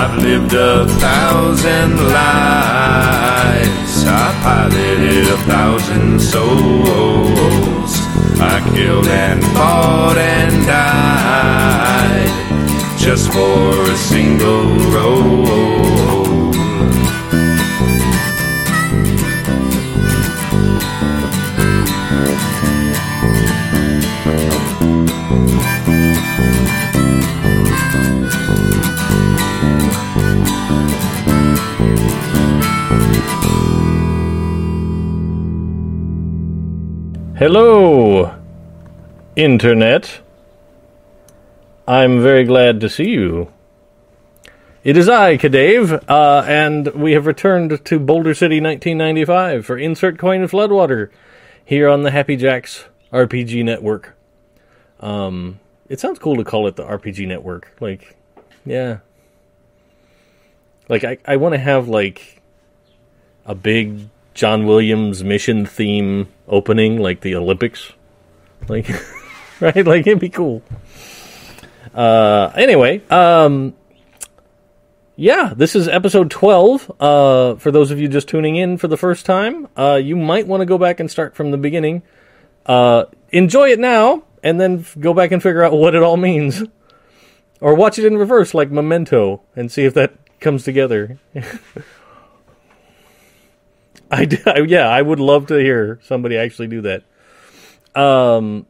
I've lived a thousand lives. I piloted a thousand souls. I killed and fought and died just for a single role. Hello, Internet. I'm very glad to see you. It is I, Kadave, uh, and we have returned to Boulder City 1995 for Insert Coin Floodwater here on the Happy Jacks RPG Network. Um, it sounds cool to call it the RPG Network. Like, yeah. Like, I, I want to have, like, a big John Williams mission theme opening, like the Olympics. Like, right? Like, it'd be cool. Uh, anyway, um, yeah, this is episode 12. Uh, for those of you just tuning in for the first time, uh, you might want to go back and start from the beginning. Uh, enjoy it now, and then f- go back and figure out what it all means. Or watch it in reverse, like Memento, and see if that comes together. I, I- yeah, I would love to hear somebody actually do that. Um,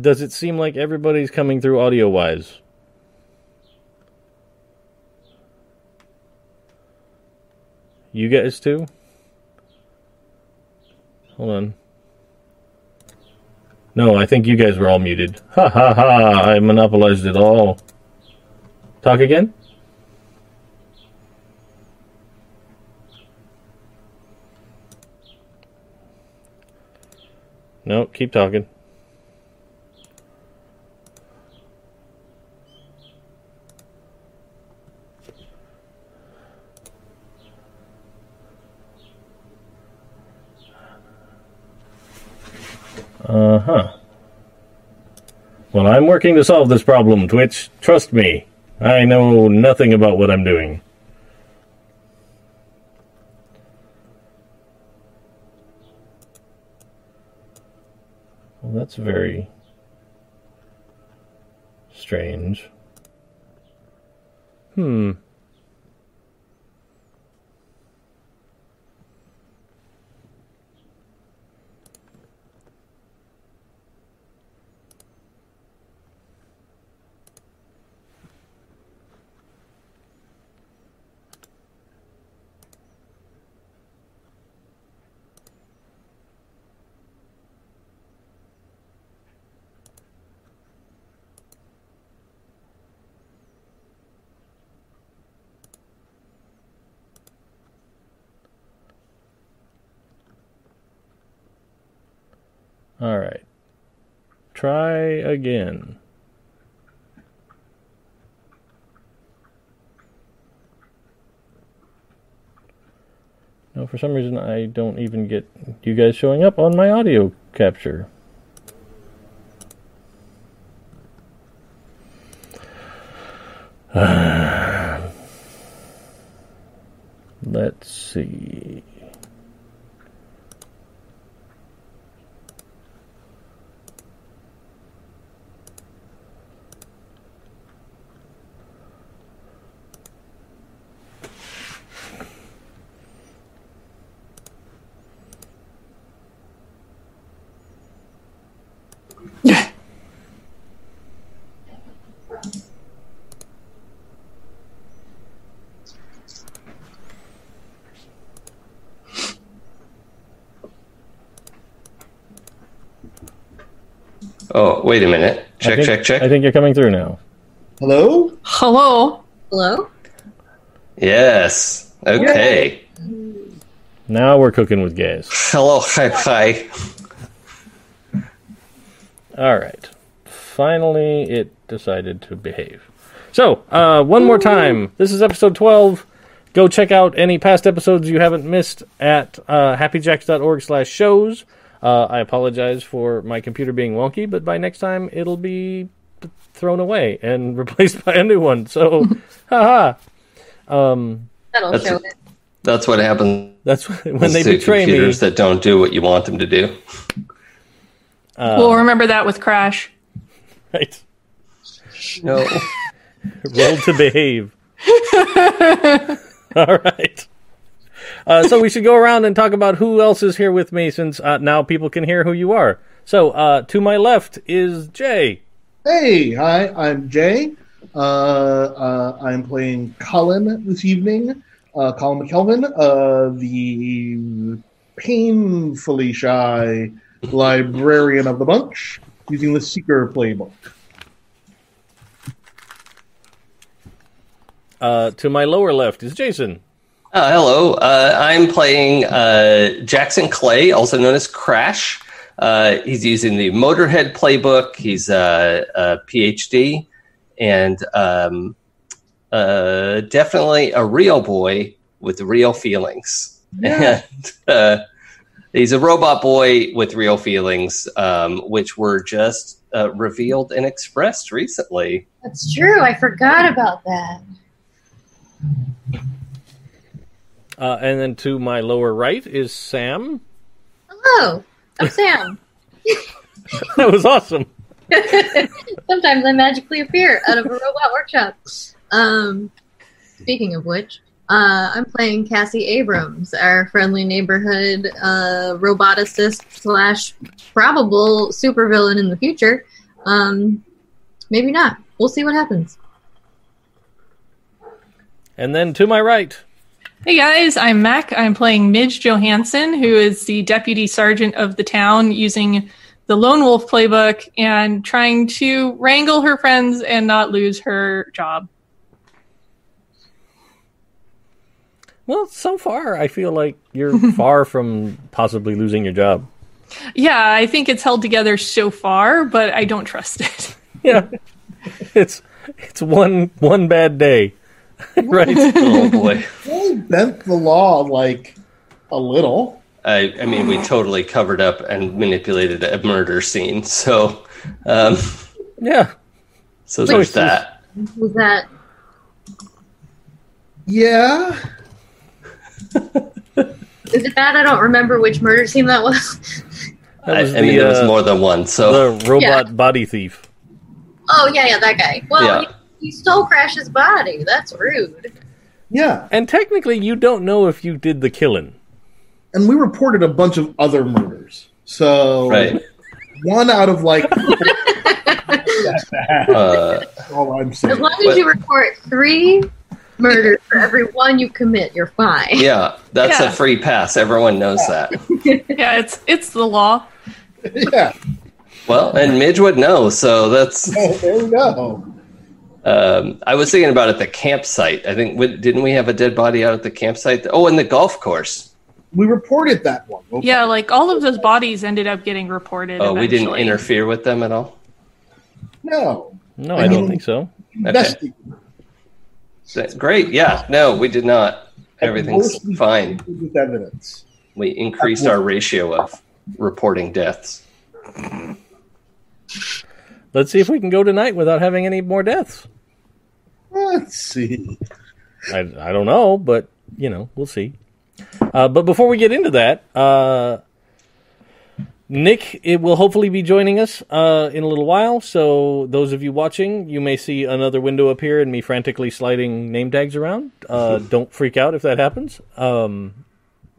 does it seem like everybody's coming through audio wise? You guys too? Hold on. No, I think you guys were all muted. Ha ha ha! I monopolized it all. Talk again? No, keep talking. Uh huh. Well, I'm working to solve this problem, Twitch. Trust me. I know nothing about what I'm doing. Well, that's very strange. Hmm. All right. Try again. No, for some reason I don't even get you guys showing up on my audio capture. Let's see. Oh, wait a minute. Check, think- check, check. I think you're coming through now. Hello? Hello. Hello? Yes. Okay. Now we're cooking with gas. Hello. Hi. Hi. All right. Finally, it decided to behave. So, uh, one more time. This is episode 12. Go check out any past episodes you haven't missed at uh, happyjacks.org slash shows. Uh, I apologize for my computer being wonky, but by next time it'll be thrown away and replaced by a new one. So, haha. Um, That'll That's show a- it. That's what happens that's when they to betray me. computers that don't do what you want them to do. we'll remember that with Crash. Right. No. Roll to behave. All right. Uh, so we should go around and talk about who else is here with me, since uh, now people can hear who you are. So uh, to my left is Jay. Hey, hi, I'm Jay. Uh, uh, I'm playing Colin this evening. Uh, Colin McKelvin, uh, the painfully shy librarian of the bunch, using the Seeker playbook. Uh, to my lower left is Jason. Uh, hello, uh, I'm playing uh, Jackson Clay, also known as Crash. Uh, he's using the Motorhead playbook. He's a, a PhD and um, uh, definitely a real boy with real feelings. Yeah. And uh, he's a robot boy with real feelings, um, which were just uh, revealed and expressed recently. That's true. I forgot about that. Uh, and then to my lower right is Sam. Hello, I'm Sam. That was awesome. Sometimes I magically appear out of a robot workshop. Um, speaking of which, uh, I'm playing Cassie Abrams, our friendly neighborhood uh, roboticist slash probable supervillain in the future. Um, maybe not. We'll see what happens. And then to my right. Hey guys, I'm Mac. I'm playing Midge Johansson, who is the deputy sergeant of the town, using the Lone Wolf playbook and trying to wrangle her friends and not lose her job. Well, so far I feel like you're far from possibly losing your job. Yeah, I think it's held together so far, but I don't trust it. Yeah, it's it's one one bad day, right? Oh boy. They bent the law like a little. I, I mean, we totally covered up and manipulated a murder scene. So, um, Yeah, so there's Choices. that. Was that Yeah. is it bad? I don't remember which murder scene that was. that I, was I mean, the, there was uh, more than one. So, the robot body thief. oh yeah, yeah, that guy. Well, Yeah. He, he stole Crash's body. That's rude. Yeah. And technically, you don't know if you did the killing. And we reported a bunch of other murders. So right. one out of like Uh, all I'm saying. As long as you report three murders for every one you commit, you're fine. yeah, that's Yeah. a free pass. Everyone knows that. yeah, it's it's the law. Yeah. Well, and Midge would know. So that's. Oh, there we go. Um, I was thinking about at the campsite. I think didn't we have a dead body out at the campsite? Oh, and the golf course. We reported that one. Okay. Yeah, like all of those bodies ended up getting reported. Oh, we didn't interfere with them at all. No. No, I I don't mean- think so. Investigate. That's great. Yeah. No, we did not. Everything's fine. With evidence. We increased our ratio of reporting deaths. Let's see if we can go tonight without having any more deaths. Let's see. I, I don't know, but you know, we'll see. Uh, but before we get into that, uh, Nick it will hopefully be joining us uh, in a little while. So those of you watching, you may see another window appear and me frantically sliding name tags around. Uh, don't freak out if that happens. Um,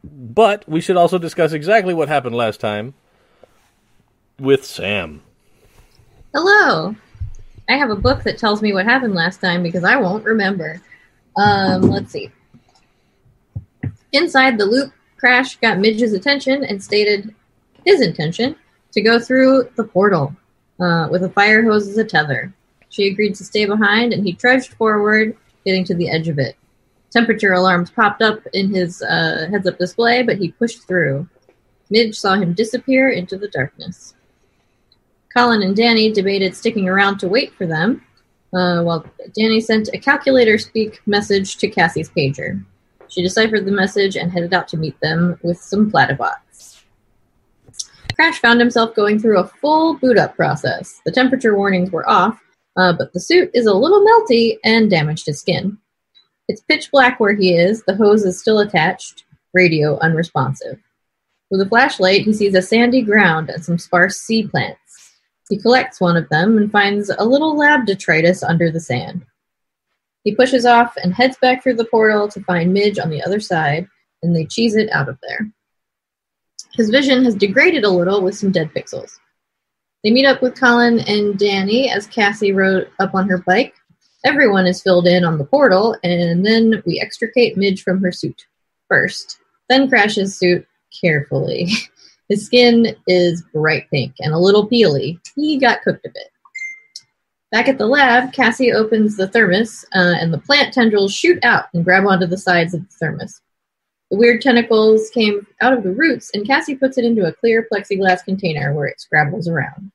but we should also discuss exactly what happened last time with Sam. Hello. I have a book that tells me what happened last time because I won't remember. Um, let's see. Inside the loop, Crash got Midge's attention and stated his intention to go through the portal uh, with a fire hose as a tether. She agreed to stay behind, and he trudged forward, getting to the edge of it. Temperature alarms popped up in his uh, heads up display, but he pushed through. Midge saw him disappear into the darkness. Colin and Danny debated sticking around to wait for them, uh, while Danny sent a calculator speak message to Cassie's pager. She deciphered the message and headed out to meet them with some platybots. Crash found himself going through a full boot up process. The temperature warnings were off, uh, but the suit is a little melty and damaged his skin. It's pitch black where he is. The hose is still attached. Radio unresponsive. With a flashlight, he sees a sandy ground and some sparse sea plants. He collects one of them and finds a little lab detritus under the sand. He pushes off and heads back through the portal to find Midge on the other side, and they cheese it out of there. His vision has degraded a little with some dead pixels. They meet up with Colin and Danny as Cassie rode up on her bike. Everyone is filled in on the portal, and then we extricate Midge from her suit. First, then Crash's suit carefully. His skin is bright pink and a little peely. He got cooked a bit. Back at the lab, Cassie opens the thermos, uh, and the plant tendrils shoot out and grab onto the sides of the thermos. The weird tentacles came out of the roots, and Cassie puts it into a clear plexiglass container where it scrabbles around.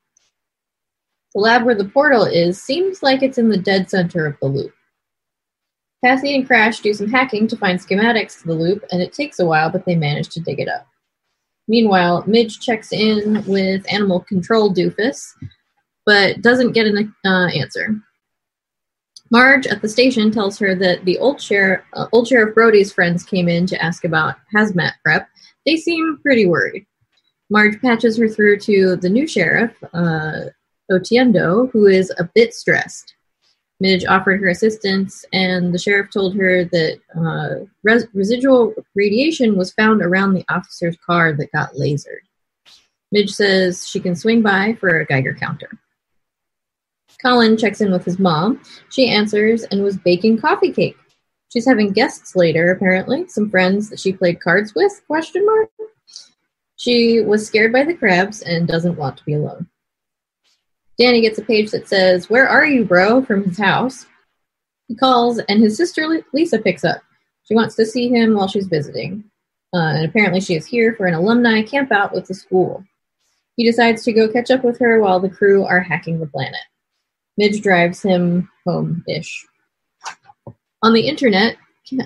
The lab where the portal is seems like it's in the dead center of the loop. Cassie and Crash do some hacking to find schematics to the loop, and it takes a while, but they manage to dig it up. Meanwhile, Midge checks in with Animal Control Doofus, but doesn't get an uh, answer. Marge at the station tells her that the old sheriff, uh, old sheriff Brody's friends came in to ask about hazmat prep. They seem pretty worried. Marge patches her through to the new sheriff, uh, Otiendo, who is a bit stressed. Midge offered her assistance, and the sheriff told her that uh, res- residual radiation was found around the officer's car that got lasered. Midge says she can swing by for a Geiger counter. Colin checks in with his mom. She answers and was baking coffee cake. She's having guests later, apparently, some friends that she played cards with, question mark. She was scared by the crabs and doesn't want to be alone. Danny gets a page that says, Where are you, bro? from his house. He calls, and his sister Lisa picks up. She wants to see him while she's visiting. Uh, and apparently, she is here for an alumni campout with the school. He decides to go catch up with her while the crew are hacking the planet. Midge drives him home ish. On the internet,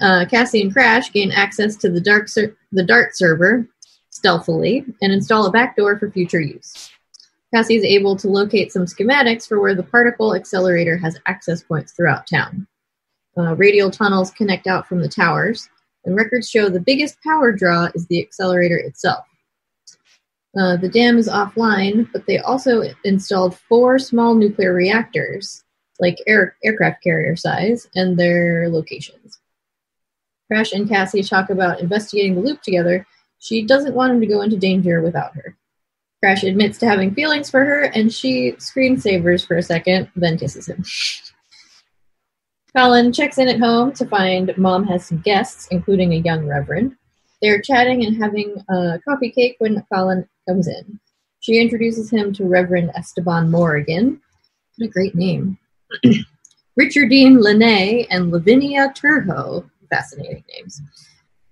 uh, Cassie and Crash gain access to the, dark ser- the Dart server stealthily and install a backdoor for future use. Cassie is able to locate some schematics for where the particle accelerator has access points throughout town. Uh, radial tunnels connect out from the towers, and records show the biggest power draw is the accelerator itself. Uh, the dam is offline, but they also installed four small nuclear reactors, like air, aircraft carrier size, and their locations. Crash and Cassie talk about investigating the loop together. She doesn't want him to go into danger without her. Crash admits to having feelings for her, and she screensavers for a second, then kisses him. Colin checks in at home to find mom has some guests, including a young reverend. They're chatting and having a coffee cake when Colin comes in. She introduces him to Reverend Esteban Morrigan. What a great name. Richardine Lene and Lavinia Turho. Fascinating names.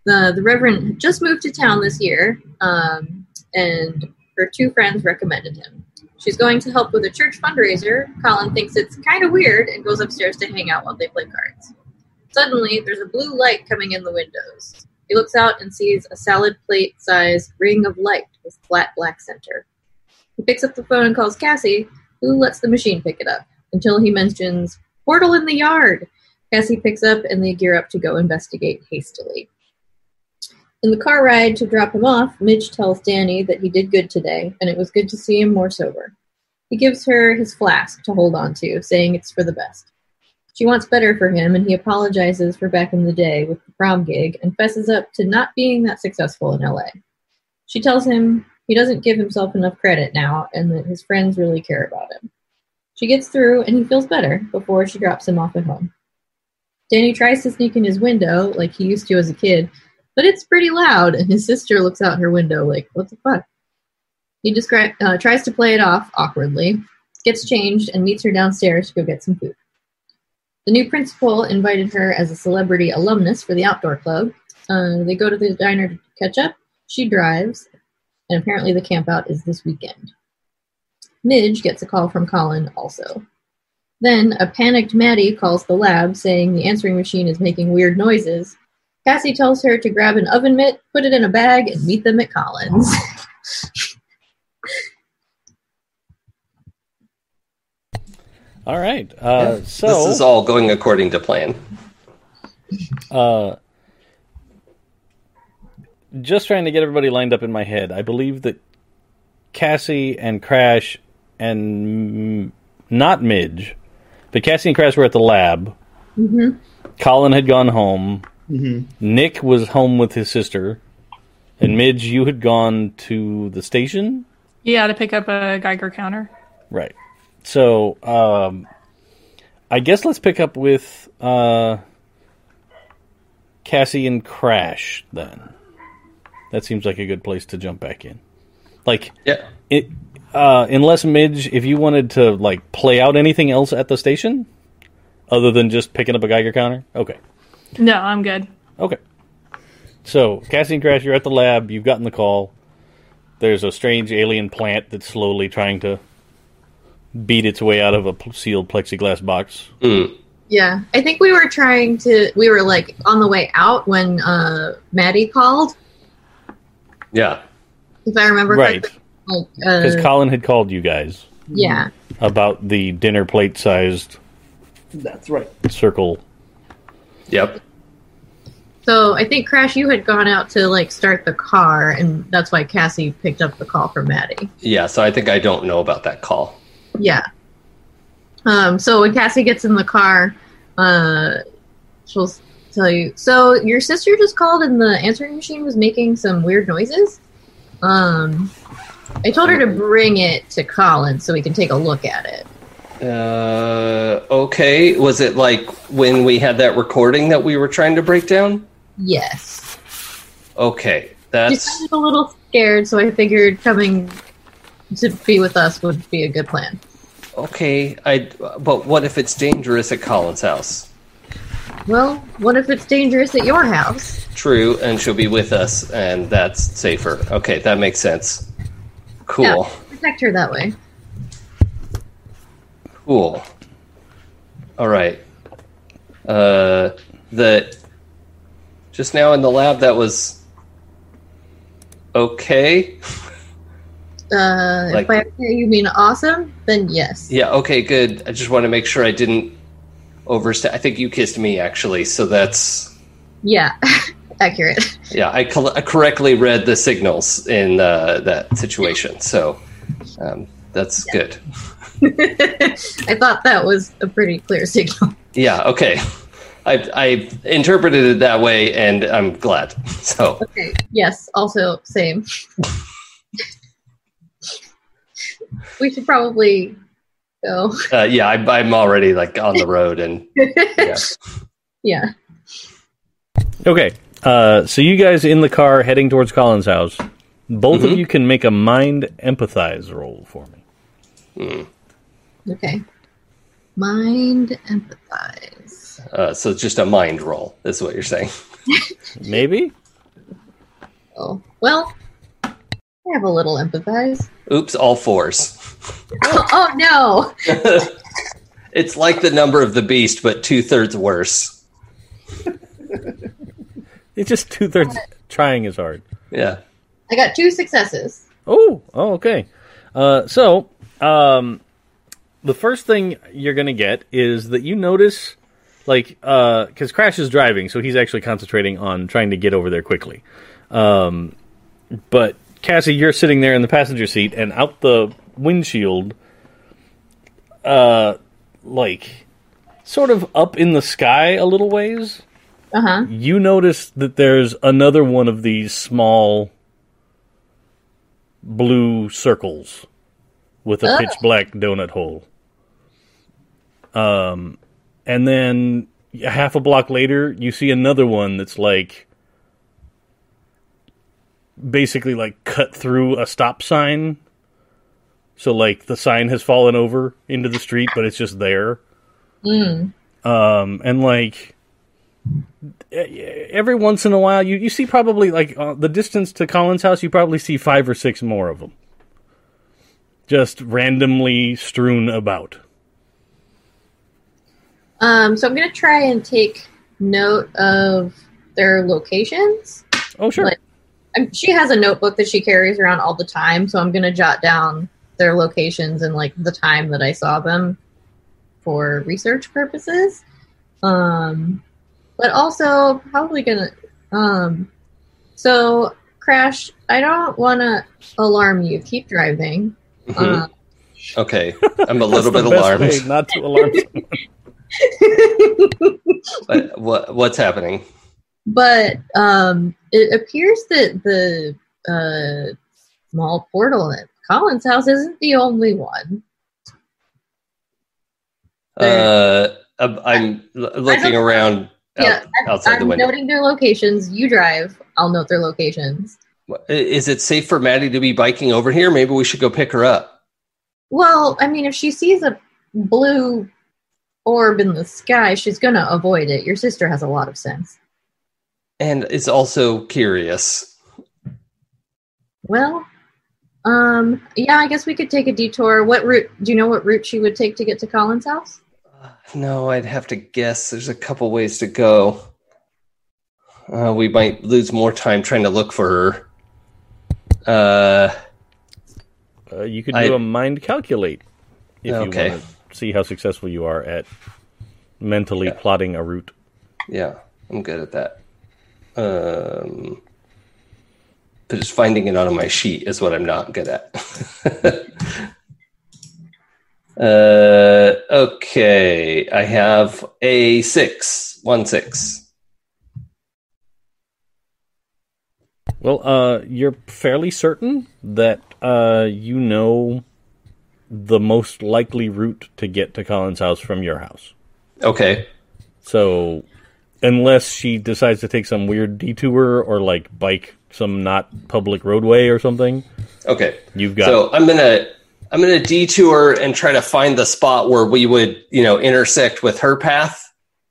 The, the Reverend just moved to town this year, um, and her two friends recommended him. She's going to help with a church fundraiser. Colin thinks it's kind of weird and goes upstairs to hang out while they play cards. Suddenly, there's a blue light coming in the windows. He looks out and sees a salad plate sized ring of light with flat black center. He picks up the phone and calls Cassie, who lets the machine pick it up, until he mentions portal in the yard. Cassie picks up and they gear up to go investigate hastily. In the car ride to drop him off, Midge tells Danny that he did good today, and it was good to see him more sober. He gives her his flask to hold on to, saying it's for the best. She wants better for him, and he apologizes for back in the day with the prom gig and fesses up to not being that successful in LA. She tells him he doesn't give himself enough credit now and that his friends really care about him. She gets through, and he feels better before she drops him off at home. Danny tries to sneak in his window like he used to as a kid, but it's pretty loud, and his sister looks out her window like, what the fuck? He descri- uh, tries to play it off awkwardly, gets changed, and meets her downstairs to go get some food. The new principal invited her as a celebrity alumnus for the outdoor club. Uh, they go to the diner to catch up. She drives, and apparently the campout is this weekend. Midge gets a call from Colin also. Then a panicked Maddie calls the lab saying the answering machine is making weird noises. Cassie tells her to grab an oven mitt, put it in a bag, and meet them at Colin's. All right. Uh, so this is all going according to plan. Uh, just trying to get everybody lined up in my head. I believe that Cassie and Crash and not Midge, but Cassie and Crash were at the lab. Mm-hmm. Colin had gone home. Hmm Nick was home with his sister. And Midge, you had gone to the station? Yeah, to pick up a Geiger counter. Right. So, um, I guess let's pick up with uh, Cassie and Crash then. That seems like a good place to jump back in. Like, Yeah. it, uh, unless Midge, if you wanted to like play out anything else at the station, other than just picking up a Geiger counter, okay, No, I'm good. okay. So, Cassie and Crash, you're at the lab. You've gotten the call. There's a strange alien plant that's slowly trying to beat its way out of a sealed plexiglass box. Mm. Yeah, I think we were trying to. We were like on the way out when uh, Maddie called. Yeah. If I remember Right. correctly. Like, Because uh, Colin had called you guys yeah, about the dinner plate sized That's right. circle. Yep. so I think Crash, you had gone out to like start the car, and that's why Cassie picked up the call from Maddie. Yeah. So I think I don't know about that call. Yeah. Um, so when Cassie gets in the car, uh, she'll tell you. So your sister just called, and the answering machine was making some weird noises. Um, I told her to bring it to Colin so we can take a look at it. Uh, okay. Was it like when we had that recording that we were trying to break down? Yes. Okay. That's a little scared, so I figured coming to be with us would be a good plan. okay. I. But what if it's dangerous at Colin's house? Well, what if it's dangerous at your house? True, and she'll be with us, and that's safer. Okay, that makes sense. Cool. Yeah. Protect her that way. Cool. All right. Uh, the just now in the lab that was okay. Uh, Like- if by okay you mean awesome, then yes. Yeah. Okay. Good. I just want to make sure I didn't overstep. I think you kissed me actually, so that's Yeah, accurate. yeah. I, col- I correctly read the signals in uh, that situation, so um, that's good. I thought that was a pretty clear signal. Yeah. Okay. I I interpreted it that way, and I'm glad. So. Okay. Yes. Also, same. we should probably go. Uh, yeah, I, I'm already like on the road, and yeah. yeah. Okay, uh, so you guys in the car heading towards Colin's house. Both of Mhm. you can make a mind empathize roll for me. Okay. Mind empathize. Uh, so it's just a mind roll. Is what you're saying. Maybe? Oh well. I have a little empathize. Oops, all fours. oh no! it's like the number of the beast, but two thirds worse. It's just two thirds trying as hard. Yeah. I got two successes. Oh, oh, okay. Uh, so, um, the first thing you're going to get is that you notice, like, because Crash is driving, so he's actually concentrating on trying to get over there quickly. Um, but Cassie, you're sitting there in the passenger seat, and out the windshield, uh, like, sort of up in the sky a little ways, Uh huh. you notice that there's another one of these small blue circles with a Oh. pitch black donut hole. Um, and then half a block later, you see another one that's like basically like cut through a stop sign. So like the sign has fallen over into the street, but it's just there. Mm. Um, and like every once in a while, you, you see probably like uh, the distance to Colin's house, you probably see five or six more of them, just randomly strewn about. Um. So I'm gonna try and take note of their locations. Oh, sure. Like- Um, she has a notebook that she carries around all the time, so I'm gonna jot down their locations and like the time that I saw them for research purposes. Um, but also probably gonna. Um, so crash. I don't want to alarm you. Keep driving. Mhm. Uh, Okay, I'm a little bit alarmed. not to alarm. What, what what's happening? but um, it appears that the uh, small portal at Colin's house isn't the only one. Uh, I'm- looking around out- yeah, I'm, outside the I'm window. noting their locations. You drive. I'll note their locations. Is it safe for Maddie to be biking over here? Maybe we should go pick her up. Well, I mean, if she sees a blue orb in the sky, she's gonna avoid it. Your sister has a lot of sense. And is also curious. Well, um, yeah, I guess we could take a detour. What route? Do you know what route she would take to get to Colin's house? No, I'd have to guess. There's a couple ways to go. Uh, we might lose more time trying to look for her. Uh, Uh, you could do a mind calculate if Okay. you want to see how successful you are at mentally Yeah. plotting a route. yeah, I'm good at that. Um, but just finding it on my sheet is what I'm not good at. uh, okay, I have a six, one six. Well, uh, you're fairly certain that uh, you know the most likely route to get to Colin's house from your house. Okay, So, unless she decides to take some weird detour or like bike some not public roadway or something, okay. you've got. So I'm gonna I'm gonna detour and try to find the spot where we would you know intersect with her path.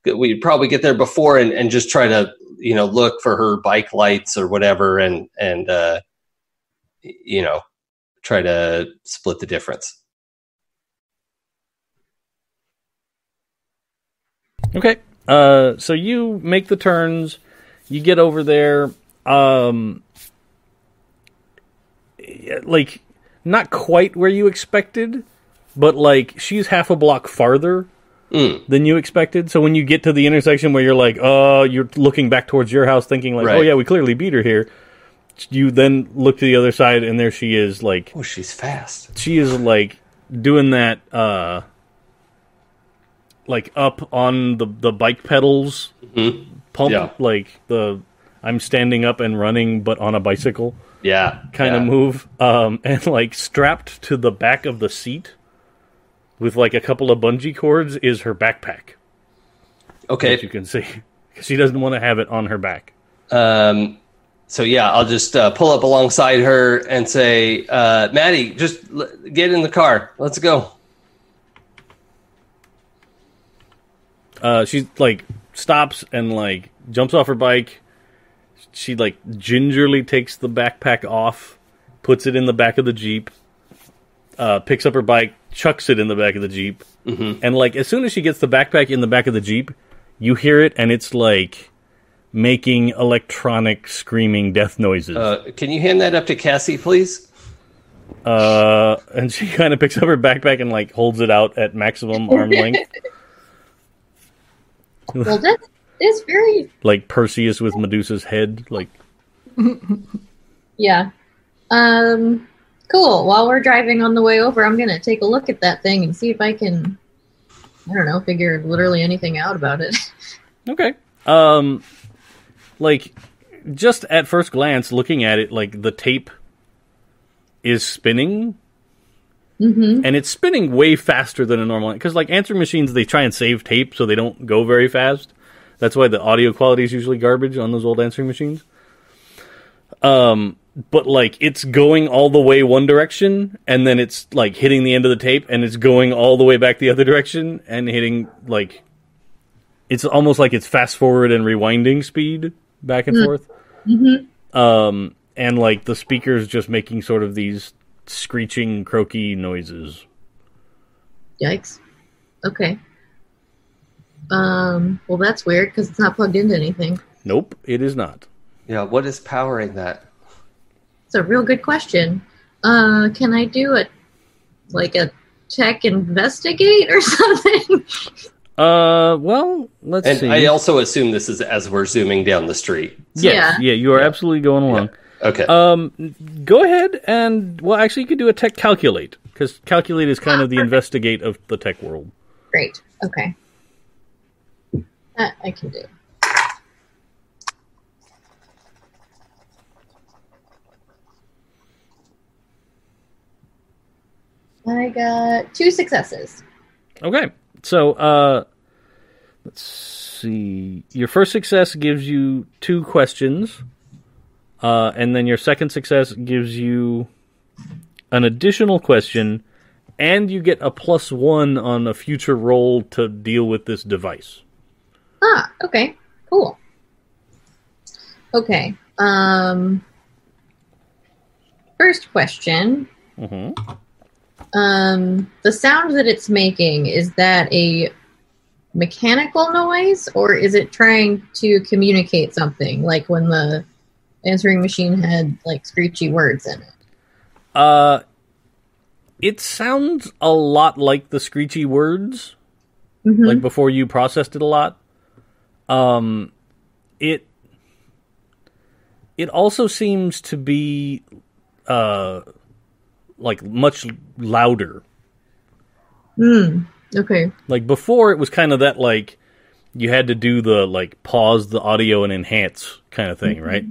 We'd probably get there before and, and just try to you know look for her bike lights or whatever and and uh, you know try to split the difference. Okay. Uh, so you make the turns. You get over there. Um, like not quite where you expected, but like she's half a block farther Mm, than you expected. So when you get to the intersection where you're like, oh, you're looking back towards your house, thinking like, oh yeah, we clearly beat her here. You then look to the other side, and there she is, like oh, she's fast. she is like doing that uh like up on the the bike pedals Mhm. pump Yeah. like the I'm standing up and running but on a bicycle Yeah, kind of yeah. move um and like strapped to the back of the seat with like a couple of bungee cords is her backpack Okay, you can see she doesn't want to have it on her back Um, so yeah, I'll just uh, pull up alongside her and say, uh, "Maddie, just l- get in the car. Let's go." Uh, she like stops and like jumps off her bike. She like gingerly takes the backpack off, puts it in the back of the jeep, uh, picks up her bike, chucks it in the back of the jeep, Mhm. and like as soon as she gets the backpack in the back of the jeep, you hear it and it's like making electronic screaming death noises. Uh, can you hand that up to Cassie, please? Uh, and she kind of picks up her backpack and like holds it out at maximum arm length, Well, that is very like Perseus with Medusa's head. Like, yeah. Um, cool. While we're driving on the way over, I'm gonna take a look at that thing and see if I can. I don't know, figure literally anything out about it. Okay. Um like just at first glance looking at it like the tape is spinning mm-hmm. and it's spinning way faster than a normal cuz like answering machines they try and save tape so they don't go very fast. That's why the audio quality is usually garbage on those old answering machines. Um but like it's going all the way one direction and then it's like hitting the end of the tape and it's going all the way back the other direction and hitting like it's almost like it's fast forward and rewinding speed back and forth. Mm-hmm. Um, and like the speakers just making sort of these screeching, croaky noises. Yikes. Okay. Um. Well, that's weird because it's not plugged into anything. Nope, it is not. Yeah, what is powering that? It's a real good question. Uh, can I do a like a tech investigate or something? Uh, well, let's And see. I also assume this is as we're zooming down the street. yes, Yeah. yeah, you are absolutely going along. Okay. Um, go ahead and well, actually, you could do a tech calculate because calculate is kind of the investigate of the tech world. Great. Okay. That I can do. I got two successes. Okay, so uh, let's see. Your first success gives you two questions, uh, and then your second success gives you an additional question, and you get a plus one on a future roll to deal with this device. Ah, okay. Cool. Okay. Um first question. hmm Um the sound that it's making is that a mechanical noise or is it trying to communicate something like when the answering machine had like screechy words in it? Uh, it sounds a lot like the screechy words. Mhm. like before you processed it a lot. Um, it it also seems to be uh like much louder. Hmm. Okay. Like before, it was kind of that like you had to do the like pause the audio and enhance kind of thing, right?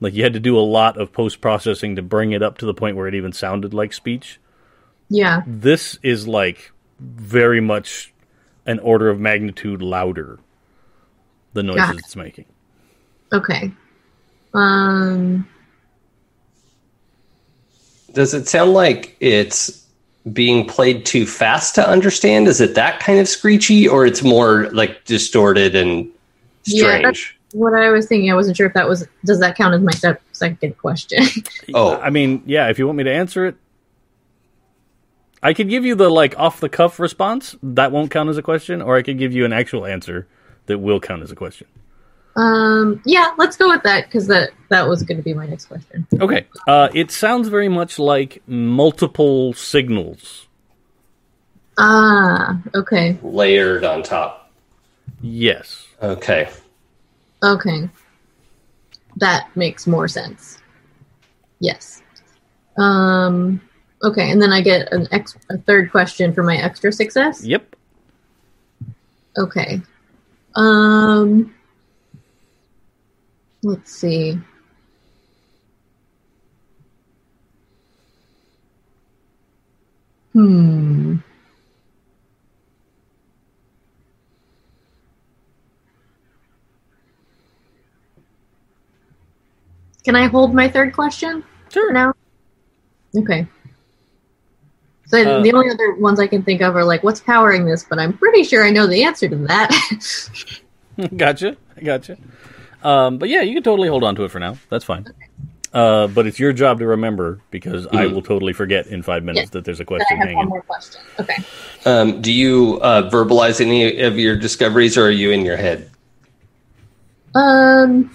Like you had to do a lot of post processing to bring it up to the point where it even sounded like speech. Yeah. This is like very much an order of magnitude louder. The noises Got it. it's making. Okay. Um Does it sound like it's being played too fast to understand? Is it that kind of screechy, or it's more like distorted and Yeah, strange? What I was thinking, I wasn't sure if that was does that count as my sep- second question? Oh. I mean, yeah. If you want me to answer it, I could give you the like off the cuff response. That won't count as a question, or I could give you an actual answer that will count as a question. um yeah, let's go with that because that that was going to be my next question. Okay. Uh, it sounds very much like multiple signals. Ah, okay. Layered on top. Yes. Okay. Okay. That makes more sense. Yes. Um okay, and then I get an ex- a third question for my extra success. Yep. Okay. Um let's see. Hmm. Can I hold my third question Sure. now? Okay. So Uh, the only other ones I can think of are like, what's powering this? But I'm pretty sure I know the answer to that. gotcha. Gotcha. Um, but yeah, you can totally hold on to it for now. That's fine. Uh, but it's your job to remember because I will totally forget in five minutes Yeah. that there's a Then I question have one more question. Okay. Um, do you uh, verbalize any of your discoveries, or are you in your head? Um,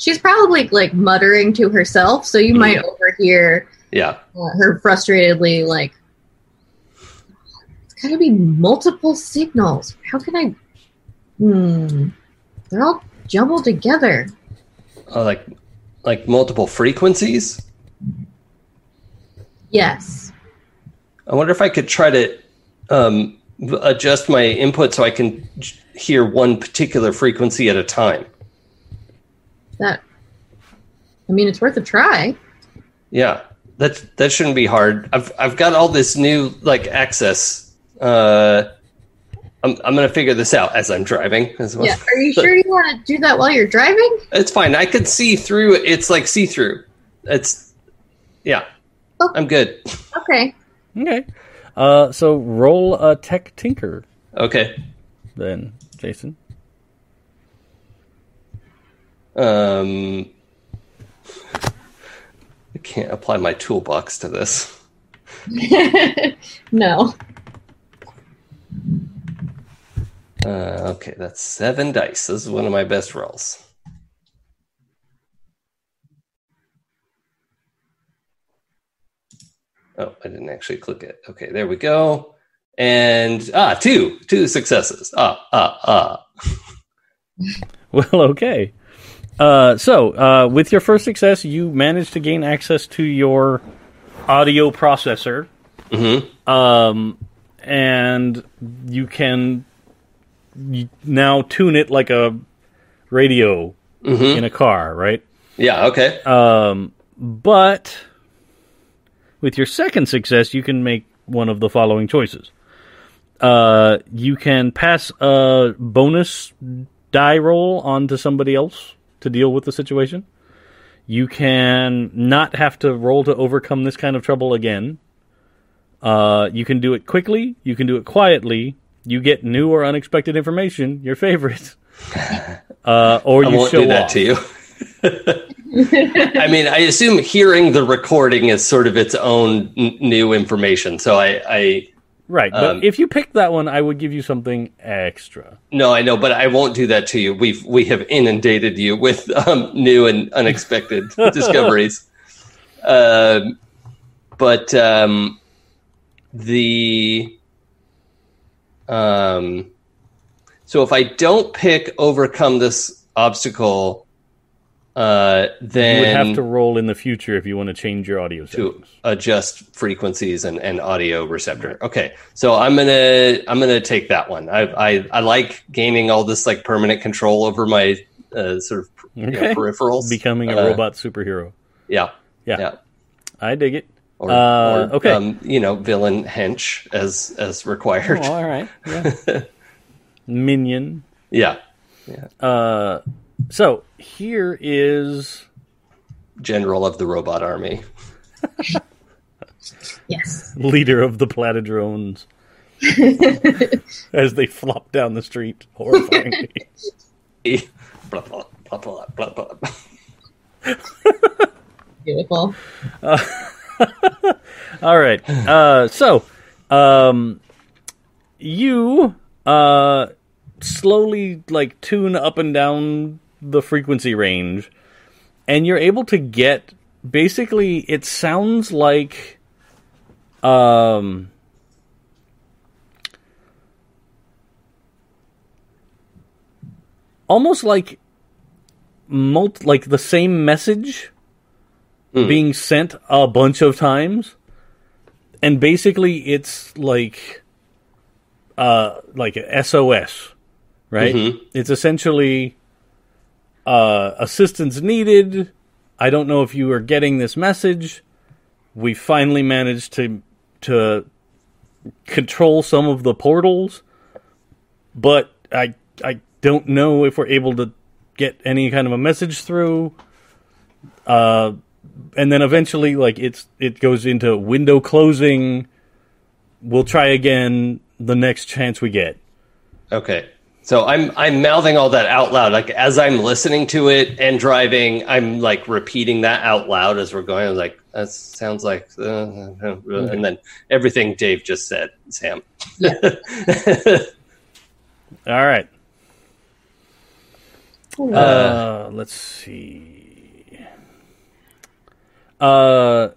she's probably like muttering to herself, so you might overhear Yeah. uh, her frustratedly like, "It's got to be multiple signals. How can I? Hmm, they're all jumbled together. Uh, like, like multiple frequencies. Yes. I wonder if I could try to um, adjust my input so I can j- hear one particular frequency at a time. That. I mean, it's worth a try. Yeah, that that shouldn't be hard. I've I've got all this new like access. Uh, I'm I'm gonna figure this out as I'm driving. As well. Yeah. Are you sure you want to do that while you're driving? It's fine. I could see through. It's like see through. It's yeah. Oh. I'm good. Okay. Okay. Uh, so roll a tech tinker Okay. then, Jason. Um, I can't apply my toolbox to this. no. Uh, okay, that's seven dice. This is one of my best rolls. Oh, I didn't actually click it. Okay, there we go. and ah, two, two successes. Ah, ah, ah. Well, okay. Uh, so, uh, with your first success, you managed to gain access to your audio processor. Um, and you can now tune it like a radio in a car, right? Yeah. Okay. Um, but with your second success, you can make one of the following choices. Uh, you can pass a bonus die roll onto somebody else to deal with the situation. You can not have to roll to overcome this kind of trouble again. Uh, you can do it quickly. You can do it quietly. You get new or unexpected information, your favorite. Uh, or I you won't show do that off. to you. I mean, I assume hearing the recording is sort of its own n- new information. So I, I, Right, but Um, if you picked that one, I would give you something extra. no, I know, but I won't do that to you. We've we have inundated you with um, new and unexpected discoveries. Um, but um, the um, so if I don't pick overcome this obstacle, uh, then You would have to roll in the future if you want to change your audio to adjust frequencies and, and audio receptor. Okay, so I'm gonna I'm gonna take that one. I I, I like gaining all this like permanent control over my uh, sort of you know, peripherals. Becoming a Uh, robot superhero. Yeah, Yeah, yeah. I dig it. Or, Uh, or okay. um, you know, villain hench as as required. Oh, all right. Yeah. Minion. Yeah, Uh, so here is general of the robot army. Yes. leader of the Platydrones as they flop down the street horrifyingly. blah, blah, blah, blah, blah, blah. Beautiful. All right. Uh, so, um, you uh, slowly like tune up and down the frequency range, and you're able to get basically. It sounds like, um, almost like multi, like the same message being sent a bunch of times and basically it's like uh like a SOS, right? It's essentially uh assistance needed. I don't know if you are getting this message. We finally managed to to control some of the portals, but I I don't know if we're able to get any kind of a message through. Uh and then eventually like it's it goes into window closing we'll try again the next chance we get Okay. So I'm I'm mouthing all that out loud. Like as I'm listening to it and driving, I'm like repeating that out loud as we're going. I was like, that sounds like, uh, uh, uh," and then everything Dave just said, Sam. all right. Uh. let's see. Uh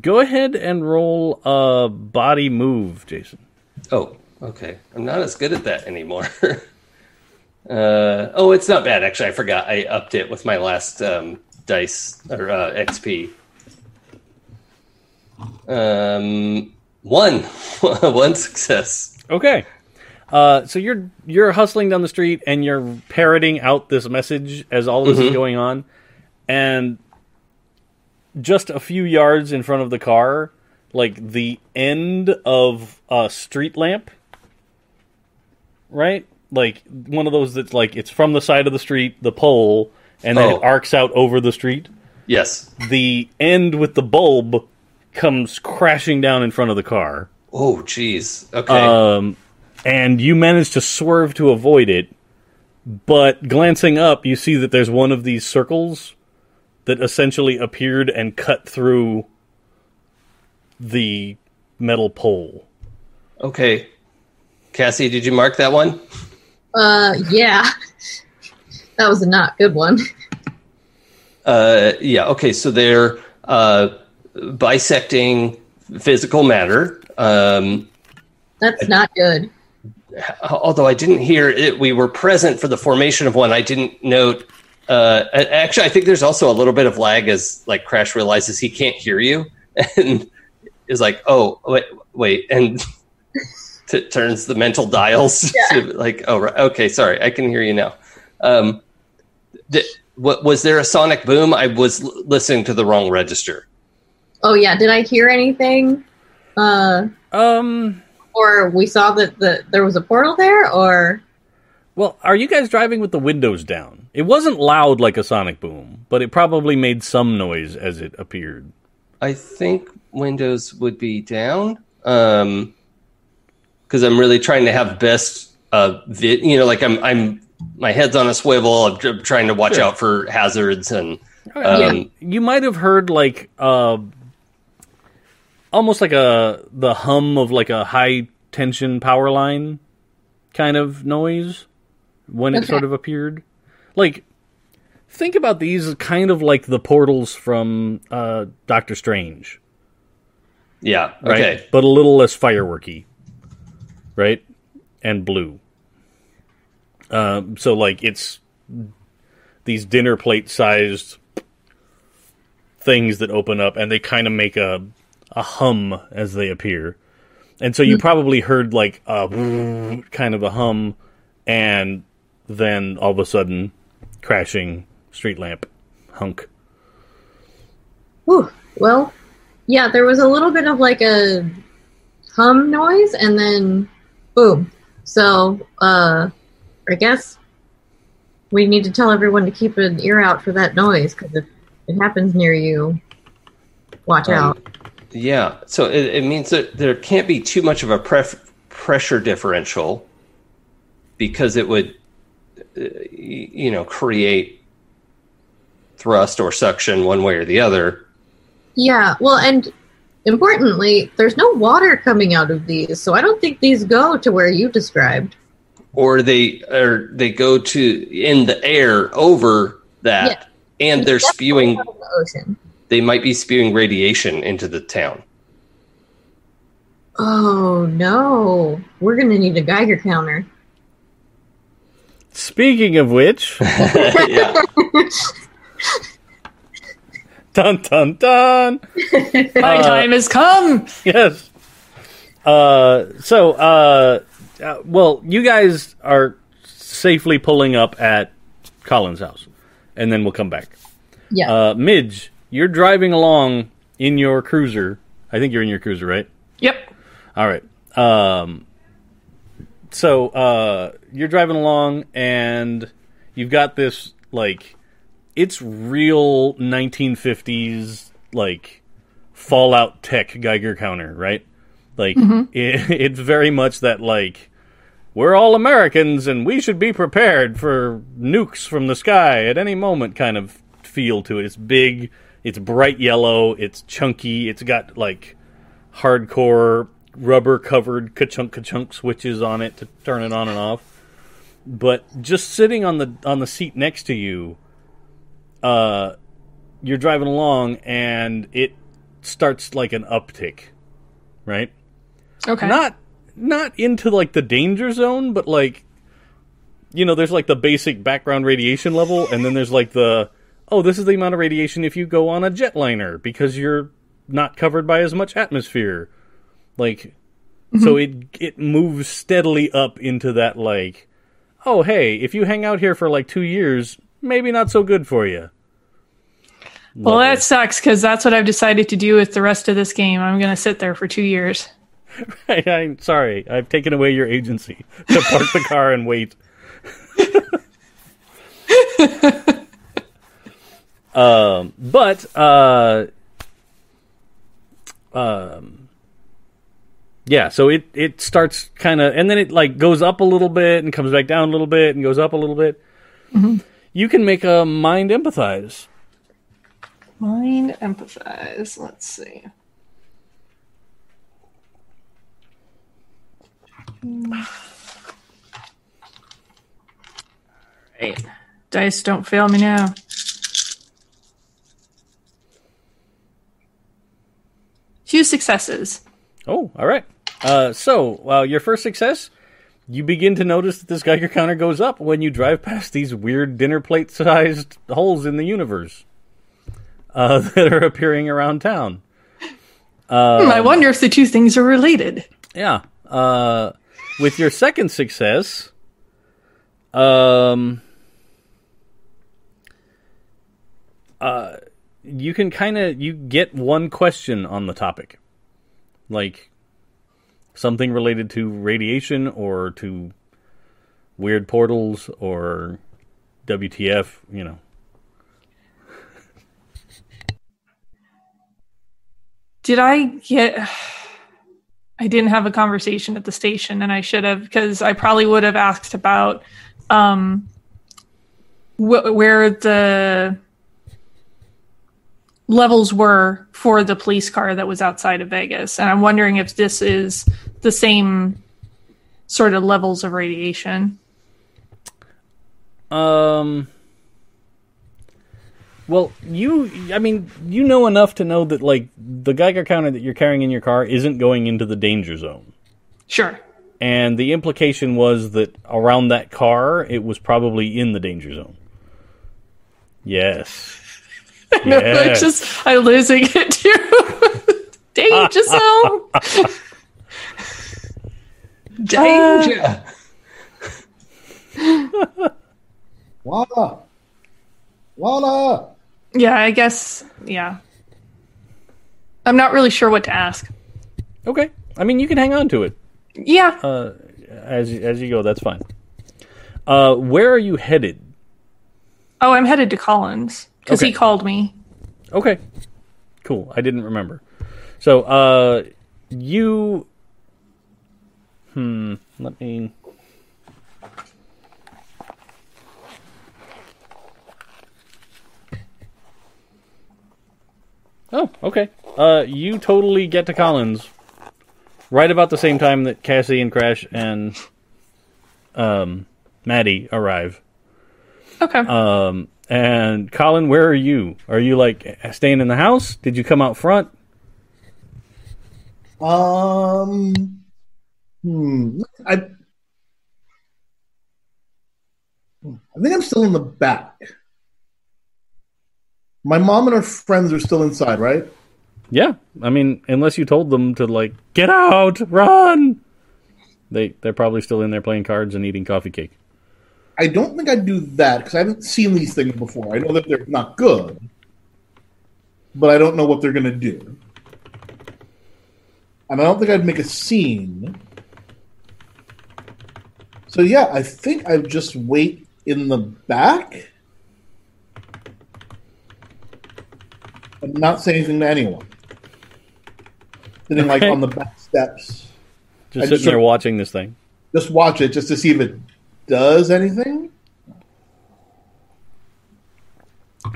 go ahead and roll a body move jason. Oh, okay. I'm not as good at that anymore. uh, oh, it's not bad actually. I forgot. I upped it with my last um, dice or uh, XP. Um, one, one success. Okay. Uh, so you're you're hustling down the street and you're parroting out this message as all this is going on, and just a few yards in front of the car, like the end of a street lamp, right? Like one of those that's like it's from the side of the street, the pole, and then Oh. it arcs out over the street. Yes. The end with the bulb comes crashing down in front of the car. Oh, geez. Okay. Um, and you manage to swerve to avoid it, but glancing up, you see that there's one of these circles that essentially appeared and cut through the metal pole. Okay. Cassie, did you mark that one? Uh, yeah. That was a not good one. Uh, yeah. Okay. So they're uh, bisecting physical matter. Um, That's not good. although I didn't hear it, we were present for the formation of one. I didn't note. Uh, actually, I think there's also a little bit of lag as like Crash realizes he can't hear you and is like, "Oh, wait, wait," and t- turns the mental dials to like, "Oh, right, okay, sorry, I can hear you now." Um, th- what was there a sonic boom? I was l- listening to the wrong register. Oh yeah, did I hear anything? Uh, Um. or we saw that the there was a portal there, or Well, are you guys driving with the windows down? It wasn't loud like a sonic boom, but it probably made some noise as it appeared. I think Windows would be down. Um, because I'm really trying to have best uh vid, you know, like I'm I'm my head's on a swivel. I'm trying to watch Sure. out for hazards and Um, um, You might have heard like uh, almost like a the hum of like a high tension power line kind of noise when it Okay. sort of appeared. Like think about these kind of like the portals from uh, Doctor Strange, yeah, right? okay, But a little less fireworky, right? And blue. Um, so like it's these dinner plate sized things that open up and they kind of make a a hum as they appear. And so you probably heard like a kind of a hum and then all of a sudden crashing street lamp hunk. Whew. well, yeah, there was a little bit of like a hum noise, and then boom. So, uh, I guess we need to tell everyone to keep an ear out for that noise because if it happens near you, watch Um, out. yeah. So it, it means that there can't be too much of a pref- pressure differential because it would, uh, you know, create thrust or suction one way or the other. Yeah, well, and importantly, there's no water coming out of these, so I don't think these go to where you described. or they or they go to in the air over that and they're spewing the ocean. they might be spewing radiation into the town Oh no, we're gonna need a Geiger counter. Speaking of which, yeah dun dun dun. My time has come. yes. Uh, so, uh, uh, well, you guys are safely pulling up at Colin's house, and then we'll come back. Yeah, Uh, Midge, you're driving along in your cruiser. I think you're in your cruiser, right? Yep. All right. Um, so uh, you're driving along, and you've got this like it's real 1950s like Fallout tech Geiger counter, right? Like mm-hmm. it, it's very much that like we're all Americans and we should be prepared for nukes from the sky at any moment kind of feel to it. It's big, it's bright yellow, it's chunky, it's got like hardcore rubber covered ka-chunk ka-chunk switches on it to turn it on and off. But just sitting on the on the seat next to you, uh, you're driving along and it starts like an uptick, right? Okay. Not not into like the danger zone, but like you know, there's like the basic background radiation level, and then there's like the oh, this is the amount of radiation if you go on a jetliner because you're not covered by as much atmosphere. Like so it it moves steadily up into that like oh hey, if you hang out here for like 2 years, maybe not so good for you. well, that sucks because that's what I've decided to do with the rest of this game. I'm going to sit there for two years. I, I'm sorry. I've taken away your agency to park the car and wait. um, but uh, um, yeah. So it it starts kind of, and then it like goes up a little bit and comes back down a little bit and goes up a little bit. You can make a mind empathize. Mind empathize. Let's see. Right. Dice don't fail me now. Few successes. Oh, all right. Uh, so, uh, your first success, you begin to notice that this Geiger counter goes up when you drive past these weird dinner plate sized holes in the universe uh, that are appearing around town. Hmm, I wonder if the two things are related. Yeah. Uh, with your second success, um, uh, you can kind of you get one question on the topic, like something related to radiation or to weird portals or WTF. You know. Did I get. I didn't have a conversation at the station, and I should have, because I probably would have asked about um, wh- where the levels were for the police car that was outside of Vegas. And I'm wondering if this is the same sort of levels of radiation. Um. Well, you, I mean, you know enough to know that, like, the Geiger counter that you're carrying in your car isn't going into the danger zone. Sure. And the implication was that around that car, it was probably in the danger zone. Yes. Yes. it's just I'm losing it too. Danger zone. Danger. Lana! Lana! Yeah, I guess. Yeah. I'm not really sure what to ask. Okay. I mean, you can hang on to it Yeah. uh, as as you go. That's fine. Uh, where are you headed? oh, I'm headed to Colin's because Okay. he called me. Okay. Cool. I didn't remember. So, uh, you. Hmm. Let me. Oh, okay. Uh, you totally get to Colin's right about the same time that Cassie and Crash and um, Maddie arrive. Okay. Um, and Colin, where are you? Are you like staying in the house? Did you come out front? Um, hmm, I, I think I'm still in the back. My mom and her friends are still inside, right? Yeah, I mean, unless you told them to like get out, run. They they're probably still in there playing cards and eating coffee cake. I don't think I'd do that because I haven't seen these things before. I know that they're not good, but I don't know what they're going to do. And I don't think I'd make a scene. So yeah, I think I'd just wait in the back and not say anything to anyone. Sitting like on the back steps. Just I sitting just there watching this thing. Just watch it just to see if it does anything.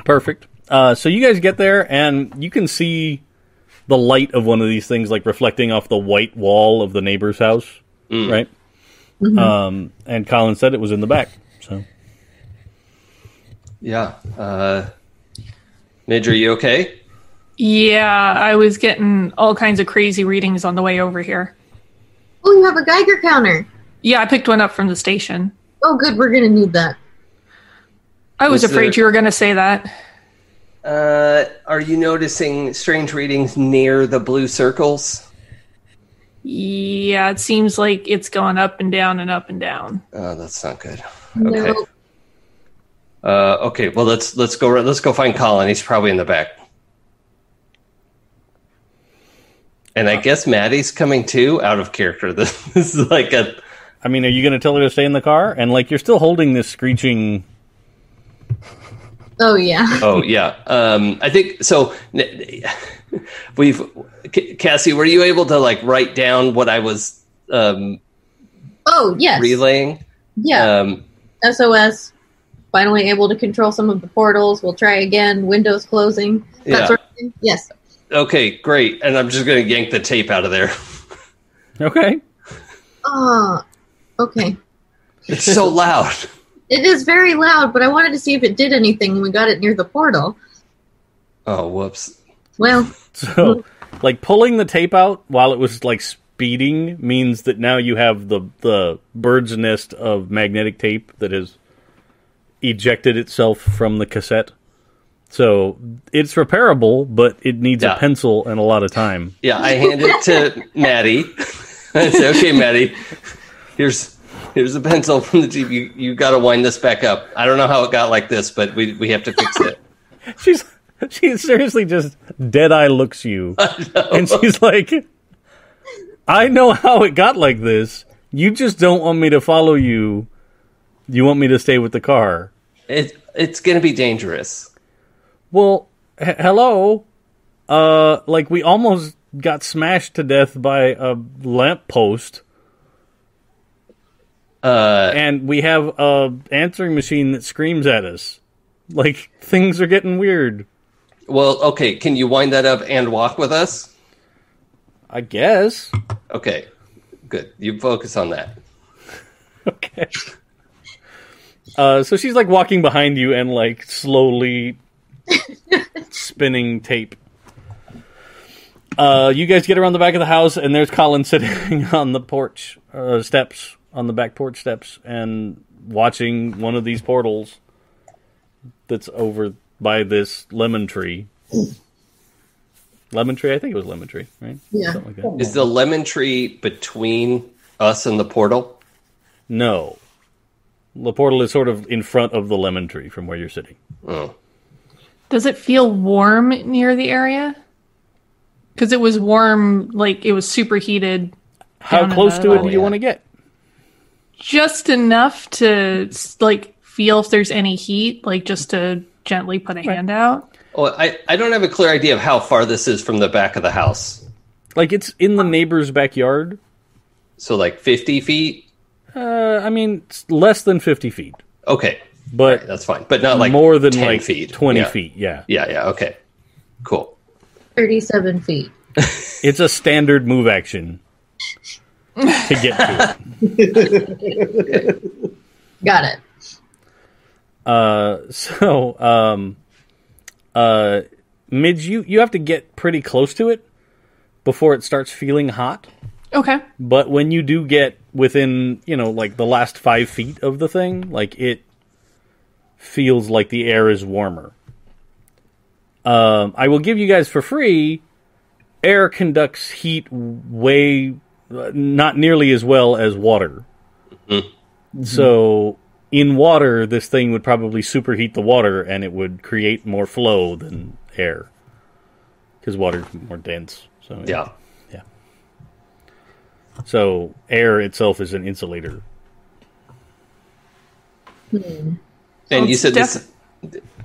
Perfect. Uh, so you guys get there and you can see the light of one of these things like reflecting off the white wall of the neighbor's house, right? Um, and Colin said it was in the back. So Yeah. Uh, Midge, are you okay? yeah, I was getting all kinds of crazy readings on the way over here. Oh, you have a Geiger counter. Yeah, I picked one up from the station. Oh, good. We're gonna need that. I was Was afraid there- you were going to say that. Uh, are you noticing strange readings near the blue circles? Yeah, it seems like it's going up and down and up and down. Oh, that's not good. No. Okay. Uh, okay. Well, let's let's go. Let's go find Colin. He's probably in the back. And I guess Maddie's coming too, out of character. This, this is like a I mean, are you going to tell her to stay in the car? And like you're still holding this screeching. Oh yeah. oh yeah. Um, I think so. We've Cassie, were you able to like write down what I was um, Oh yes. relaying? Yeah. Um, SOS. Finally able to control some of the portals. We'll try again. Windows closing. That Yeah. sort of thing. Yes. okay, great. And I'm just going to yank the tape out of there. Okay. Ah. Okay. It's so loud. It is very loud, but I wanted to see if it did anything when we got it near the portal. Oh, whoops. Well, So, like pulling the tape out while it was like speeding means that now you have the the bird's nest of magnetic tape that has ejected itself from the cassette. So it's repairable, but it needs Yeah. a pencil and a lot of time. Yeah, I hand it to Maddie. I say, "Okay, Maddie, here's here's a pencil from the TV. You you got to wind this back up. I don't know how it got like this, but we we have to fix it." She's she seriously just dead eye looks you, and she's like, "I know how it got like this. You just don't want me to follow you. You want me to stay with the car." It it's gonna be dangerous. Well, h- hello. Uh, like we almost got smashed to death by a lamppost, Uh, and we have a answering machine that screams at us. Like things are getting weird. well, okay. Can you wind that up and walk with us? I guess. Okay, good. You focus on that. Okay. Uh, so she's like walking behind you and like slowly spinning tape. Uh, you guys get around the back of the house, and there's Colin sitting on the porch uh, steps, on the back porch steps, and watching one of these portals that's over by this lemon tree. lemon tree? I think it was lemon tree, right? Yeah. Something like that. Is the lemon tree between us and the portal? No. The portal is sort of in front of the lemon tree from where you're sitting. Oh, Does it feel warm near the area? Because it was warm, like it was superheated, How close to it do you yeah. want to get? Just enough to like feel if there's any heat, like just to gently put a hand out. oh I I don't have a clear idea of how far this is from the back of the house. Like it's in the neighbor's backyard. So like fifty feet. Uh, I mean, it's less than 50 feet, Okay, but that's fine, but not like more than 10 like feet. 20 Yeah. feet. Yeah. Yeah, yeah. Okay, cool. 37 feet. It's a standard move action to get to it. Got it. Uh, so, um, uh, Midge, you, you have to get pretty close to it before it starts feeling hot. Okay. But when you do get within, you know, like the last five feet of the thing, like it feels like the air is warmer. Um, I will give you guys for free. Air conducts heat way, not nearly as well as water. Mm-hmm. So, in water, this thing would probably superheat the water, and it would create more flow than air, because water's more dense. So Yeah. yeah. so air itself is an insulator. Hmm. And Well, you it's said this.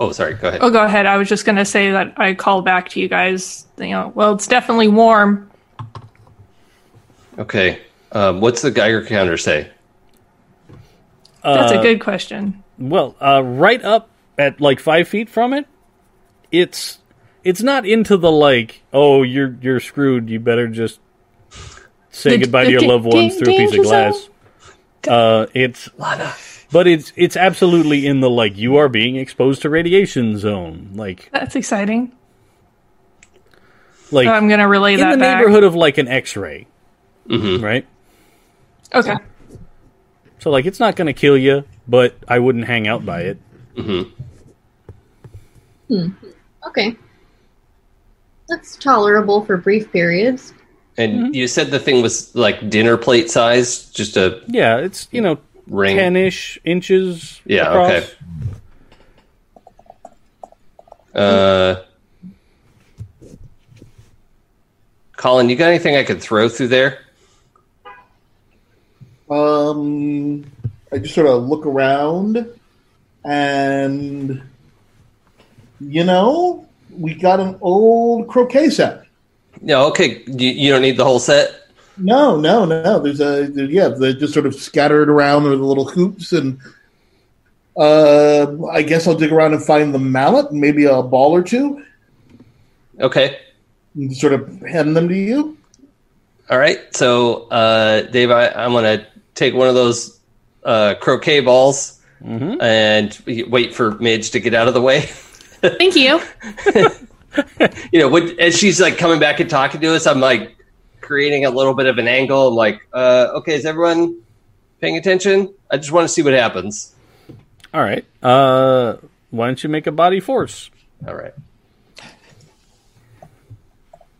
Oh, sorry. Go ahead. Oh, go ahead. I was just going to say that I call back to you guys. You know, well, it's definitely warm. Okay. Um, what's the Geiger counter say? That's Uh, a good question. Well, uh, right up at like five feet from it, it's it's not into the like, oh, you're you're screwed. You better just say The- goodbye to your da- loved ones da- through a piece of glass. Uh, it's but it's it's absolutely in the like you are being exposed to radiation zone. Like That's exciting. like So I'm going to relay in that in the back. neighborhood of like an X-ray, right? Okay. So like it's not going to kill you, but I wouldn't hang out by it. Mm-hmm. Hmm. Okay. That's tolerable for brief periods. And Mm-hmm. you said the thing was like dinner plate size, just a Yeah, it's you know ring. ten-ish inches. Yeah, across. okay. Uh, Colin, you got anything I could throw through there? Um, I just sort of look around, and you know, we got an old croquet set. No, okay. You, you don't need the whole set. No, no, no. There's a there, yeah. They're just sort of scattered around with the little hoops, and uh, I guess I'll dig around and find the mallet, and maybe a ball or two, Okay. and sort of hand them to you. All right. So, uh, Dave, I, I'm going to take one of those uh, croquet balls Mm-hmm. and wait for Midge to get out of the way. Thank you. you know, when, as she's like coming back and talking to us, I'm like, creating a little bit of an angle. I'm like, uh, okay, is everyone paying attention? I just want to see what happens. All right. Uh, why don't you make a body force? All right.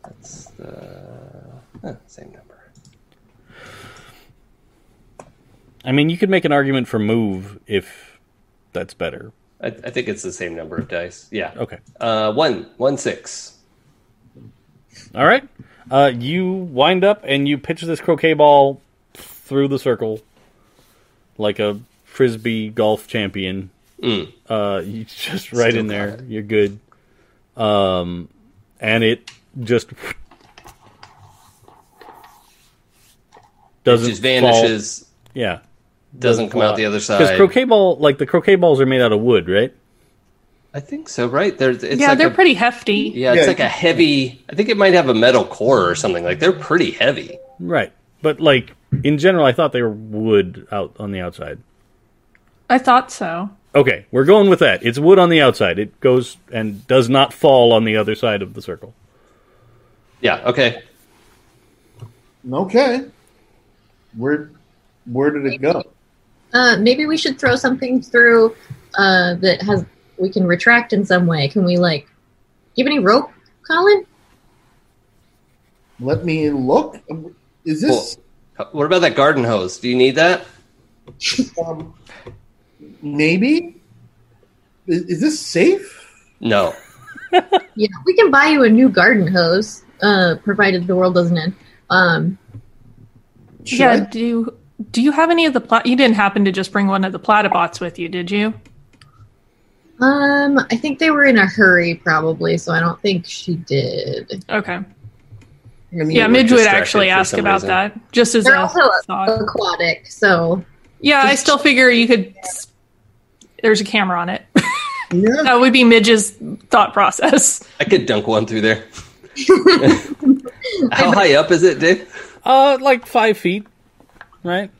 That's the huh, same number. I mean, you could make an argument for move if that's better. I, I think it's the same number of dice. Yeah. Okay. Uh, one, one six. All right. Uh, you wind up and you pitch this croquet ball through the circle like a frisbee golf champion. Mm. Uh, you just right Still in there. it. You're good. Um, and it just doesn't just fall- vanishes. Yeah, Doesn't come out the other side. because croquet ball, like the croquet balls, are made out of wood, right? I think so. Right? There's. It's yeah, like they're a, pretty hefty. Yeah, it's Yeah. like a heavy. I think it might have a metal core or something. Like they're pretty heavy. Right. But like in general, I thought they were wood out on the outside. I thought so. Okay, we're going with that. It's wood on the outside. It goes and does not fall on the other side of the circle. Yeah. Okay. Okay. Where where did it go? Uh, maybe we should throw something through uh, that has we can retract in some way. Can we like? give any rope, Colin? Let me look. Is this What about that garden hose? Do you need that? um, maybe? Is, is this safe? No. Yeah, we can buy you a new garden hose, uh, provided the world doesn't end. Um, yeah. I- Do you, do you have any of the plat? You didn't happen to just bring one of the platybots with you, did you? um, I think they were in a hurry, probably, so I don't think she did. Okay. I mean, Yeah, Midge would actually ask about reason. that, just as They're a also thought. aquatic, so Yeah, I still figure you could. There's a camera on it. yeah. that would be Midge's thought process. I could dunk one through there. How high up is it, Dave? Uh, like five feet, right?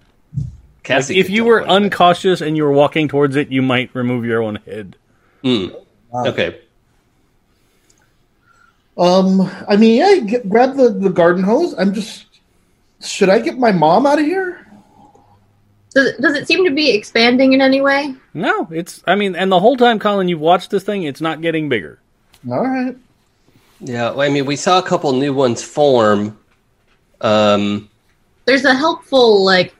Cassie. if you were one. uncautious and you were walking towards it, you might remove your own head. Mm. Okay. Um, I mean, yeah, get, grab the, the garden hose. I'm just. Should I get my mom out of here? does it, does it seem to be expanding in any way? No, it's. I mean, and the whole time, Colin, you've watched this thing. It's not getting bigger. All right. Yeah. Well, I mean, we saw a couple new ones form. Um. There's a helpful like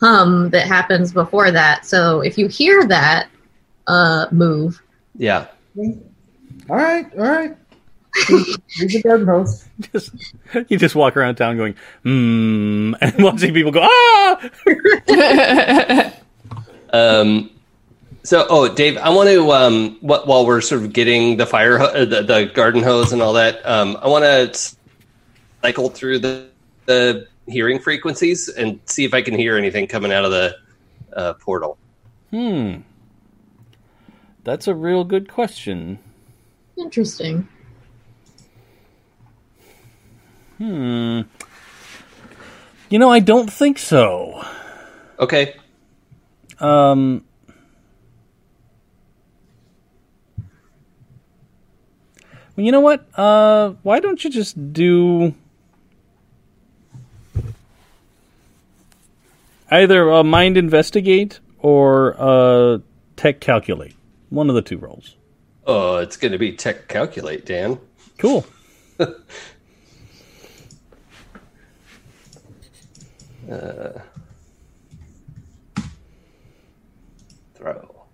hum that happens before that. So if you hear that uh, move, Yeah. All right. All right. Here's the garden hose. Just you just walk around town going, hmm, and watching people go, ah. Um, so, oh, Dave, I want to um, what, while we're sort of getting the fire, ho- uh, the, the garden hose and all that, um, I want to cycle through the the hearing frequencies and see if I can hear anything coming out of the uh, portal. Hmm. That's a real good question. interesting. Hmm. You know, I don't think so. Okay. Um. Well, you know what? Uh, why don't you just do either a mind investigate or uh, tech calculate? One of the two rolls. Oh, it's going to be tech calculate, Dan. Cool. Throw.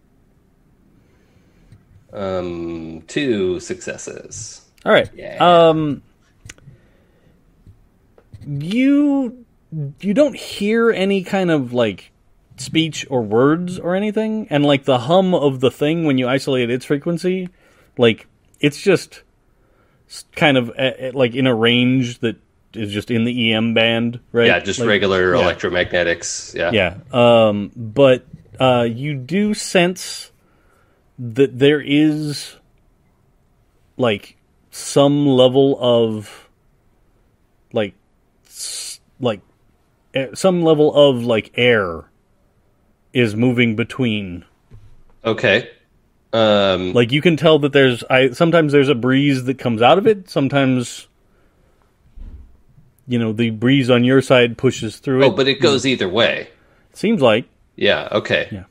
Um, two successes. All right. Yeah. Um, you you don't hear any kind of like speech or words or anything, and like the hum of the thing when you isolate its frequency, like it's just kind of uh, uh, like in a range that is just in the EM band, right? Yeah, just Like- regular yeah. electromagnetics. Yeah. Yeah. Um, but uh, you do sense that there is like some level of like s- like eh, some level of like air is moving between Okay. Um, like you can tell that there's i sometimes there's a breeze that comes out of it sometimes you know the breeze on your side pushes through it. Oh, it. but it goes either way. seems like Yeah. Okay. Yeah.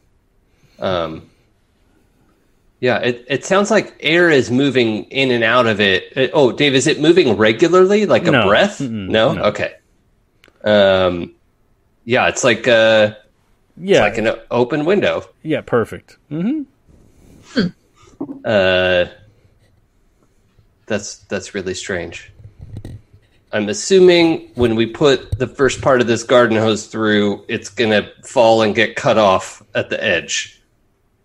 Um. Yeah. It it sounds like air is moving in and out of it. Uh, oh, Dave, is it moving regularly, like a No. breath? Mm-mm. No? No. Okay. Um. Yeah, it's like uh, yeah, like an open window. yeah, perfect. hmm Uh. That's that's really strange. I'm assuming when we put the first part of this garden hose through, it's gonna fall and get cut off at the edge.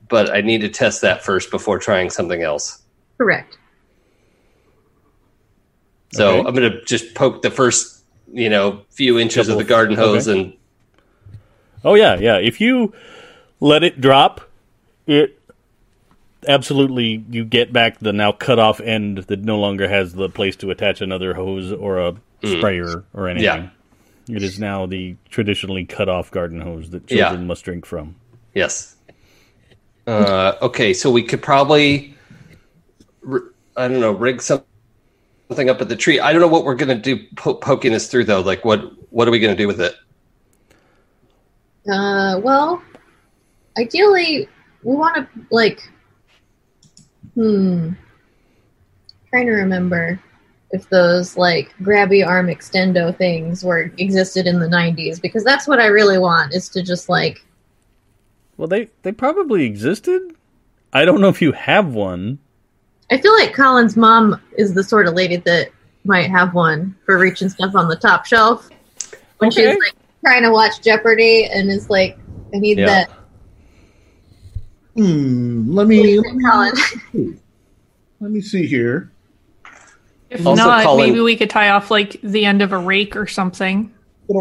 But I need to test that first before trying something else. Correct. So Okay. I'm gonna just poke the first, you know, few inches Couple of the garden hose okay. and Oh yeah, yeah. If you let it drop, it absolutely you get back the now cut off end that no longer has the place to attach another hose or a sprayer or anything. Yeah. It is now the traditionally cut off garden hose that Yeah. children must drink from. yes. Uh, okay, so we could probably, I don't know, rig some- something up at the tree. I don't know what we're gonna do po- poking this through though. Like what what are we gonna do with it? Uh, well, ideally, we want to like. Hmm. Trying to remember if those like grabby arm extendo things were existed in the '90s because that's what I really want is to just like. Well, they they probably existed. I don't know if you have one. I feel like Colin's mom is the sort of lady that might have one for reaching stuff on the top shelf when Okay. she's like trying to watch Jeopardy and is like, "I need Yeah. that." Hmm. Let me let me, let me see here. If Also, not, Colin- maybe we could tie off like the end of a rake or something.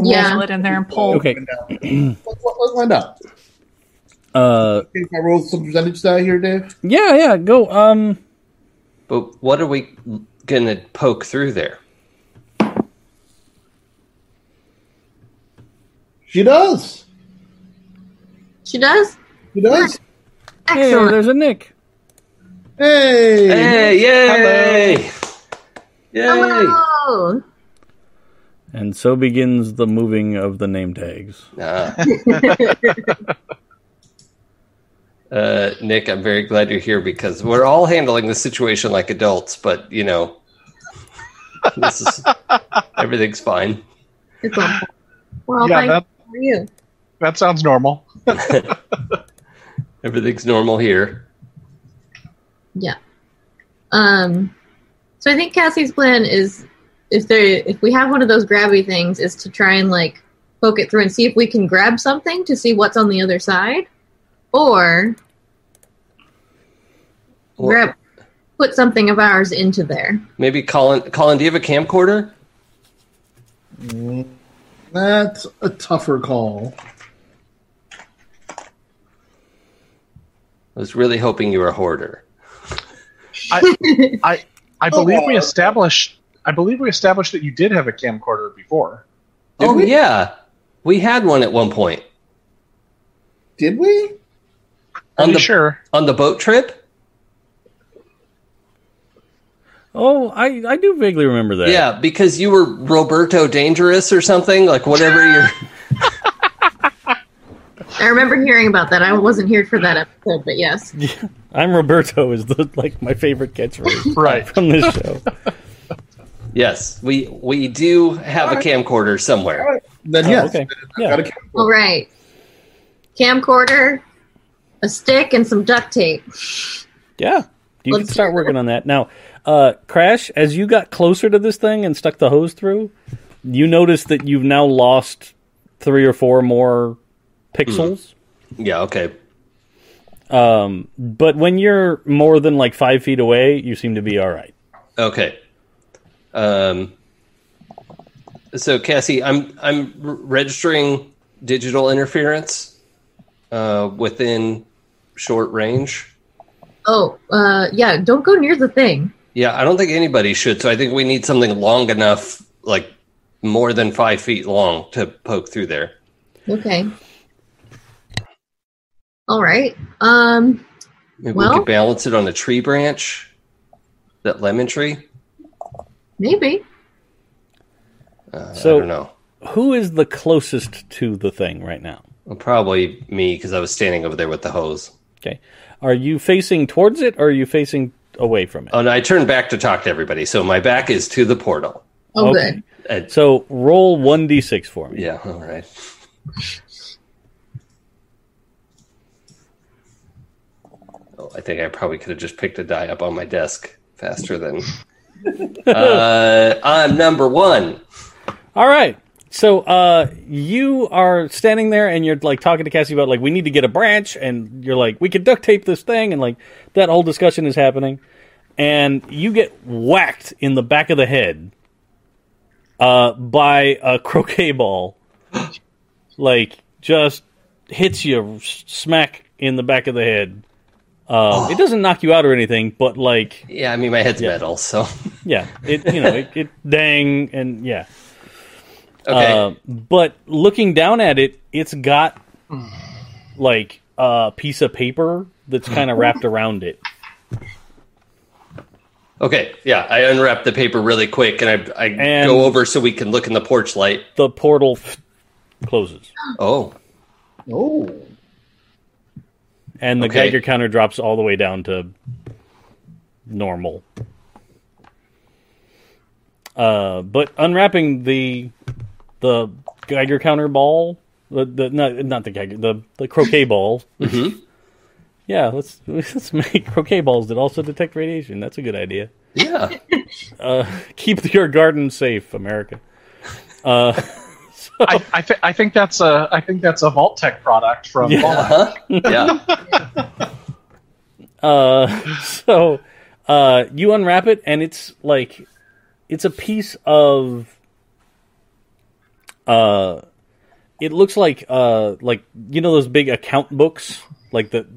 Yeah. Pull it in there and pull. Okay. Let's, let's find out. Uh, Okay, can I roll some percentage die here, Dave? yeah, yeah. Go. Um, But what are we gonna poke through there? She does. She does. She does. hey, Excellent. there's a Nick. Hey. Hey, yay! Yay! Hello. And so begins the moving of the name tags. Ah. uh, Nick, I'm very glad you're here because we're all handling the situation like adults, but you know, this is everything's fine. It's all. Well, Yeah, thank that- for you. That sounds normal. Everything's normal here. Yeah. Um. So I think Cassie's plan is if there if we have one of those grabby things is to try and like poke it through and see if we can grab something to see what's on the other side, or Well, grab put something of ours into there. maybe Colin. Colin, do you have a camcorder? That's a tougher call. I was really hoping you were a hoarder. I I I believe we Oh. established I believe we established that you did have a camcorder before. Oh, did oh we? yeah, we had one at one point Did we? on Are you the sure? on the boat trip. Oh, I, I do vaguely remember that. Yeah, because you were Roberto Dangerous or something like whatever you're. I remember hearing about that. I wasn't here for that episode, but yes. I'm Roberto is the like my favorite catchphrase Right. from this show. Yes, we we do have a camcorder somewhere. Then Oh, yes. okay. Yeah. got a. All right. Camcorder, a stick, and some duct tape. Yeah. You can Let's- start working on that. Now, uh, Crash, as you got closer to this thing and stuck the hose through, you notice that you've now lost three or four more pixels. Yeah, okay. Um, but when you're more than like five feet away, you seem to be all right. Okay. Um, so Cassie, I'm I'm registering digital interference uh, within short range. Oh, uh, yeah, don't go near the thing. Yeah, I don't think anybody should. So I think we need something long enough, like more than five feet long, to poke through there. Okay. All right. Um, Maybe Well- we could balance it on a tree branch, that lemon tree. maybe. Uh, So- I don't know. Who is the closest to the thing right now? Well, probably me because I was standing over there with the hose. Okay. Are you facing towards it or are you facing away from it? Oh, and I turn back to talk to everybody, so my back is to the portal. Oh, Okay. good. So roll 1d6 for me. yeah, all right. Oh, I think I probably could have just picked a die up on my desk faster than. uh, I'm number one. All right. So uh, you are standing there and you're like talking to Cassie about like we need to get a branch and you're like we could duct tape this thing and like that whole discussion is happening and you get whacked in the back of the head uh, by a croquet ball. like just hits you smack in the back of the head. Uh, It doesn't knock you out or anything, but like Yeah, I mean my head's metal, so yeah, it you know it, it dang and yeah. okay. Uh, but looking down at it, it's got like a piece of paper that's kind of wrapped around it. Okay, yeah, I unwrap the paper really quick and I I And- go over so we can look in the porch light. The portal closes, Oh, Oh, and the Okay. Geiger counter drops all the way down to normal. Uh, but unwrapping the the Geiger counter ball, the, the not not the Geiger, the the croquet ball. Yeah, let's let's make croquet balls that also detect radiation. That's a good idea. yeah. keep your garden safe, America. Uh, so, I, I, th- I think that's a I think that's a Vault-Tec product from Yeah. Fallout. Yeah. uh, so uh, you unwrap it, and it's like it's a piece of. Uh, it looks like uh, like you know those big account books, like the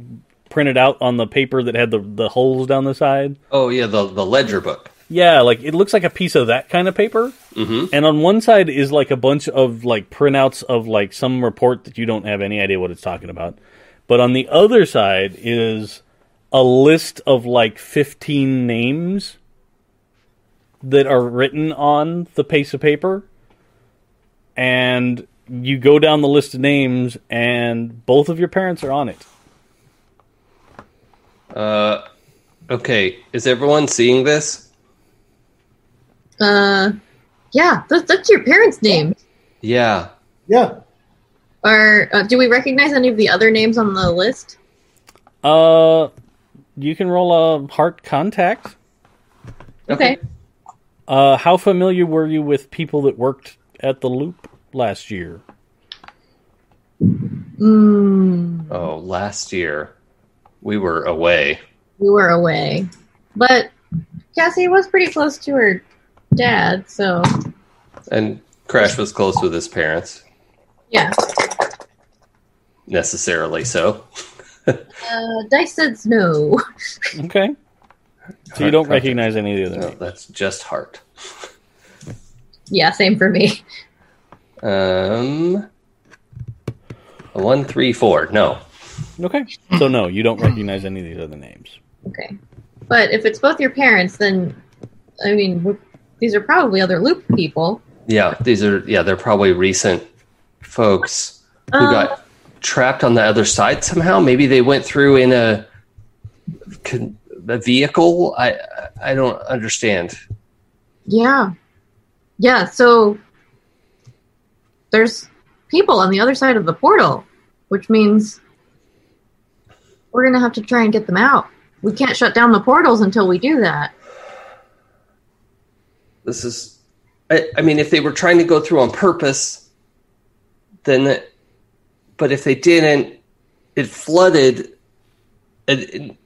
printed out on the paper that had the the holes down the side. Oh yeah, the the ledger book. Yeah, like it looks like a piece of that kind of paper. Mm-hmm. And on one side is like a bunch of like printouts of like some report that you don't have any idea what it's talking about. But on the other side is a list of like 15 names that are written on the piece of paper. And you go down the list of names and both of your parents are on it. Uh, okay, is everyone seeing this? Uh, yeah, that's, that's your parents' name. Yeah. yeah. Or uh, do we recognize any of the other names on the list? Uh you can roll a heart contact. Okay. Uh, how familiar were you with people that worked at the Loop last year? Mm, Oh, last year we were away. we were away, but Cassie was pretty close to her dad, so And Crash was close with his parents, yeah. necessarily so. Uh, Dice says no. Okay. So you don't recognize any of the other No, that's just heart. Yeah, same for me. Um, one, three, four. No. Okay. So no, you don't recognize any of these other names. Okay, but if it's both your parents, then I mean, these are probably other loop people. Yeah, these are. Yeah, they're probably recent folks who Um, got trapped on the other side somehow. Maybe they went through in a, a vehicle. I I don't understand. Yeah. Yeah, so there's people on the other side of the portal, which means we're going to have to try and get them out. We can't shut down the portals until we do that. This is. I, I mean, if they were trying to go through on purpose, then. But if they didn't, it flooded. And, and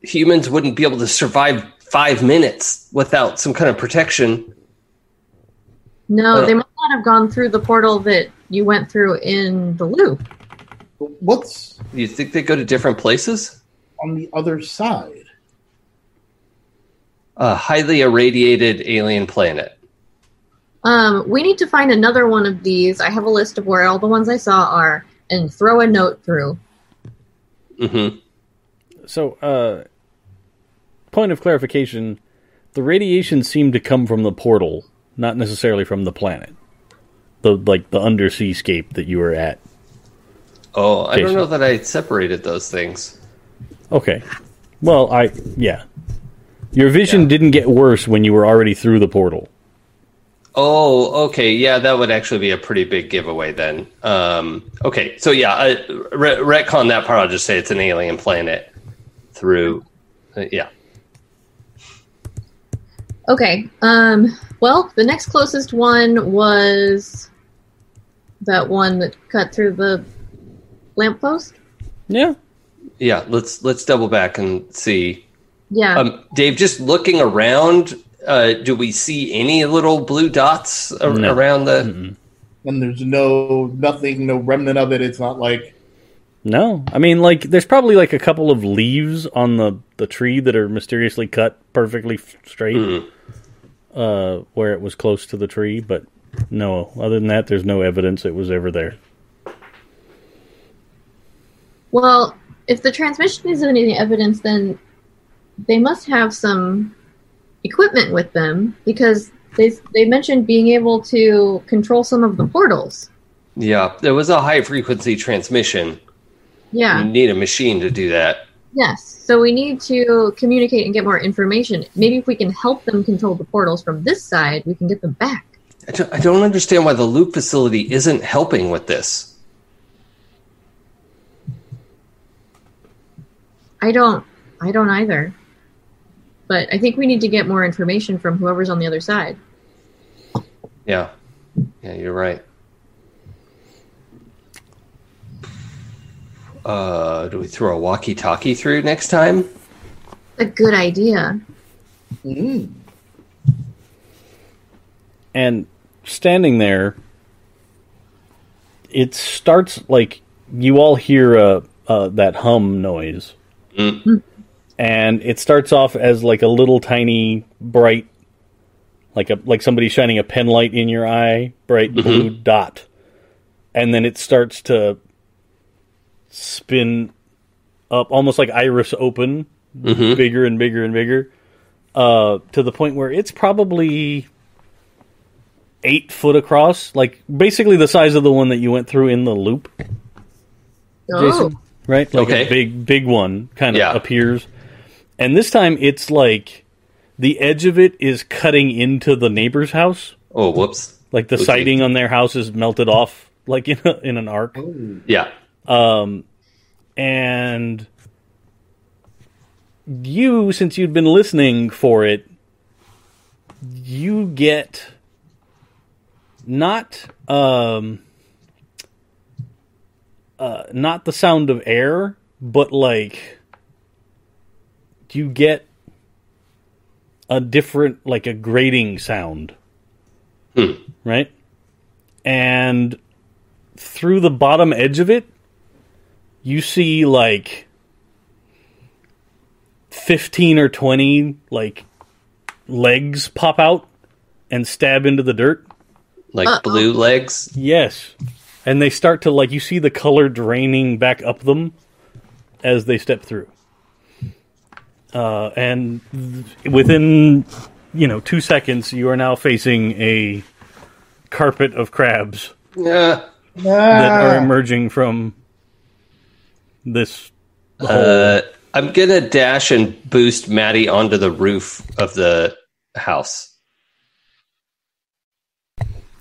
humans wouldn't be able to survive five minutes without some kind of protection. No, Uh. they must not have gone through the portal that you went through in the loop. What's You think they go to different places? on the other side? A highly irradiated alien planet. Um, we need to find another one of these. I have a list of where all the ones I saw are and throw a note through. hmm So, uh, point of clarification: the radiation seemed to come from the portal, not necessarily from the planet. the like the undersea scape that you were at. Oh, I don't know that I separated those things. Okay. Well, I yeah. Your vision Yeah. didn't get worse when you were already through the portal. Oh, okay. Yeah, that would actually be a pretty big giveaway then. Um, okay, so yeah, I, re- retcon that part. I'll just say it's an alien planet through. uh, yeah. Okay. Um. Well, the next closest one was that one that cut through the lamppost. Yeah. Yeah, let's let's double back and see. Yeah. Um, Dave, just looking around, uh, do we see any little blue dots a- No. around the? And there's no nothing, no remnant of it. It's not like No. I mean like there's probably like a couple of leaves on the the tree that are mysteriously cut perfectly straight Mm. uh where it was close to the tree, but no, other than that there's no evidence it was ever there. Well, if the transmission isn't any evidence, then they must have some equipment with them because they they mentioned being able to control some of the portals. Yeah, there was a high frequency transmission. Yeah. You need a machine to do that. Yes. So we need to communicate and get more information. Maybe if we can help them control the portals from this side, we can get them back. I don't, I don't understand why the loop facility isn't helping with this. I don't I don't either. But I think we need to get more information from whoever's on the other side. Yeah, yeah, you're right. Uh, do we throw a walkie-talkie through next time? A good idea. mm, And standing there, it starts like you all hear uh, uh, that hum noise, Mm. and it starts off as like a little tiny bright, like a like somebody shining a pen light in your eye, bright blue dot, and then it starts to spin up, almost like iris open, bigger and bigger and bigger, uh, to the point where it's probably eight foot across, like basically the size of the one that you went through in the loop, Oh. Jason. Right? Like Okay. a big, big one kind of Yeah. appears. And this time it's like the edge of it is cutting into the neighbor's house. Oh, whoops. Like the Okay. siding on their house is melted off, like in, a, in an arc. Yeah. and you since you'd been listening for it you get not um uh not the sound of air but like you get a different like a grating sound. Right? And through the bottom edge of it you see like 15 or 20 like legs pop out and stab into the dirt. Like Uh-oh. blue legs. yes and they start to like you see the color draining back up them as they step through uh, and th- within you know two seconds you are now facing a carpet of crabs Yeah. that Ah. are emerging from this hole. Uh, I'm gonna dash and boost Maddie onto the roof of the house.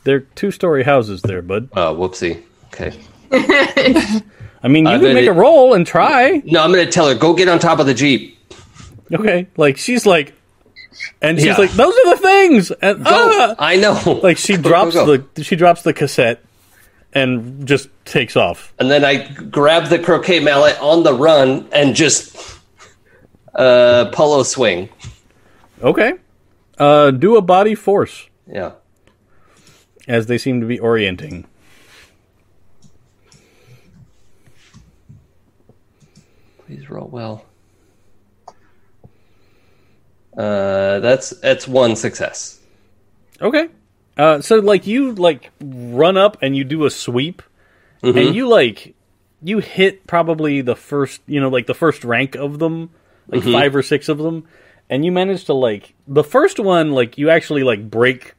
They're two story houses there, bud. Oh, whoopsie. Okay. I mean, you can make a roll and try. No, I'm gonna tell her go get on top of the jeep. Okay. Like, she's like, and she's Yeah. like, those are the things. And, Go. ah! I know. Like, she Go, go, drops go. the, she drops the cassette and just takes off. and then I grab the croquet mallet on the run and just uh polo swing. Okay. Uh, do a body force Yeah. As they seem to be orienting. Please roll well. Uh, that's that's one success. Okay. Uh, so like you like run up and you do a sweep, and you like you hit probably the first you know like the first rank of them, like five or six of them, and you manage to like the first one like you actually like break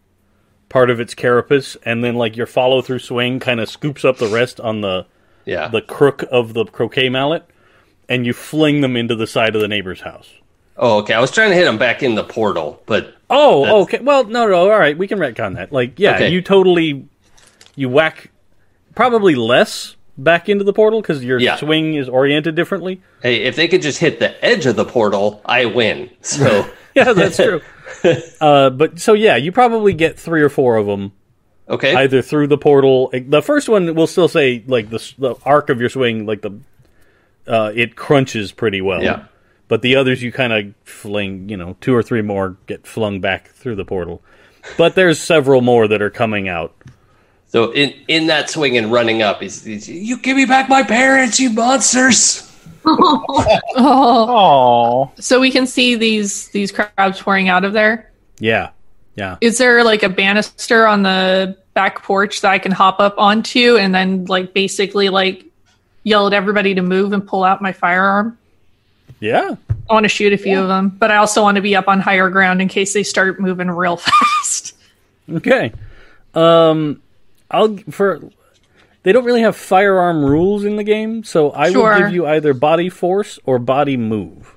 part of its carapace, and then like your follow through swing kind of scoops up the rest on the Yeah. the crook of the croquet mallet, and you fling them into the side of the neighbor's house. oh, okay. I was trying to hit him back in the portal, but Oh, That's- okay. Well, no, no. All right, we can retcon that. Like, yeah, Okay. you totally you whack probably less back into the portal because your Yeah. swing is oriented differently. hey, if they could just hit the edge of the portal, I win. So Yeah, that's true. uh, but so yeah, you probably get three or four of them okay. either through the portal. The first one will still say like the the arc of your swing, like the uh, it crunches pretty well. Yeah. But the others you kind of fling, you know, two or three more get flung back through the portal. But there's several more that are coming out. So in in that swing and running up, he's, he's you give me back my parents, you monsters. Oh, Oh, so we can see these these crabs pouring out of there. Yeah. Yeah. Is there like a banister on the back porch that I can hop up onto and then like basically like yell at everybody to move and pull out my firearm? Yeah. I want to shoot a few of them, but I also want to be up on higher ground in case they start moving real fast. Okay. Um I'll for they don't really have firearm rules in the game, so I will give you either body force or body move.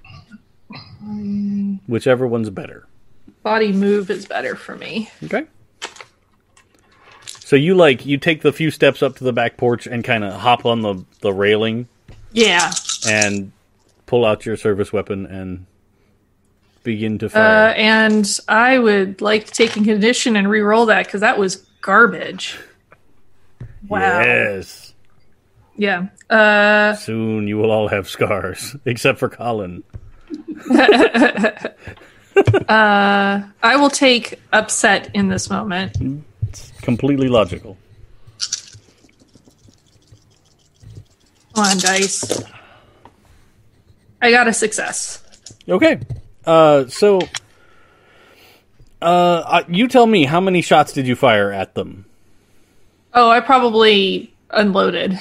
Whichever one's better. Body move is better for me. Okay. So you like you take the few steps up to the back porch and kind of hop on the the railing Yeah. and pull out your service weapon and begin to Uh, fire. and I would like to take a condition and re-roll that because that was garbage. Wow. Yes. Yeah. Uh, Soon you will all have scars, except for Colin. uh, I will take upset in this moment. It's completely logical. Come on, dice. I got a success. Okay. Uh, so, uh, uh, you tell me how many shots did you fire at them? Oh, I probably unloaded.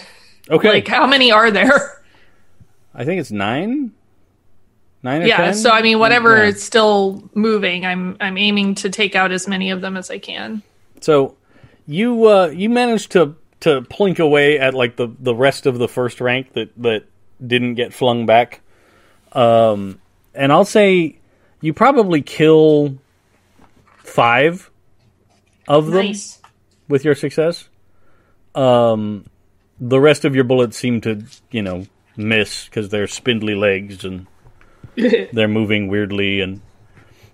Okay. Like, how many are there? I think it's nine. Nine or yeah. ten. So I mean, whatever Yeah. is still moving, I'm I'm aiming to take out as many of them as I can. So you uh, you managed to to plink away at like the, the rest of the first rank that that didn't get flung back. Um, and I'll say you probably kill five of them Nice. with your success. Um, the rest of your bullets seem to you know miss because they're spindly legs and they're moving weirdly and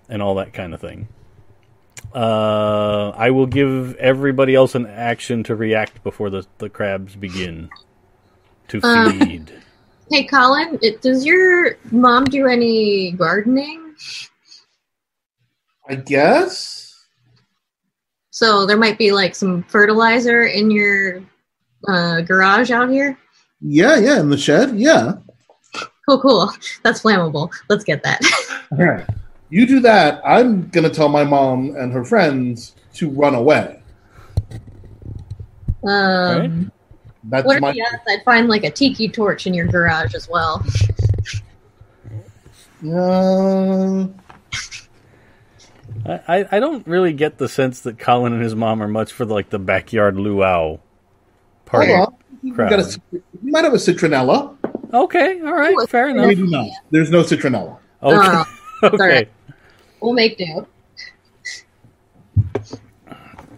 and all that kind of thing. Uh, I will give everybody else an action to react before the, the crabs begin to Uh. feed. Hey, Colin, it, does your mom do any gardening? I guess. So there might be like some fertilizer in your uh, garage out here. Yeah, yeah, in the shed. Yeah. Cool, cool. That's flammable. Let's get that. All right. You do that. I'm gonna tell my mom and her friends to run away. Um, That's What are my. the odds I'd find like a tiki torch in your garage as well? Uh, I, I, I don't really get the sense that Colin and his mom are much for like the backyard luau party. hold on. You, crowd. got a, you might have a citronella. Okay, all right, Ooh, fair enough. Maybe not. There's no citronella. Okay, Oh, okay. sorry. We'll make do.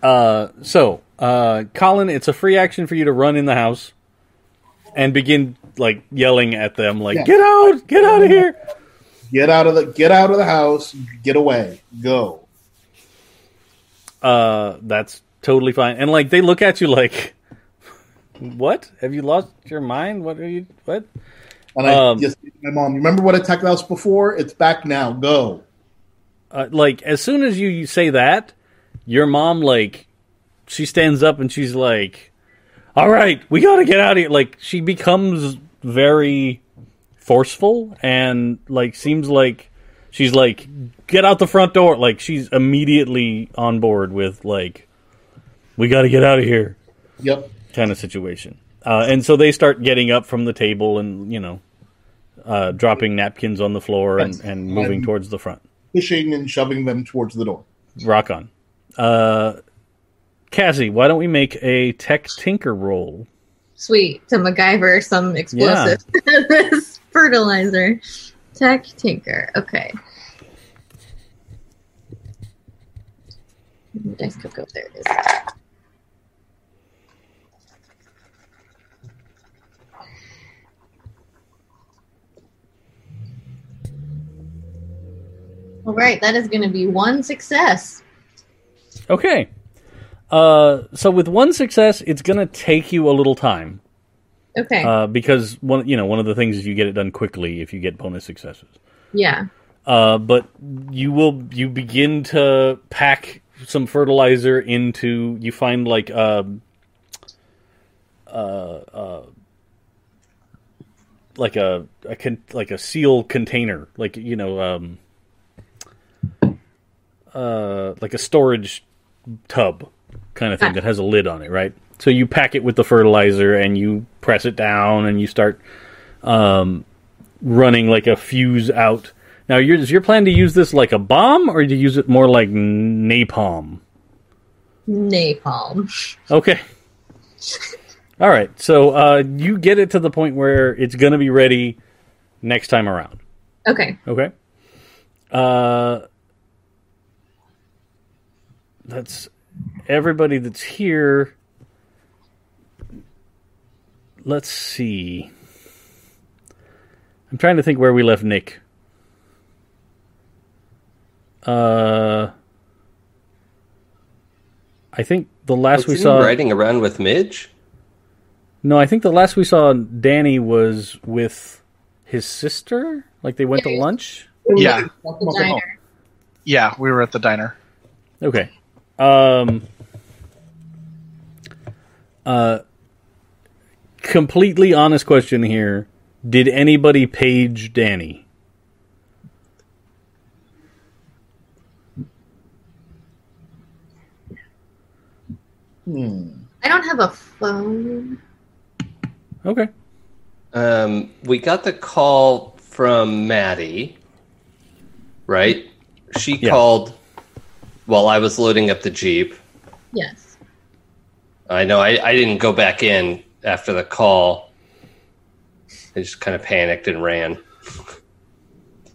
Uh, so, uh, Colin, it's a free action for you to run in the house and begin like yelling at them, like Yeah. "Get out! Get out of here!" Get out of the get out of the house. Get away. Go. Uh, that's totally fine. And like they look at you like, "What? Have you lost your mind? What are you? What?" And I Um, just my mom, remember what attacked house before? It's back now. Go. Uh, like as soon as you, you say that, your mom like she stands up and she's like, "All right, we got to get out of here." Like she becomes very forceful and like seems like she's like, "Get out the front door!" Like she's immediately on board with like, "We got to get out of here." Yep. kind of situation. Uh, and so they start getting up from the table and you know, uh, dropping napkins on the floor and, and moving And- towards the front. Pushing and shoving them towards the door. Rock on. Uh, Cassie, why don't we make a tech tinker roll? Sweet. To MacGyver some explosive this fertilizer. Tech tinker. Okay. Dice could go there. It is. All right, that is going to be one success. Okay. Uh, so with one success, it's going to take you a little time Okay. uh, because one, you know, one of the things is you get it done quickly if you get bonus successes. yeah. Uh, but you will you begin to pack some fertilizer into you find like um uh, uh, like a, a con- like a seal container like you know um uh like a storage tub kind of thing that has a lid on it right so you pack it with the fertilizer and you press it down and you start um running like a fuse out now, your, is your plan to use this like a bomb, or to use it more like napalm? Napalm. Okay. All right. So uh, you get it to the point where it's going to be ready next time around. Okay. Okay. Uh, that's everybody that's here. Let's see. I'm trying to think where we left Nick. Uh, I think the last we Wasn't saw. riding around with Midge. No, I think the last we saw Danny was with his sister. Like they went to lunch. Yeah. At the diner. Yeah, we were at the diner. Okay. Um. Uh. Completely honest question here. Did anybody page Danny? I don't have a phone. Okay. Um, we got the call from Maddie, right? She Yeah. called while I was loading up the Jeep. Yes. I know I, I didn't go back in after the call. I just kind of panicked and ran.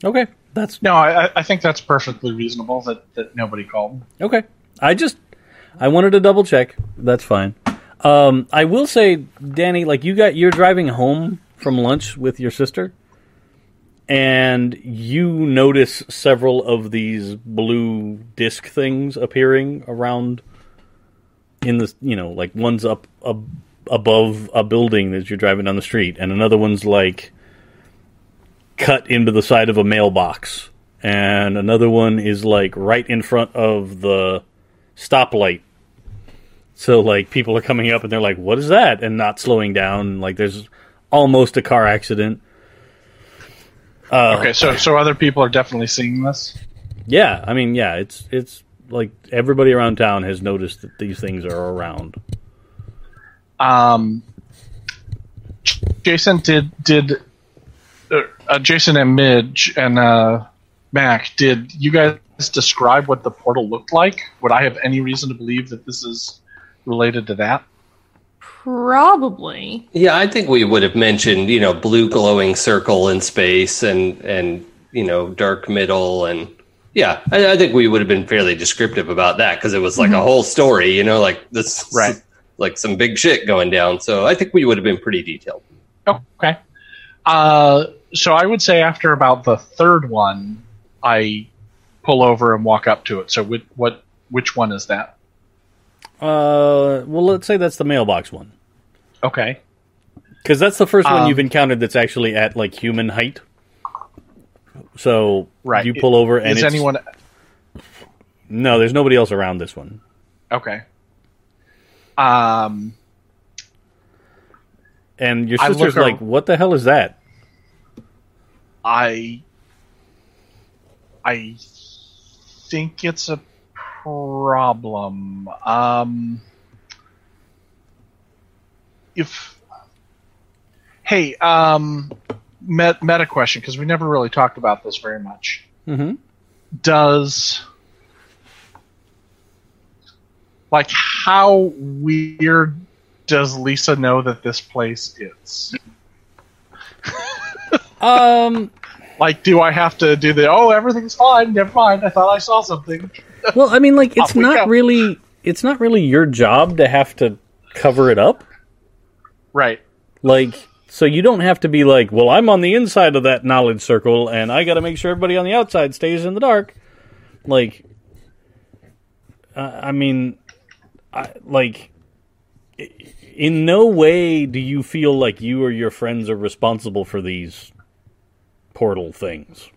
Okay. That's No, I, I- I think that's perfectly reasonable that, that nobody called. okay. I just I wanted to double check. That's fine. Um, I will say, Danny, like you got you're driving home from lunch with your sister, and you notice several of these blue disc things appearing around in the you know like one's up, up above a building as you're driving down the street, and another one's like cut into the side of a mailbox, and another one is like right in front of the stoplight. So like people are coming up and they're like, "What is that?" and not slowing down. Like there's almost a car accident. Uh, Okay, so so other people are definitely seeing this. yeah, I mean, yeah, it's it's like everybody around town has noticed that these things are around. Um, Jason did did uh, uh, Jason and Midge and uh, Mac did you guys describe what the portal looked like? Would I have any reason to believe that this is related to that? Probably. Yeah, I think we would have mentioned, you know, blue glowing circle in space and and you know, dark middle and yeah, I, I think we would have been fairly descriptive about that because it was like a whole story, you know, like this, Right. Like some big shit going down. So I think we would have been pretty detailed. Oh, okay. Uh, so I would say after about the third one, I pull over and walk up to it. So which, what which one is that? Uh, well, let's say that's the mailbox one Okay. because that's the first one Um, you've encountered that's actually at like human height. So Right. you pull over and is it's, anyone no, there's nobody else around this one. okay? Um, And your sister's like, "What the hell is that?" I I think it's a problem. Um, if hey, um, met, meta question because we never really talked about this very much. Mm-hmm. Does Like, how weird does Lisa know that this place is? Um. Like, do I have to do the oh everything's fine, never mind, I thought I saw something. Well, I mean, like it's Off not really it's not really your job to have to cover it up. Right. Like, so you don't have to be like, well, I'm on the inside of that knowledge circle, and I got to make sure everybody on the outside stays in the dark. Like, uh, I mean, I, like, in no way do you feel like you or your friends are responsible for these portal things.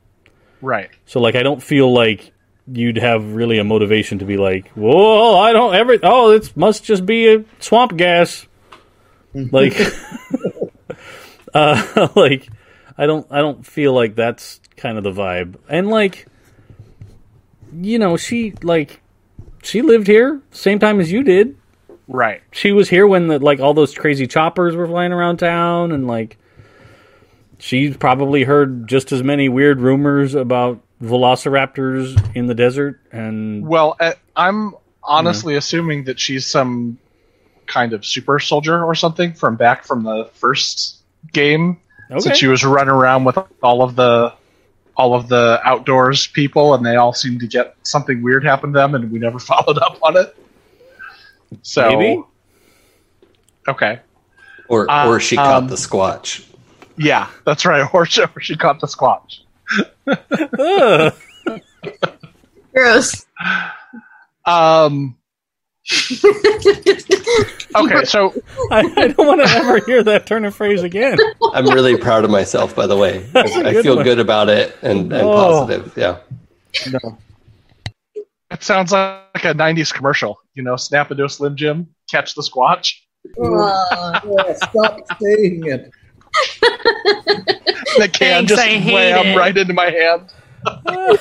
Right. So, like, I don't feel like you'd have really a motivation to be like, whoa, I don't ever, oh, it must just be a swamp gas. like, uh, like, I don't, I don't feel like that's kind of the vibe. And like, you know, she like, she lived here same time as you did. Right. She was here when the like all those crazy choppers were flying around town, and like, she probably heard just as many weird rumors about velociraptors in the desert. And Well, uh, I'm honestly assuming that she's some kind of super soldier or something from back from the first game. okay, Since she was running around with all of the all of the outdoors people, and they all seemed to get something weird happen to them, and we never followed up on it. So, Maybe. okay, Or Uh, or she caught um, the squatch. yeah, that's right. Or she, or she caught the squatch. Gross. Um. Okay, so I, I don't want to ever hear that turn of phrase again. I'm really proud of myself, by the way. I, I feel one. good about it and, and Oh. positive. Yeah. No. it sounds like a '90s commercial. You know, snap into a Slim Jim, catch the squatch. Uh, Yeah, stop saying it. The can Thanks, just I hate wham right into my hand. no.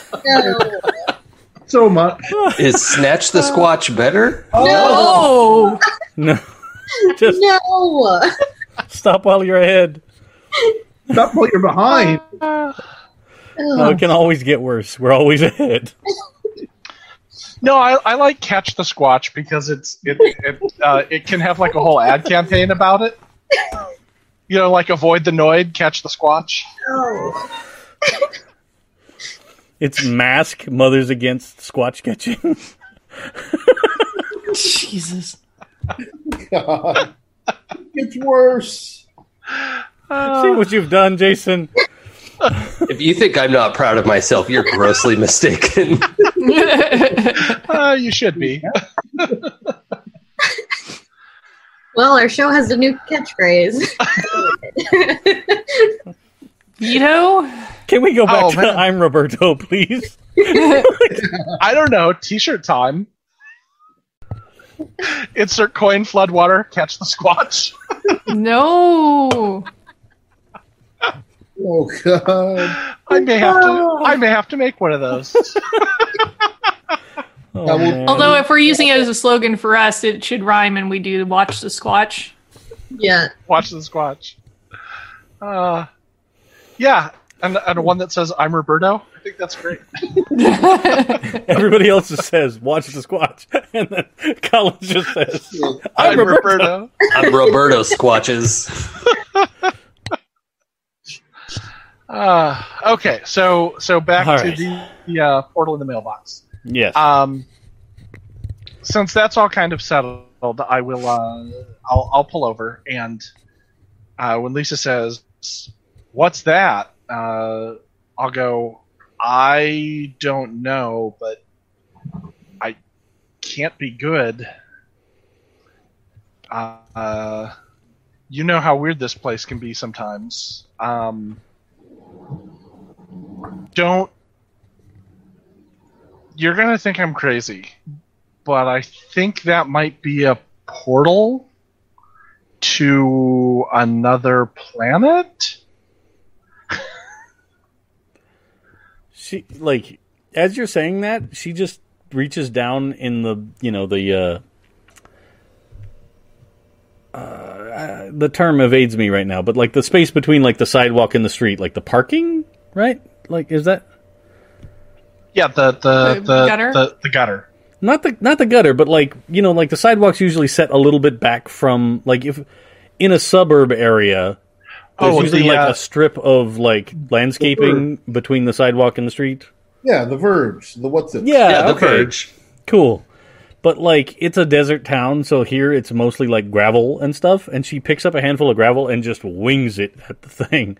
So much. Is Snatch the Squatch better? Oh, No, just No. stop while you're ahead. Stop while you're behind. No, it can always get worse. We're always ahead. No, I, I like Catch the Squatch because it's it it, uh, it can have like a whole ad campaign about it. You know, like avoid the Noid, catch the Squatch. No. It's mask mothers against squatch catching. Jesus. God. It's worse. See what you've done, Jason. If you think I'm not proud of myself, you're grossly mistaken. Uh, you should be. Well, our show has a new catchphrase. Veto? Can we go back Oh, to man. I'm Roberto, please? I don't know. T-shirt time. Insert coin, floodwater, catch the Squatch. No. Oh God. I may have to. I may have to make one of those. Oh, will- Although, if we're using it as a slogan for us, it should rhyme and we do watch the Squatch. yeah. Watch the Squatch. Uh, yeah, and, and one that says "I'm Roberto." I think that's great. everybody else just says, watch the squatch. And then Colin just says, I'm, I'm Roberto. I'm Roberto Squatches. Uh, okay, so so back All to right. the, the uh, portal in the mailbox. yes. Um, since that's all kind of settled, I will. Uh, I'll, I'll pull over, and uh, when Lisa says, "What's that?" Uh, I'll go. I don't know, but I can't be good. Uh, you know how weird this place can be sometimes. Um, don't you're gonna think I'm crazy, but I think that might be a portal to another planet. She, like, as you're saying that, she just reaches down in the, you know, the, uh, uh, the term evades me right now, but like the space between like the sidewalk and the street, like the parking, right? Like, is that? Yeah, the the The the gutter? The, the gutter. not the not the gutter, but like you know, like the sidewalks usually set a little bit back from like if in a suburb area. There's Oh, usually the, like uh, a strip of like landscaping between the sidewalk and the street. Yeah, the Verge, the what's it? Yeah, yeah, the okay, Verge. cool. But like it's a desert town, so here it's mostly like gravel and stuff. And she picks up a handful of gravel and just wings it at the thing.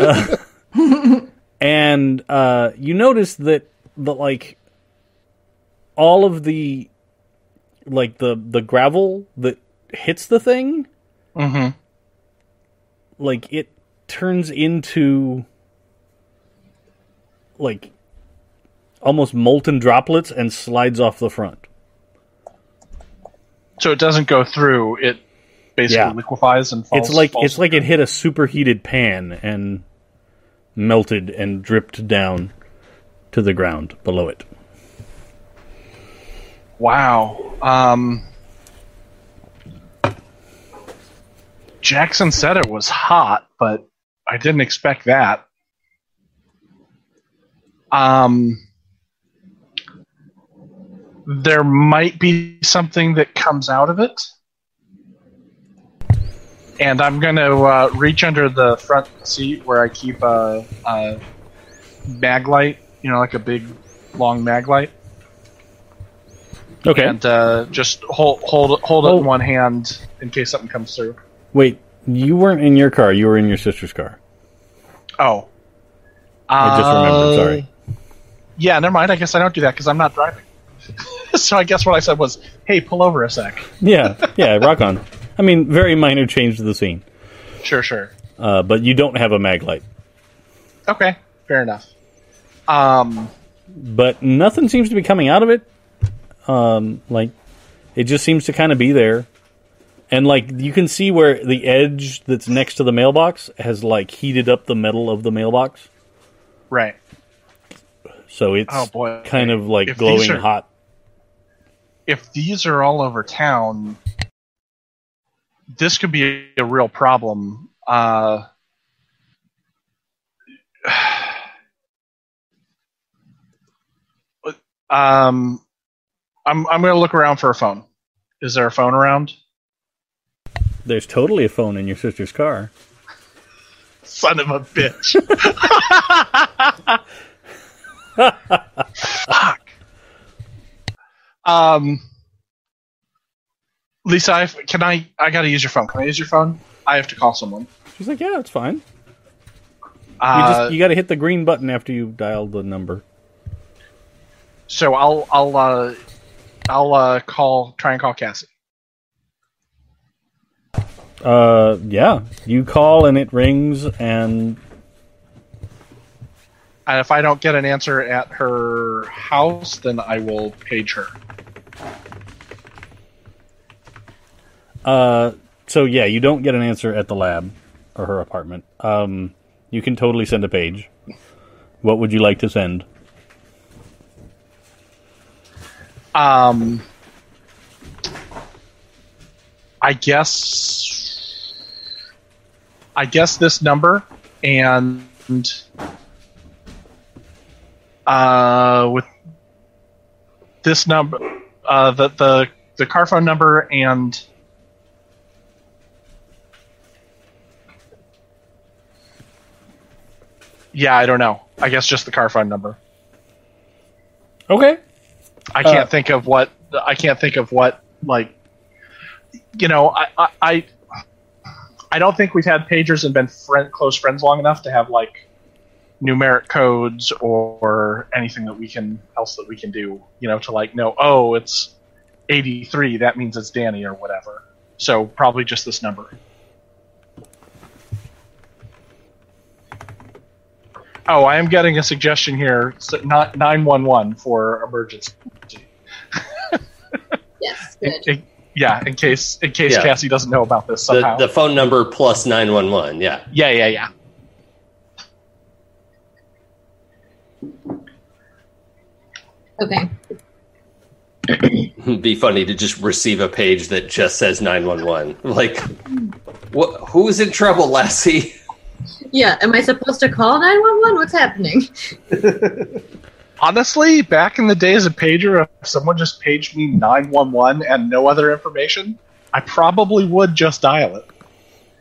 Uh, and uh, you notice that the like all of the like the the gravel that hits the thing, Mm-hmm. Like it turns into like almost molten droplets and slides off the front. So it doesn't go through. It basically Yeah. liquefies and falls. it's like falls it's like it hit a superheated pan and melted and dripped down to the ground below it. Wow. Um, Jackson said it was hot, but I didn't expect that. Um, there might be something that comes out of it. And I'm going to uh, reach under the front seat where I keep a, a mag light, you know, like a big, long mag light Okay. and uh, just hold hold hold it Oh. in one hand in case something comes through. Wait, you weren't in your car. You were in your sister's car. Oh, I just remembered. Sorry. Yeah, never mind. I guess I don't do that because I'm not driving. so I guess what I said was, "Hey, pull over a sec." Yeah, yeah. Rock on. I mean, very minor change to the scene, Sure, sure. uh, but you don't have a mag light. Okay, fair enough. Um, But nothing seems to be coming out of it. Um, like it just seems to kind of be there, and like you can see where the edge that's next to the mailbox has like heated up the metal of the mailbox, right. so it's Oh boy. kind of like If glowing are- hot. If these are all over town, this could be a real problem. Uh, um, I'm I'm gonna look around for a phone. Is there a phone around? There's totally a phone in your sister's car. Son of a bitch. Fuck. Um, Lisa, I, can I? I gotta use your phone. Can I use your phone? I have to call someone. She's like, "Yeah, it's fine. You Uh, just you got to hit the green button after you dial the number." so I'll I'll uh, I'll uh, call try and call Cassie. Uh, yeah. You call and it rings, and And if I don't get an answer at her house, then I will page her. uh, so yeah, you don't get an answer at the lab or her apartment. Um, you can totally send a page. What would you like to send? Um, I guess. I guess this number and uh, with this number, uh, the the the car phone number and yeah, I don't know. I guess just the car phone number. Okay. I can't Uh, think of what I can't think of what like you know I I I, don't think we've had pagers and been friend, close friends long enough to have like numeric codes or anything that we can else that we can do you know to like know oh it's 83 that means it's Danny or whatever. So probably just this number. Oh I am getting a suggestion here. So not 911 for emergency. Yes, good. in- yeah, in case in case Yeah. Cassie doesn't know about this The, somehow. the phone number plus 911, yeah. yeah, yeah, yeah. Okay. It'd be funny to just receive a page that just says 911. Like, what, who's in trouble, Lassie? Yeah, am I supposed to call 911? What's happening? honestly, back in the days of pager, if someone just paged me nine one one and no other information, I probably would just dial it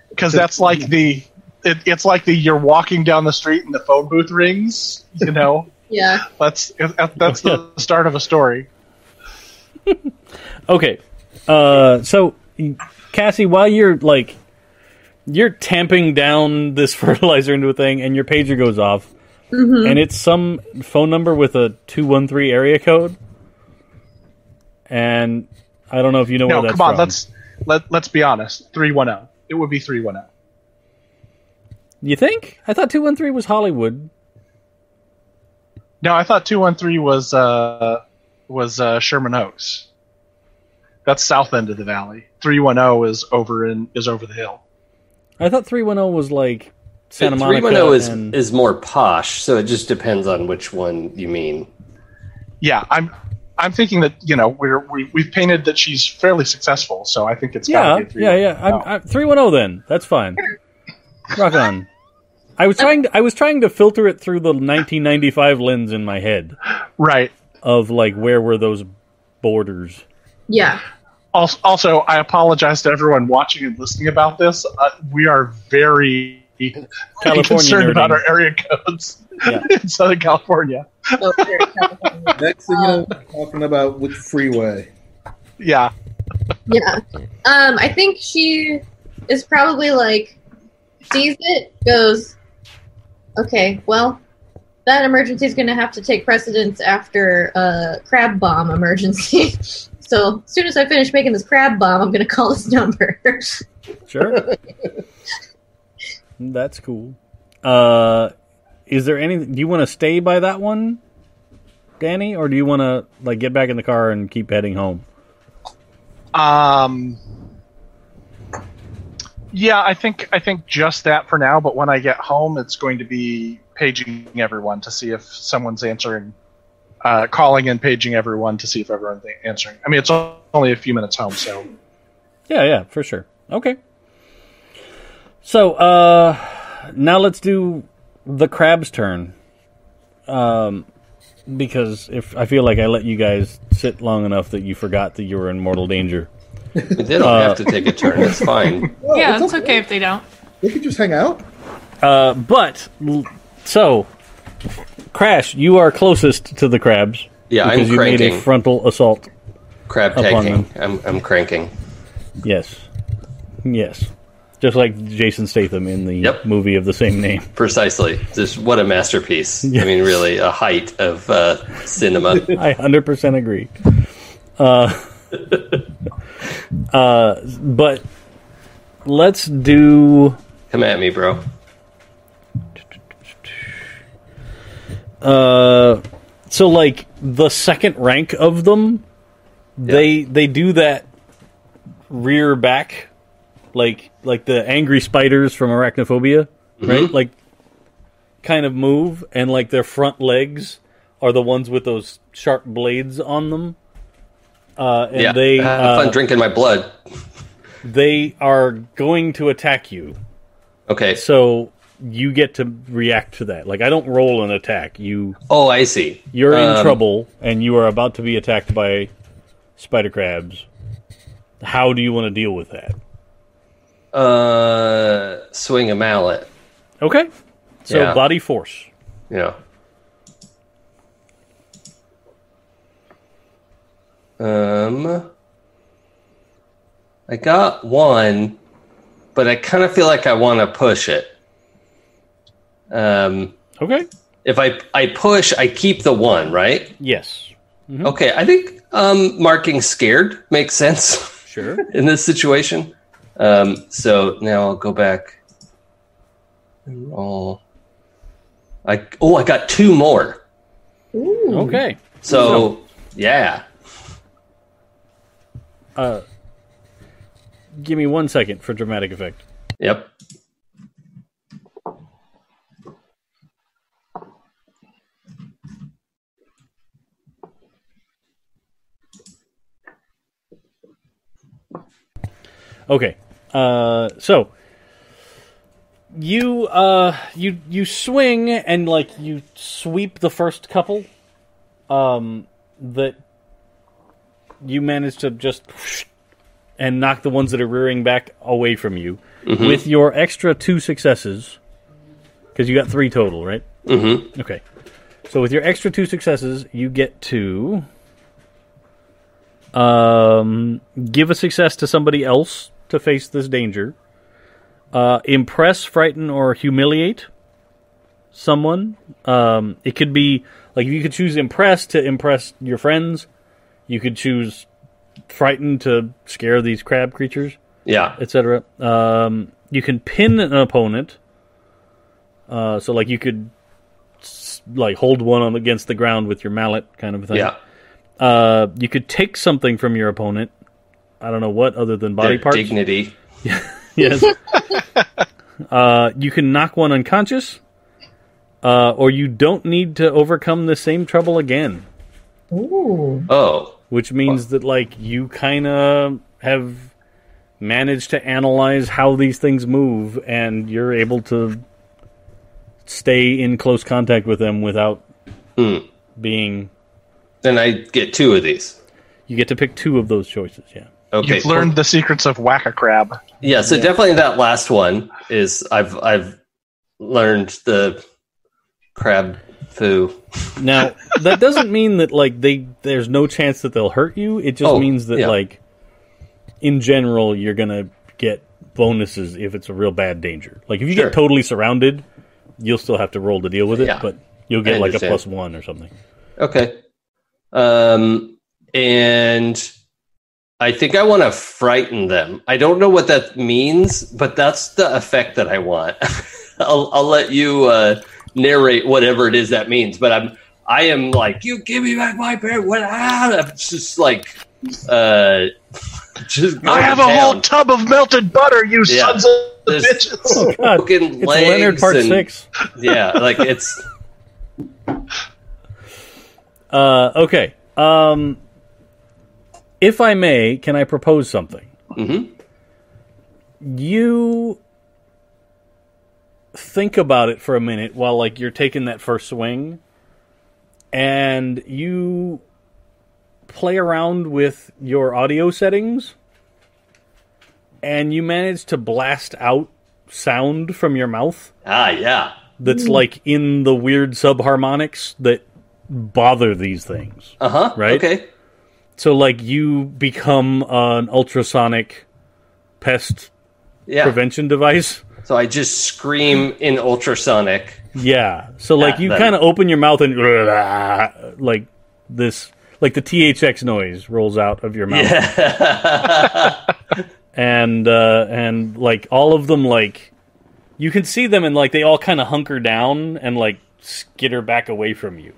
because that's like the it, it's like the you're walking down the street and the phone booth rings. You know, Yeah. that's that's the start of a story. Okay. Uh, so, Cassie, while you're like, you're tamping down this fertilizer into a thing, and your pager goes off, and it's some phone number with a two one three area code, and I don't know if you know No, where that's come on, from. let's let let's be honest. Three one zero. It would be three one oh. You think? I thought two one three was Hollywood. No, I thought two one three was uh was uh, Sherman Oaks. That's south end of the valley. Three one zero is over in is over the hill. I thought three one zero was like Santa Monica. one zero is and- is more posh, so it just depends on which one you mean. Yeah, I'm I'm thinking that you know we're we, we've painted that she's fairly successful, so I think it's yeah, be yeah, yeah. I'm, I'm three one zero. Then that's fine. Rock on. I was trying. To, I was trying to filter it through the 1995 lens in my head right. of like where were those borders. Yeah. Also, also, I apologize to everyone watching and listening about this. Uh, we are very California concerned about our area codes Yeah. in Southern California. So California. Next thing you know, we're talking about which freeway. Yeah, yeah. Um, I think she is probably like sees it, goes, okay, well, that emergency is going to have to take precedence after a crab bomb emergency. so as soon as I finish making this crab bomb, I'm going to call this number. Sure. That's cool. Uh, is there any? Do you want to stay by that one, Danny, or do you want to like get back in the car and keep heading home? Um, yeah, I think I think just that for now. But when I get home, it's going to be paging everyone to see if someone's answering, uh, calling and paging everyone to see if everyone's answering. I mean, it's only a few minutes home, so Yeah, yeah, for sure. Okay. So, uh, now let's do the crab's turn. Um, because if I feel like I let you guys sit long enough that you forgot that you were in mortal danger. They don't Uh, have to take a turn. It's fine. Well, yeah, it's okay if they don't. They could just hang out. Uh, but so, Crash, you are closest to the crabs. Yeah, because I'm you made a frontal assault. Crab upon tanking. I'm I'm cranking. Yes, yes, just like Jason Statham in the Yep. movie of the same name. Precisely. Just what a masterpiece. I mean, really, a height of uh, cinema. I hundred percent agree. Uh, uh, but let's do. Come at me, bro. Uh, so like the second rank of them, they they do that rear back, like like the angry spiders from Arachnophobia, right? Like kind of move, and like their front legs are the ones with those sharp blades on them. Uh, and yeah. they have uh, fun drinking my blood. they are going to attack you. Okay. So you get to react to that. Like I don't roll an attack. You Oh, I see. you're in Um, trouble and you are about to be attacked by spider crabs. How do you want to deal with that? Uh, swing a mallet. Okay. So Yeah. body force. Yeah. Um, I got one, but I kind of feel like I want to push it. Um, Okay. if I I push, I keep the one, right? Yes. Okay, I think um, marking scared makes sense Sure. in this situation. Um, so now I'll go back and roll. I oh, I got two more. Ooh. okay. So yeah, Uh give me one second for dramatic effect. yep. Okay. Uh so you uh you you swing and like you sweep the first couple um, that you manage to just and knock the ones that are rearing back away from you with your extra two successes because you got three total, right? Mm-hmm. Okay. So with your extra two successes, you get to um, give a success to somebody else to face this danger. Uh, impress, frighten, or humiliate someone. Um, it could be like you could choose impress to impress your friends. You could choose frighten to scare these crab creatures, Yeah. etc. Um, you can pin an opponent. Uh, so like you could like hold one on against the ground with your mallet, kind of thing. Yeah. Uh, you could take something from your opponent. I don't know what other than body Their parts. dignity. Yes. uh, you can knock one unconscious, uh, or you don't need to overcome the same trouble again. Ooh. Oh. Which means that like you kind of have managed to analyze how these things move, and you're able to stay in close contact with them without Hmm. being. Then I get two of these. You get to pick two of those choices. Yeah. Okay. You've learned the secrets of whack a crab. Yeah, so definitely that last one is I've I've learned the crab fu. Now that doesn't mean that like they there's no chance that they'll hurt you. It just Oh, means that yeah. like in general you're gonna get bonuses if it's a real bad danger. Like if you Sure. get totally surrounded, you'll still have to roll to deal with it, Yeah. but you'll get like a plus one or something. Okay. Um and I think I want to frighten them. I don't know what that means, but that's the effect that I want. I'll I'll let you uh narrate whatever it is that means, but I'm I am like, you give me back my pair. What? Ah, I'm just like, uh, just. I have a going whole tub of melted butter, you Yeah. sons of There's- bitches. God, Broken it's legs Leonard part and- six. Yeah, like it's Uh, okay. Um, if I may, can I propose something? Mhm. You think about it for a minute while like you're taking that first swing, and you play around with your audio settings, and you manage to blast out sound from your mouth ah yeah. that's like in the weird subharmonics that bother these things. Uh huh. Right? Okay. So like you become an ultrasonic pest Yeah. prevention device. So I just scream in ultrasonic. Yeah. So like you kind of open your mouth and like this like the THX noise rolls out of your mouth. Yeah. and uh and like all of them like you can see them and like they all kind of hunker down and like skitter back away from you.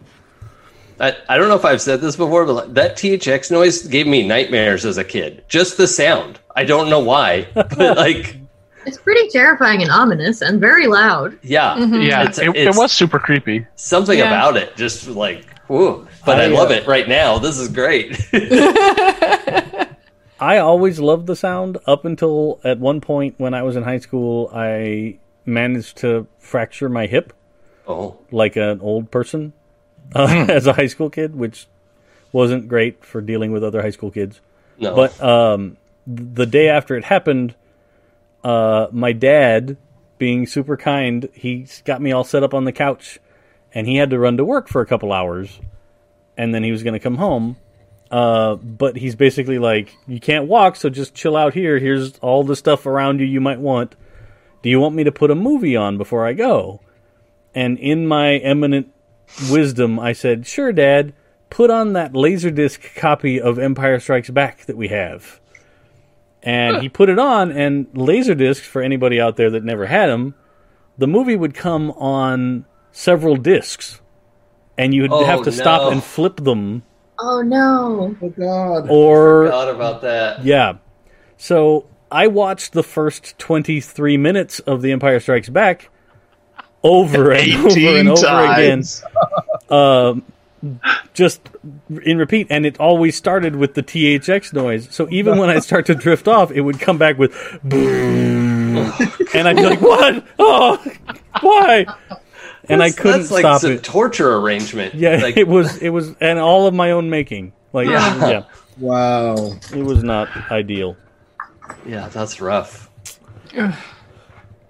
I, I don't know if I've said this before, but like, that THX noise gave me nightmares as a kid. Just the sound. I don't know why, but like, It's pretty terrifying and ominous and very loud. yeah, Yeah, It's- it, it was super creepy. something Yeah. about it. Just like, whoa! But I, I, love uh, it right now. This is great. I always loved the sound up until at one point when I was in high school, I managed to fracture my hip oh, like an old person uh, as a high school kid, which wasn't great for dealing with other high school kids. no, But um, the day after it happened, uh, my dad, being super kind, he got me all set up on the couch, and he had to run to work for a couple hours, and then he was going to come home. Uh, but he's basically like, you can't walk, so just chill out here. Here's all the stuff around you you might want. Do you want me to put a movie on before I go? And in my eminent wisdom, I said, sure, Dad, put on that Laserdisc copy of Empire Strikes Back that we have. And he put it on, and Laserdiscs, for anybody out there that never had them, the movie would come on several discs. And you would Oh, have to stop and flip them, Oh no. Oh God. or forgot about that. yeah. So I watched the first 23 minutes of The Empire Strikes Back over and over and over again. times. Um, just in repeat, and it always started with the THX noise. So even when I start to drift off, it would come back with boom, and I'd be like, "What? Oh, why?" and I couldn't that's like stop some it. torture arrangement. Yeah, Like, it was it was and all of my own making. Like Yeah. yeah, Wow. it was not ideal. yeah, that's rough.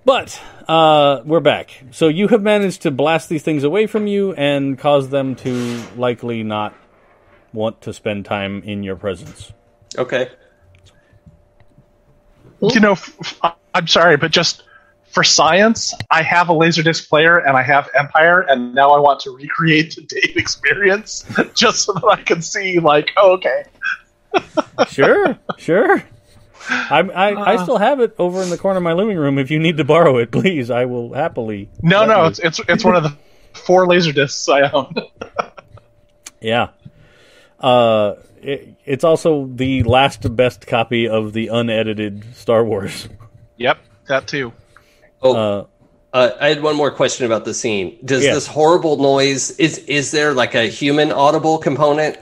But uh, we're back. So you have managed to blast these things away from you and cause them to likely not want to spend time in your presence. Okay. You know, f- f- I'm sorry, but just for science, I have a Laserdisc player and I have Empire, and now I want to recreate the Dave experience just so that I can see, like, oh, okay. Sure, sure. I, I, I still have it over in the corner of my living room. If you need to borrow it, please, I will happily. No, no, you. it's, it's it's one of the four Laserdiscs I own. Yeah. Uh, it, it's also the last best copy of the unedited Star Wars. yep, that too. Oh, Uh, uh, I had one more question about the scene. Does Yeah. this horrible noise is is there like a human audible component?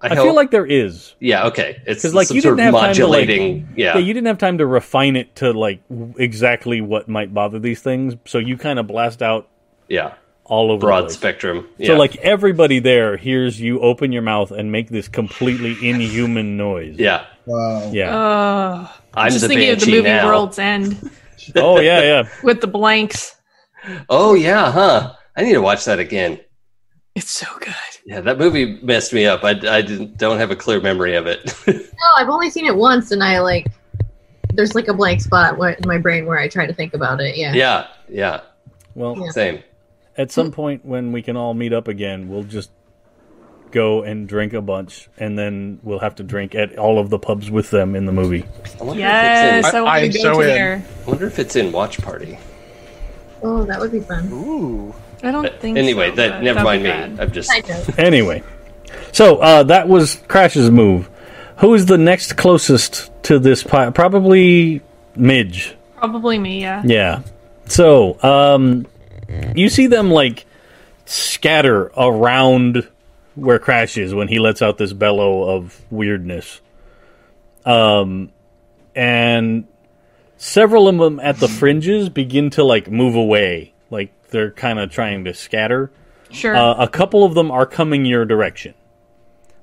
I feel like there is. yeah, okay. It's 'Cause, like, some you sort didn't of have time to, like- modulating. yeah, Yeah, you didn't have time to refine it to like w- exactly what might bother these things, so you kind of blast out yeah. all over the Broad place. spectrum. Yeah. So like everybody there hears you open your mouth and make this completely inhuman noise. yeah, Wow. Yeah. Uh, I'm just the thinking of the movie now. World's End oh yeah, yeah. with the blanks. Oh yeah, huh? I need to watch that again. It's so good. Yeah, that movie messed me up. I, I didn't, don't have a clear memory of it. No, I've only seen it once, and I like. There's like a blank spot where, in my brain where I try to think about it. Yeah. yeah, yeah, Well, Yeah. same. at some point when we can all meet up again, we'll just go and drink a bunch, and then we'll have to drink at all of the pubs with them in the movie. I Yes, it's in, I want I'm to go so to in. there. I wonder if it's in Watch Party. Oh, that would be fun. Ooh. I don't think. anyway, so, that never mind me. bad. I'm just Anyway, so uh, that was Crash's move. Who is the next closest to this? Pi- probably Midge. Probably me. Yeah. Yeah. So, um, you see them like scatter around where Crash is when he lets out this bellow of weirdness. Um, and several of them at the fringes begin to like move away, like they're kind of trying to scatter. Sure. Uh, a couple of them are coming your direction.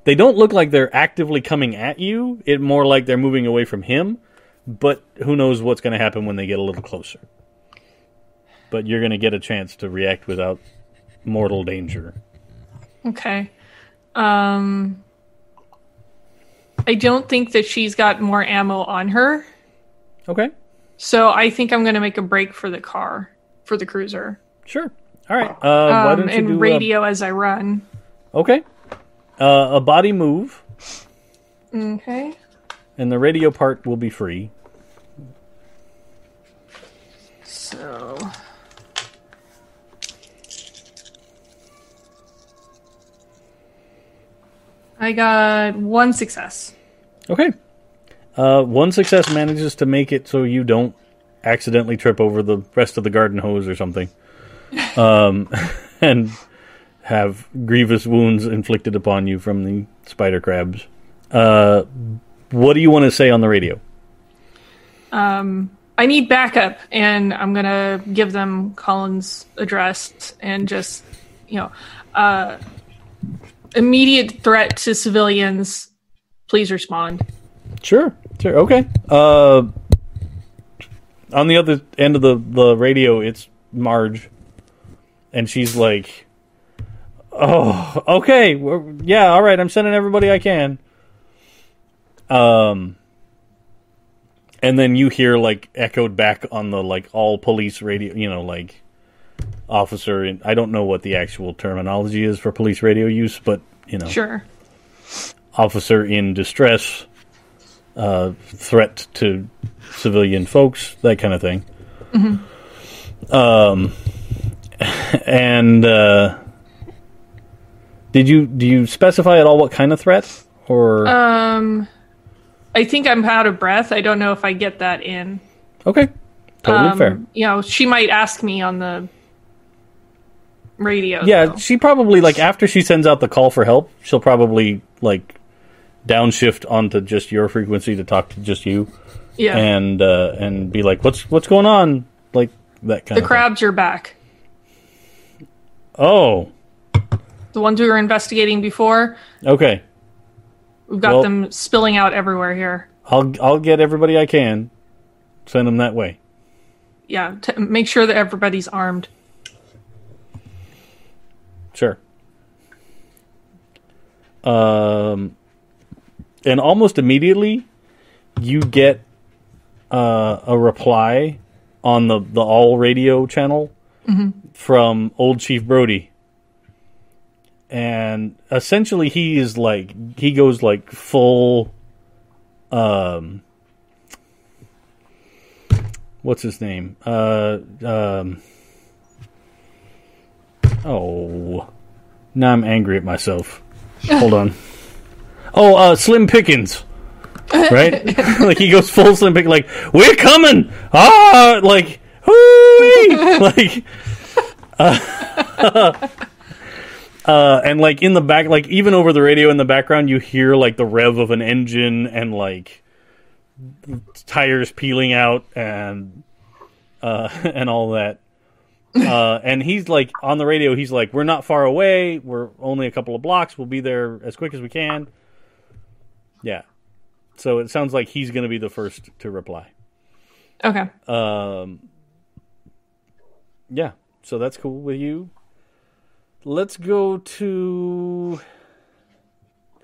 They don't look like they're actively coming at you. It more like they're moving away from him. But who knows what's going to happen when they get a little closer. But you're going to get a chance to react without mortal danger. Okay. Um I don't think that she's got more ammo on her. Okay, So I think I'm going to make a break for the car, for the cruiser. Sure. All right. Uh, why Um, don't you and do a- radio as I run. okay. Uh, a body move, Okay. and the radio part will be free. So I got one success. Okay. Uh, one success manages to make it so you don't accidentally trip over the rest of the garden hose or something, um, and have grievous wounds inflicted upon you from the spider crabs. Uh, what do you want to say on the radio? Um, I need backup, and I'm gonna give them Colin's address and just, you know, uh, immediate threat to civilians. Please respond. Sure, sure, okay. Uh, on the other end of the, the radio, it's Marge, and she's like, "Oh, okay, yeah, all right. I'm sending everybody I can." Um, and then you hear like echoed back on the like all police radio, you know, like officer. And I don't know what the actual terminology is for police radio use, but you know, Sure. officer in distress, uh, threat to civilian folks, that kind of thing. Um, and uh, did you do you specify at all what kind of threat or Um, I think I'm out of breath. I don't know if I get that in. okay, totally Um, fair. You know, she might ask me on the radio. Yeah, though. she probably like after she sends out the call for help, she'll probably like downshift onto just your frequency to talk to just you yeah. and uh, and be like, "What's what's going on?" Like that kind the of thing. crabs are back. Oh, The ones we were investigating before, okay. we've got Well- them spilling out everywhere here. I'll I'll get everybody I can. Send them that way. Yeah, to make sure that everybody's armed. Sure. Um, and almost immediately, you get uh, a reply on the the all radio channel from old Chief Brody, and essentially he is like he goes like full. Um, what's his name? Uh, um. Oh. Now I'm angry at myself. Hold on. Oh, uh, Slim Pickens. Right? like he goes full Slim Pickens, like, we're coming! Ah! Like, hooey! like, uh, uh, and like in the back, like even over the radio in the background, you hear like the rev of an engine and like tires peeling out and, uh, and all that uh, and he's like on the radio. He's like, "We're not far away. We're only a couple of blocks. We'll be there as quick as we can." Yeah. So it sounds like he's going to be the first to reply. Okay. Um. Yeah. So that's cool with you. Let's go to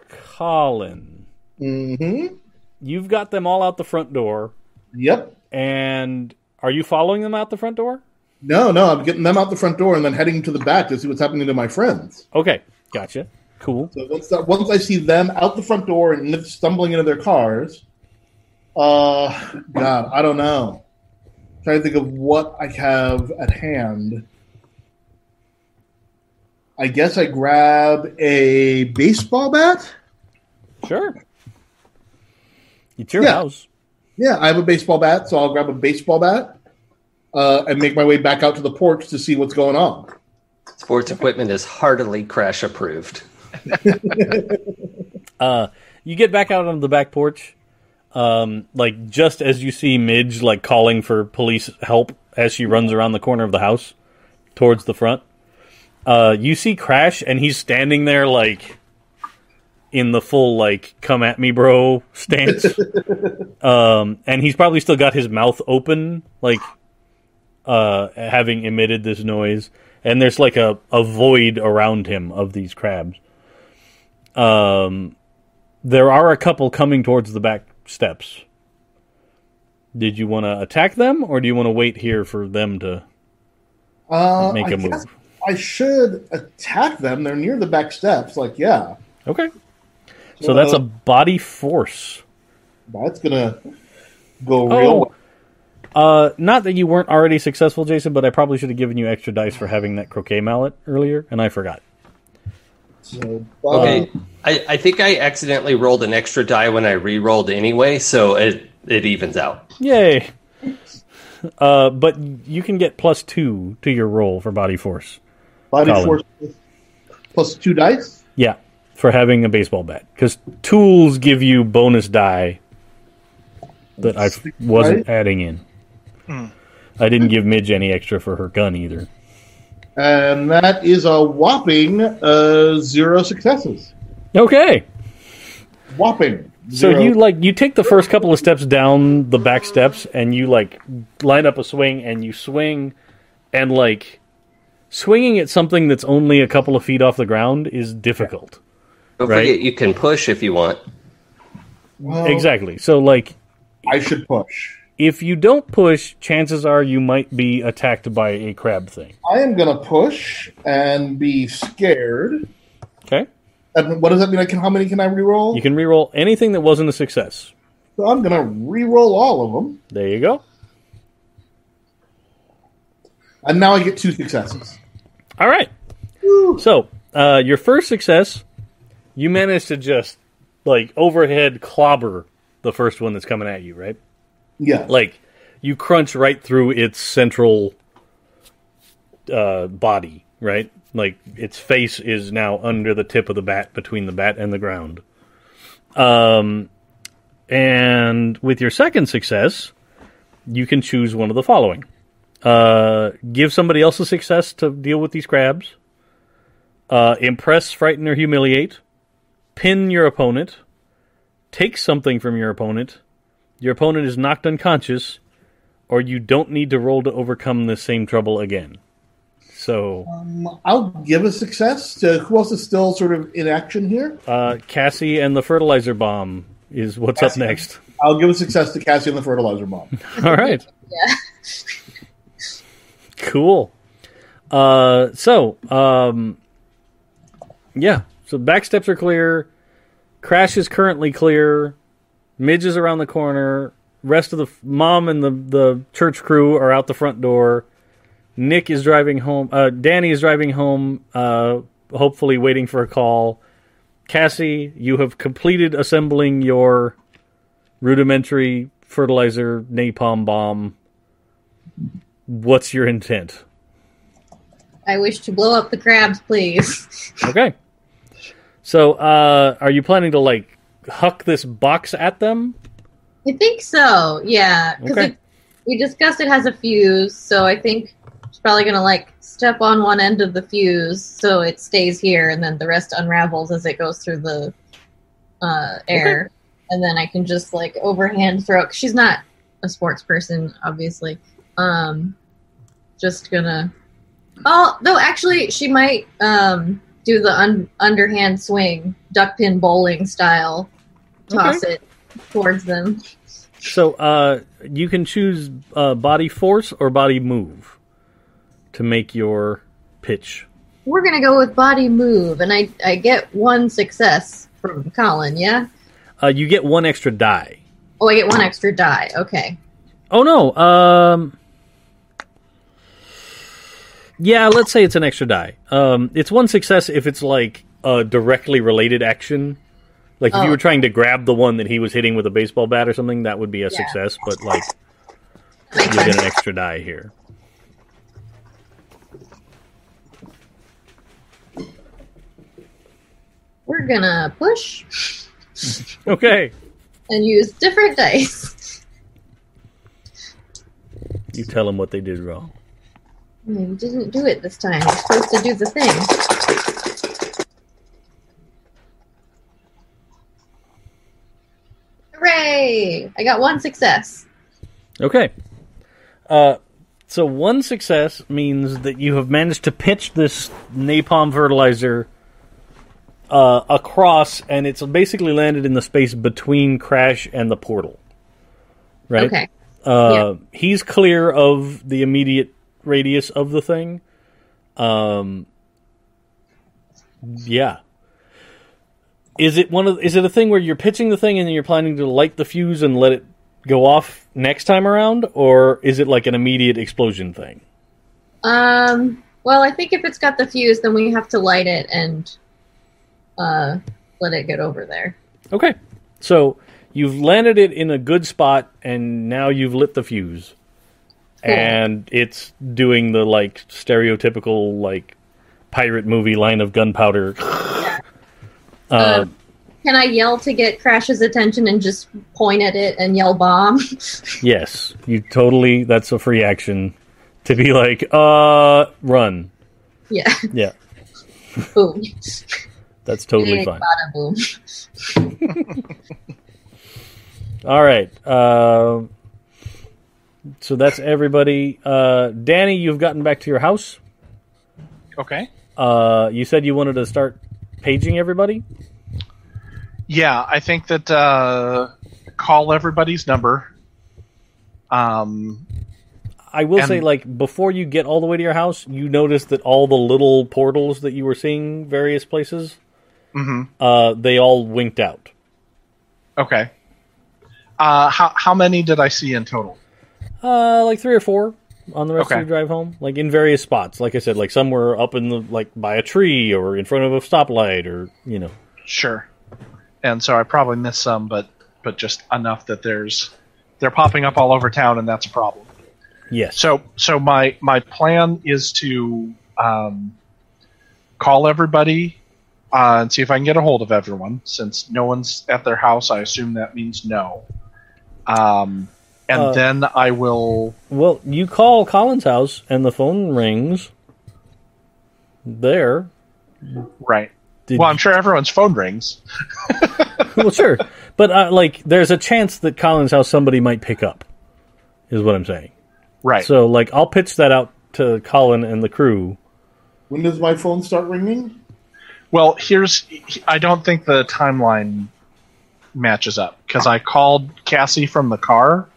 Colin. Mm-hmm. You've got them all out the front door, Yep. and are you following them out the front door? No, no, I'm getting them out the front door and then heading to the back to see what's happening to my friends. Okay, gotcha. Cool. So once that, once I see them out the front door and stumbling into their cars, uh, God, I don't know. trying to think of what I have at hand. I guess I grab a baseball bat. Sure. It's your Yeah. house. Yeah, I have a baseball bat, so I'll grab a baseball bat uh, and make my way back out to the porch to see what's going on. Sports equipment is heartily crash approved. Uh, you get back out on the back porch, um, like just as you see Midge like calling for police help as she runs around the corner of the house towards the front. Uh, you see Crash, and he's standing there like in the full like "come at me, bro" stance. um, and he's probably still got his mouth open, like uh, having emitted this noise. And there's like a, a void around him of these crabs. Um, there are a couple coming towards the back steps. Did you want to attack them, or do you want to wait here for them to Uh, make I a move? guess I should attack them. They're near the back steps. Like, yeah, Okay. So that's a body force. that's gonna go real. Oh. well. Uh, not that you weren't already successful, Jason, but I probably should have given you extra dice for having that croquet mallet earlier, and I forgot. So, Okay, uh, I, I think I accidentally rolled an extra die when I re-rolled anyway, so it it evens out. Yay! Uh, but you can get plus two to your roll for body force. Body Colin. force plus two dice. Yeah, for having a baseball bat. Because tools give you bonus die that I wasn't Right. adding in. I didn't give Midge any extra for her gun either. And that is a whopping uh, zero successes. Okay. Whopping. So Zero. you like you take the first couple of steps down the back steps and you like line up a swing and you swing and like swinging at something that's only a couple of feet off the ground is difficult. Don't Right. forget you can push if you want. Well, Exactly. So like I should push. if you don't push, chances are you might be attacked by a crab thing. I am gonna push and be scared. Okay? And what does that mean? I can. How many can I reroll? You can reroll anything that wasn't a success. So I'm gonna reroll all of them, There you go. and now I get two successes. All right. So, uh, your first success, you managed to just like overhead clobber the first one that's coming at you, right? Yeah. Like you crunch right through its central uh, body, right? Like its face is now under the tip of the bat, between the bat and the ground. Um, and with your second success, you can choose one of the following: uh, give somebody else a success to deal with these crabs, uh, impress, frighten, or humiliate, pin your opponent, take something from your opponent, your opponent is knocked unconscious, or you don't need to roll to overcome the same trouble again. So, Um, I'll give a success to who else is still sort of in action here. uh, Cassie and the fertilizer bomb is what's up next. I'll give a success to Cassie and the fertilizer bomb. All right. Yeah. Cool. Uh, so, um, yeah. So back steps are clear. Crash is currently clear. Midge is around the corner. Rest of the f- mom and the the church crew are out the front door. Nick is driving home. Uh, Danny is driving home. Uh, hopefully waiting for a call. Cassie, you have completed assembling your rudimentary fertilizer napalm bomb. What's your intent? I wish to blow up the crabs, please. Okay. So, uh, are you planning to like huck this box at them? I think so. Yeah, because Okay. we discussed it has a fuse, so I think she's probably gonna like step on one end of the fuse so it stays here, and then the rest unravels as it goes through the uh, air, and then I can just like overhand throw. Cause she's not a sports person, obviously. Um, just gonna. Oh no, actually, she might um, do the un- underhand swing, duck pin bowling style. Toss it towards them. So, uh, you can choose uh, body force or body move to make your pitch. We're gonna go with body move, and I I get one success from Colin. Yeah. Uh, you get one extra die. Oh, I get one extra die. Okay. Oh no. Um. Yeah, let's say it's an extra die. Um, it's one success if it's like a directly related action. Like if you Oh. were trying to grab the one that he was hitting with a baseball bat or something, that would be a success. But like, you get an extra die here. We're gonna push Okay. and use different dice. You tell them what they did wrong. You didn't do it this time. You're supposed to do the thing. Hooray! I got one success. Okay. Uh, so one success means that you have managed to pitch this napalm fertilizer uh, across, and it's basically landed in the space between Crash and the portal. Right. Okay. Uh, He's clear of the immediate radius of the thing. Um. Yeah. Is it one of? Is it a thing where you're pitching the thing and then you're planning to light the fuse and let it go off next time around, or is it like an immediate explosion thing? Um. Well, I think if it's got the fuse, then we have to light it and uh, let it get over there. Okay. So you've landed it in a good spot, and now you've lit the fuse, and it's doing the like stereotypical like pirate movie line of gunpowder. Uh, Can I yell to get Crash's attention and just point at it and yell bomb? yes, you totally. That's a free action to be like, uh, run. yeah. Yeah, Boom. that's totally fine. All right. Uh, so that's everybody. Uh, Danny, you've gotten back to your house. Okay. Uh, you said you wanted to start paging everybody. Yeah, I think that uh, call everybody's number. Um, I will And- say, like, before you get all the way to your house, you notice that all the little portals that you were seeing various places, mhm. uh, they all winked out. Okay. Uh, how how many did I see in total? Uh, like three or four on the rest Okay. of your drive home, like in various spots. Like I said, like somewhere up in the like by a tree or in front of a stoplight, or you know. Sure. And so I probably missed some, but but just enough that there's they're popping up all over town, and that's a problem. Yes. So so my my plan is to um, call everybody uh, and see if I can get a hold of everyone. Since no one's at their house, I assume that means no. Um, and Uh, then I will. Well, you call Colin's house and the phone rings there, Right. Did Well, I'm sure everyone's phone rings. well, sure, but uh, like, there's a chance that Colin's house somebody might pick up. Is what I'm saying. Right. So, like, I'll pitch that out to Colin and the crew. When does my phone start ringing? Well, here's I don't think the timeline matches up because I called Cassie from the car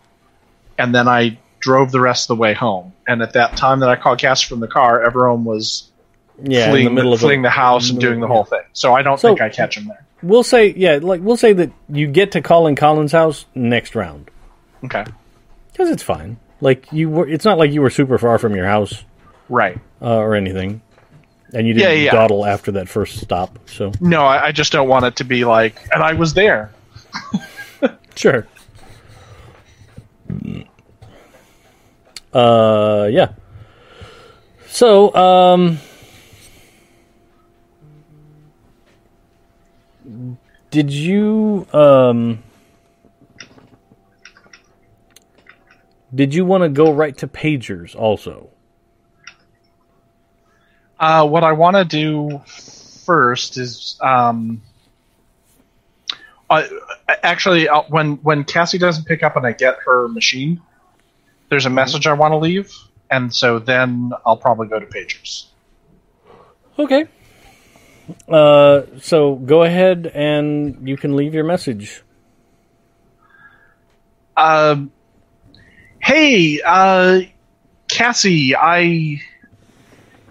and then I drove the rest of the way home. And at that time that I called Cassie from the car, everyone was Yeah, fleeing, in the middle of fleeing the house and doing the whole thing. So I don't So- think I catch him there. We'll say, yeah, like we'll say that you get to Colin Colin's house next round Okay. because it's fine. Like you were, it's not like you were super far from your house Right. uh, or anything, and you didn't yeah. dawdle after that first stop. So No, I, I just don't want it to be like, and I was there. sure. Uh, yeah. So, um, did you um, did you want to go right to pagers also? Uh, what I want to do first is, um, uh, actually, uh, when when Cassie doesn't pick up and I get her machine, there's a message I want to leave, and so then I'll probably go to pagers. Okay. Uh, so go ahead and you can leave your message. Um, hey, uh, Cassie, I.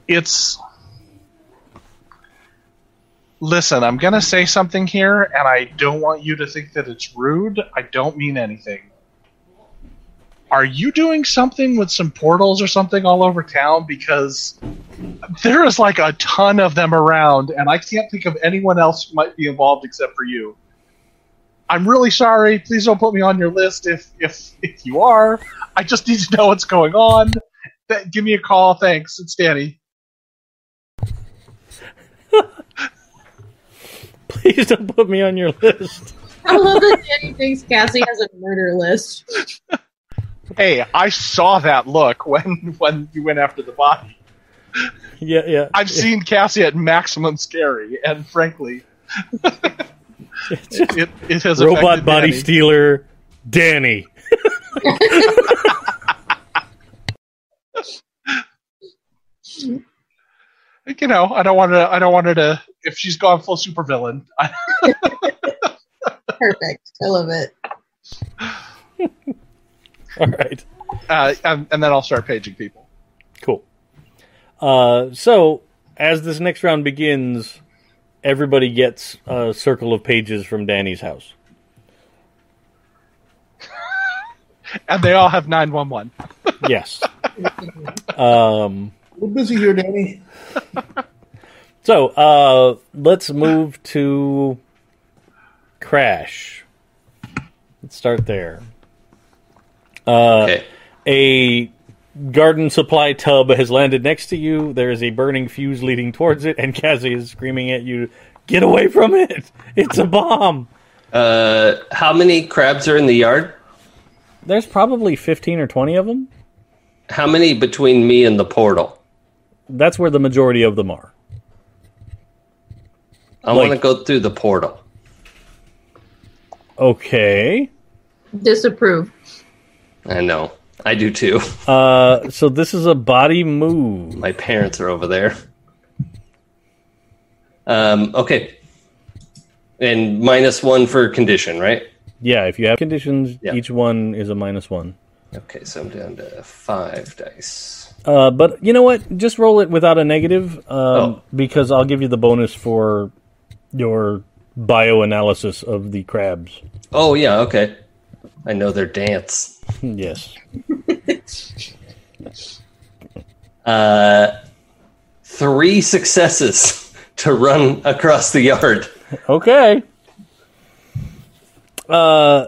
It's. Listen, I'm gonna say something here, and I don't want you to think that it's rude. I don't mean anything. Are you doing something with some portals or something all over town? Because there is like a ton of them around, and I can't think of anyone else who might be involved except for you. I'm really sorry. Please don't put me on your list if if if you are. I just need to know what's going on. Give me a call. Thanks. It's Danny. Please don't put me on your list. I love that Danny thinks Cassie has a murder list. Hey, I saw that look when when you went after the body. Yeah, yeah. I've seen Cassie at maximum scary, and frankly, it, it has a robot body Danny. stealer, Danny. You know, I don't want to. I don't want her to. If she's gone full supervillain, I, Perfect. I love it. All right, uh, and, and then I'll start paging people. cool. Uh, so as this next round begins, everybody gets a circle of pages from Danny's house. And they all have nine one one. Yes. um. We're busy here, Danny. So uh, let's move to Crash. Let's start there. Uh, Okay. A garden supply tub has landed next to you. There is a burning fuse leading towards it, and Cassie is screaming at you, "Get away from it! It's a bomb!" Uh, how many crabs are in the yard? There's probably fifteen or twenty of them. How many between me and the portal? That's where the majority of them are. I Like- want to go through the portal. Okay. Disapprove. I know. I do too. Uh, so this is a body move. My parents are over there. Um, okay. And minus one for condition, right? Yeah, if you have conditions, Yeah. each one is a minus one. Okay, so I'm down to five dice. Uh, but you know what? Just roll it without a negative, um, Oh. because I'll give you the bonus for your bioanalysis of the crabs. Oh, yeah, okay. I know their dance. yes. Uh, three successes to run across the yard. Okay. Uh,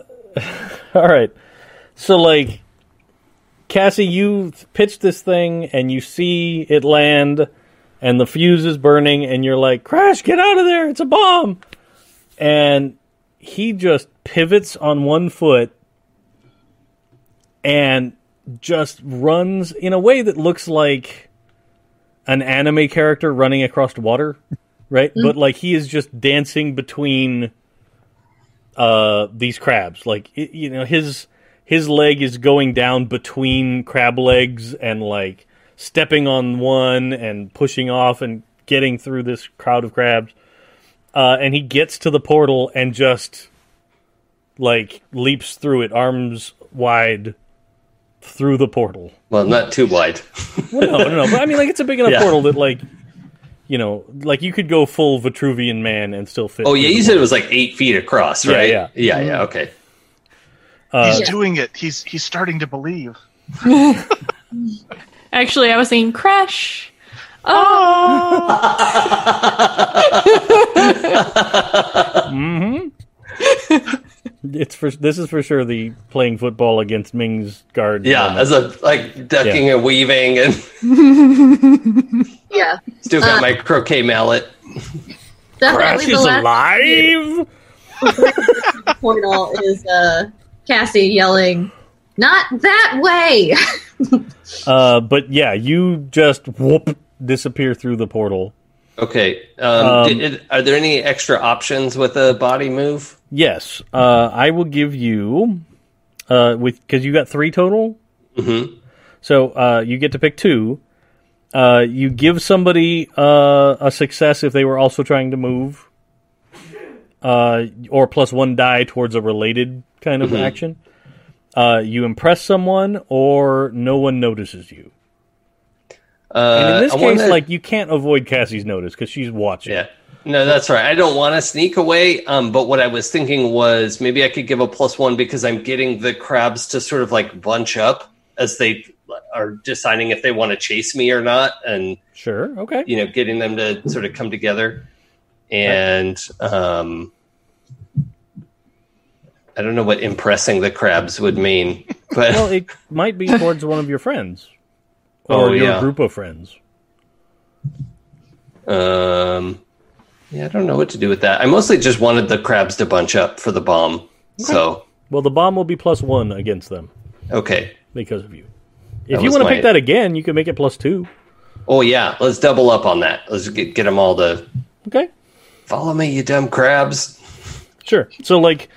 all right. So, like, Cassie, you pitch this thing and you see it land, and the fuse is burning, and you're like, Crash, get out of there! It's a bomb! And he just pivots on one foot and just runs in a way that looks like an anime character running across water. right? But like he is just dancing between uh these crabs. Like it, you know his his leg is going down between crab legs and like stepping on one and pushing off and getting through this crowd of crabs. Uh, and he gets to the portal and just like leaps through it, arms wide through the portal. Well, not too wide. Well, no, no, no. But I mean, like, it's a big enough Yeah. portal that, like, you know, like you could go full Vitruvian man and still fit. Oh yeah, you said it was like eight feet across, Yeah, right? yeah. yeah, yeah. Okay. Uh, He's Yeah. doing it. He's he's starting to believe. Actually, I was saying crash. Oh, It's for this is for sure the playing football against Ming's guard. Yeah, moment. as a like ducking and weaving, and Yeah, still got Uh, my croquet mallet. definitely the He's last alive. portal is uh, Cassie yelling, "Not that way!" Uh, but yeah, you just whoop disappear through the portal. Okay. Um, Um, did- are there any extra options with a body move? Yes, uh, I will give you uh, with because you got three total. Mm-hmm. So uh, you get to pick two. Uh, you give somebody uh, a success if they were also trying to move, uh, or plus one die towards a related kind of action. Uh, you impress someone, or no one notices you. Uh, And in this I case, wanna- like you can't avoid Cassie's notice because she's watching. yeah. No, that's right. I don't want to sneak away. Um, but what I was thinking was maybe I could give a plus one because I'm getting the crabs to sort of like bunch up as they are deciding if they want to chase me or not, and Sure. Okay. you know, getting them to sort of come together. And um, I don't know what impressing the crabs would mean, but Well, it might be towards one of your friends, or Oh, your yeah. group of friends. Um, yeah, I don't know what to do with that. I mostly just wanted the crabs to bunch up for the bomb. So, Well, the bomb will be plus one against them okay. because of you. That If you want to my- pick that again, you can make it plus two. Oh yeah, let's double up on that. Let's get get them all to Okay. Follow me, you dumb crabs. Sure. So, like,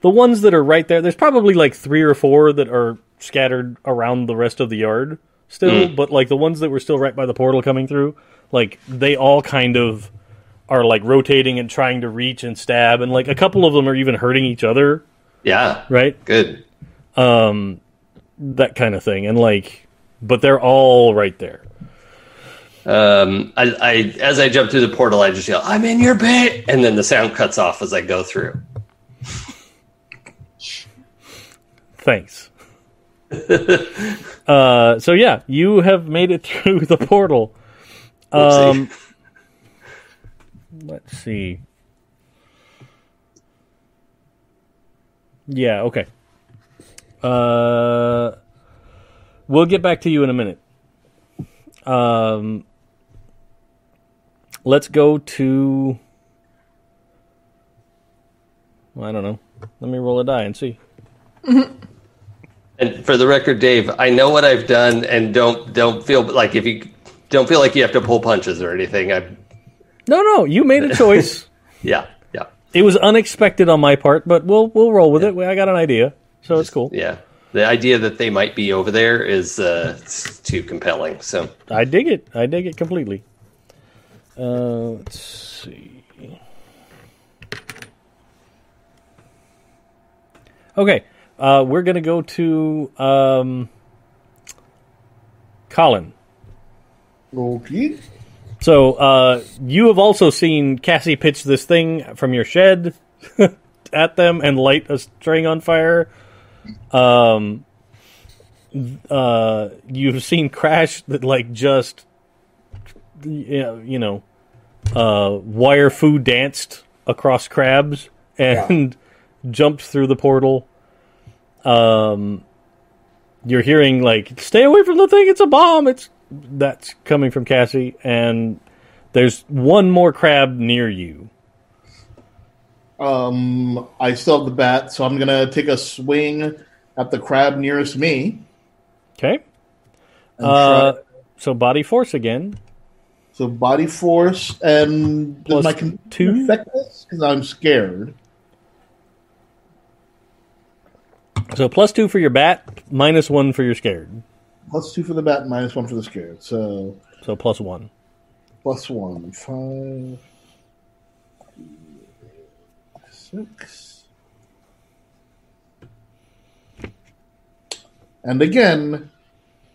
the ones that are right there, there's probably like three or four that are scattered around the rest of the yard still, but like the ones that were still right by the portal coming through, like, they all kind of are like rotating and trying to reach and stab, and like a couple of them are even hurting each other, Yeah, right? good. Um, that kind of thing. And like, but they're all right there. Um, I, I as I jump through the portal, I just yell, "I'm in your bait," and then the sound cuts off as I go through. Thanks. uh, so yeah, you have made it through the portal. Um, let's see. Yeah. Okay. Uh, we'll get back to you in a minute. Um, let's go to. I don't know. Let me roll a die and see. And for the record, Dave, I know what I've done, and don't don't feel like if you don't feel like you have to pull punches or anything. I No, no, you made a choice. yeah yeah it was unexpected on my part, but we'll we'll roll with it. I got an idea, so it's cool. yeah. The idea that they might be over there is uh, too compelling. So I dig it. I dig it completely. Uh, let's see. Okay, uh, we're gonna go to um, Colin. Okay. So uh, you have also seen Cassie pitch this thing from your shed at them and light a string on fire. Um, uh, you've seen Crash that like just you you know uh, wire fu danced across crabs and jumped through the portal. Um, you're hearing like "Stay away from the thing! It's a bomb!" It's that's coming from Cassie, and there's one more crab near you. Um, I still have the bat, so I'm gonna take a swing at the crab nearest me. Okay, uh, so body force again. So body force and does Plus my con- two? affect this? Because I'm scared. So plus two for your bat, minus one for your scared. Plus two for the bat, minus one for the scared. So So plus one. plus one, five, six, and again,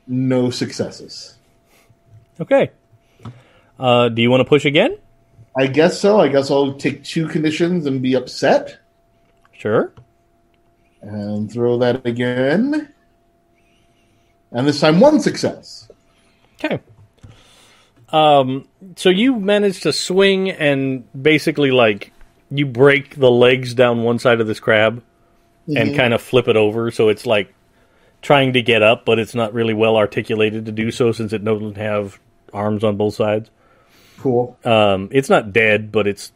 no successes. Okay. Uh, do you want to push again? I guess so. I guess I'll take two conditions and be upset Sure. and throw that again. And this time, one success. Okay. Um, so you manage to swing and basically like you break the legs down one side of this crab and kind of flip it over, so it's like trying to get up, but it's not really well articulated to do so since it doesn't have arms on both sides. Cool. Um, it's not dead, but it's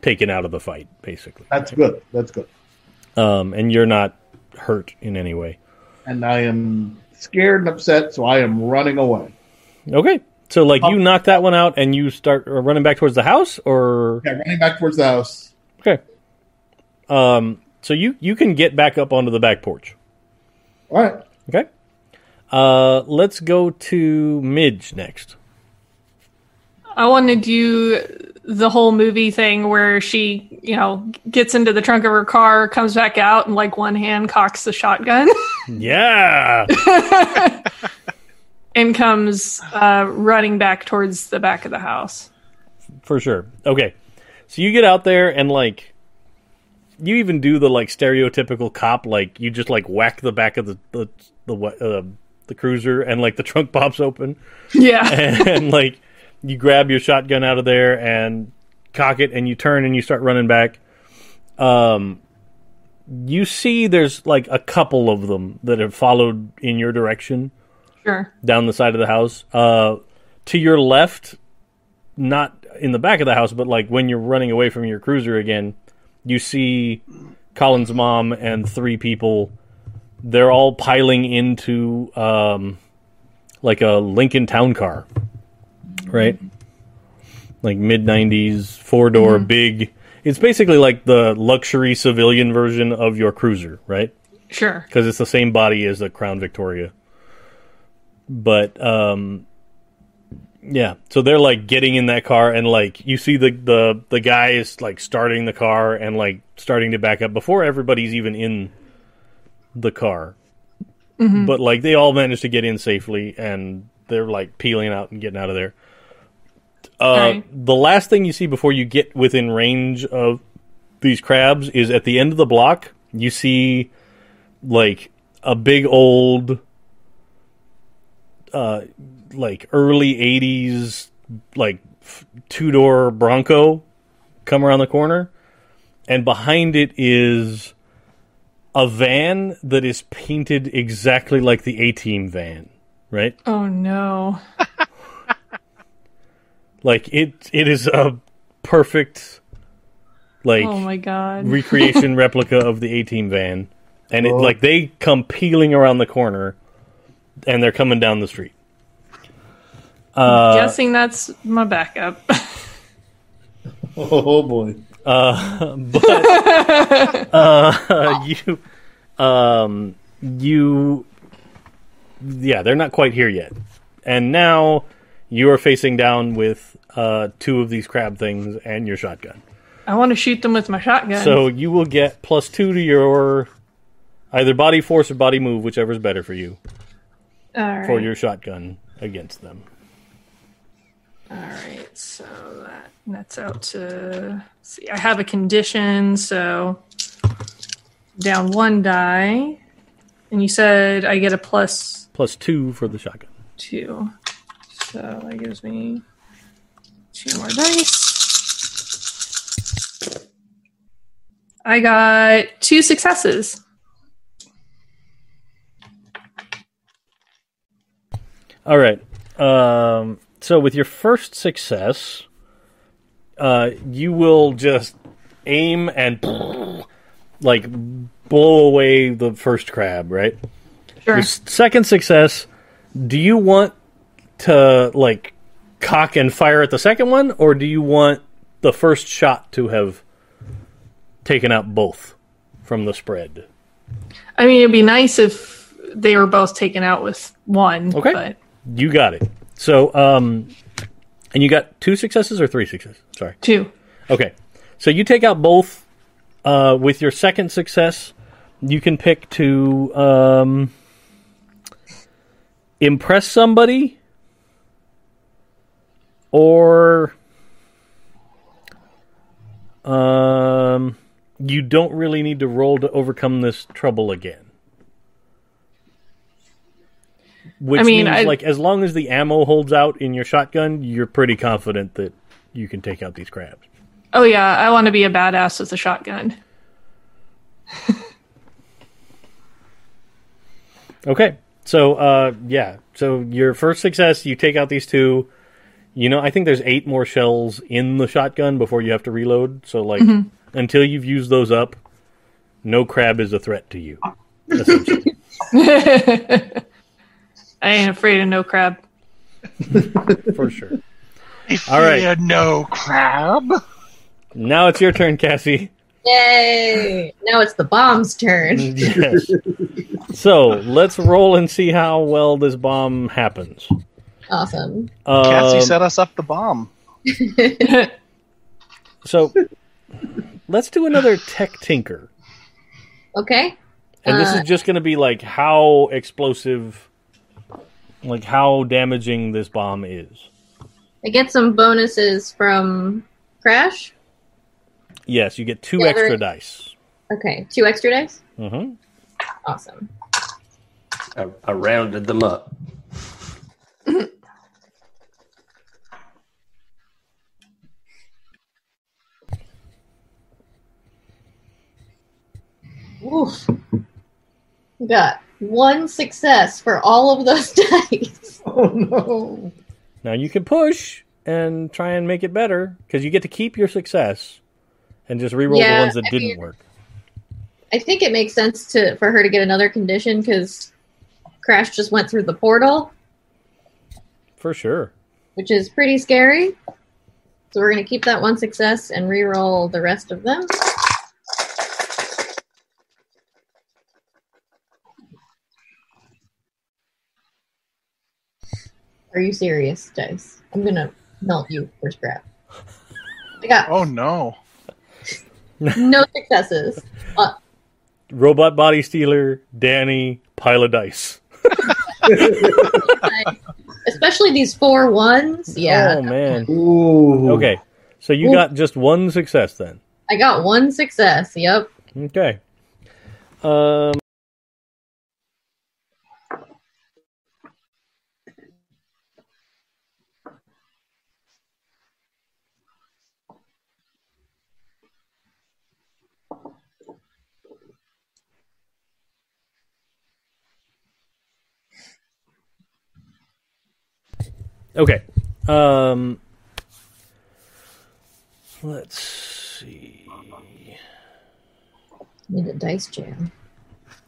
taken out of the fight, basically. That's good. That's good. Um, and you're not hurt in any way. And I am scared and upset, so I am running away. Okay. So, like, you knock that one out and you start uh, running back towards the house, or Yeah, running back towards the house. okay. Um, so you you can get back up onto the back porch. All right. Okay. Uh, let's go to Midge next. I want to do the whole movie thing where she, you know, gets into the trunk of her car, comes back out, and like one hand cocks the shotgun Yeah. and comes uh, running back towards the back of the house. for sure. Okay, so you get out there and like, you even do the like stereotypical cop, like you just like whack the back of the the the, uh, the cruiser and like the trunk pops open Yeah. and like you grab your shotgun out of there and cock it and you turn and you start running back. Um, you see there's like a couple of them that have followed in your direction sure. down the side of the house. Uh, to your left, not in the back of the house, but like when you're running away from your cruiser again, you see Colin's mom and three people. They're all piling into um, like a Lincoln Town car, right? Like mid '90s four door big. It's basically like the luxury civilian version of your cruiser, right? Sure. because it's the same body as the Crown Victoria. But um, yeah, so they're like getting in that car, and like you see the the the guy is like starting the car and like starting to back up before everybody's even in the car. But like they all manage to get in safely, and they're like peeling out and getting out of there. Uh, The last thing you see before you get within range of these crabs is at the end of the block. You see like a big old uh like early 80s like two door bronco come around the corner and behind it is a van that is painted exactly like the A team van right Oh no. like it it is a perfect like Oh my god. recreation replica of the A Team van, and it like they come peeling around the corner, and they're coming down the street. Uh, Guessing that's my backup. Oh boy. Uh, but uh, you, um, you, yeah, they're not quite here yet, and now you are facing down with uh, two of these crab things and your shotgun. I want to shoot them with my shotgun. So you will get plus two to your either body force or body move, whichever is better for you. All right. for your shotgun against them. All right, so that nets out to see. I have a condition, so down one die, and you said I get a plus Plus two for the shotgun. two, so that gives me two more dice. I got two successes. All right. Um, so with your first success, uh, you will just aim and like blow away the first crab, right? Sure. Your second success, do you want to like cock and fire at the second one, or do you want the first shot to have taken out both from the spread? I mean, it'd be nice if they were both taken out with one. Okay. But You got it. So, um, and you got two successes or three successes? Sorry. two. Okay. So you take out both. Uh, with your second success, you can pick to um, impress somebody or um, you don't really need to roll to overcome this trouble again. Which I mean, means, I- like, as long as the ammo holds out in your shotgun, you're pretty confident that you can take out these crabs. Oh yeah, I want to be a badass with a shotgun. Okay. So, uh, yeah. So your first success, you take out these two. You know, I think there's eight more shells in the shotgun before you have to reload. So, like, mm-hmm. until you've used those up, no crab is a threat to you. I ain't afraid of no crab. for sure. I All right. no crab. Now it's your turn, Cassie. Yay! Now it's the bomb's turn. yes. So let's roll and see how well this bomb happens. Awesome. Cassie Um, set us up the bomb. So let's do another tech tinker. Okay. And this Uh, is just going to be like how explosive, like how damaging this bomb is. I get some bonuses from Crash. Yes, you get two Yeah, extra dice. Okay, two extra dice. Mm-hmm. Awesome. I, I rounded them up. Oof. We got one success for all of those dice. Oh no! Now you can push and try and make it better because you get to keep your success and just reroll Yeah, the ones that I didn't mean- work. I think it makes sense to for her to get another condition because Crash just went through the portal, For sure. which is pretty scary. So we're gonna keep that one success and re-roll the rest of them. Are you serious, Dice? I'm gonna melt you for scrap. I got Oh no. no successes. Uh, Robot Body Stealer, Danny, pile of dice. especially these four ones. Yeah, Oh, man. Ooh. Okay. So you Ooh. got just one success then. I got one success. Yep. Okay. Um, okay. Um, let's see. Need a dice jam.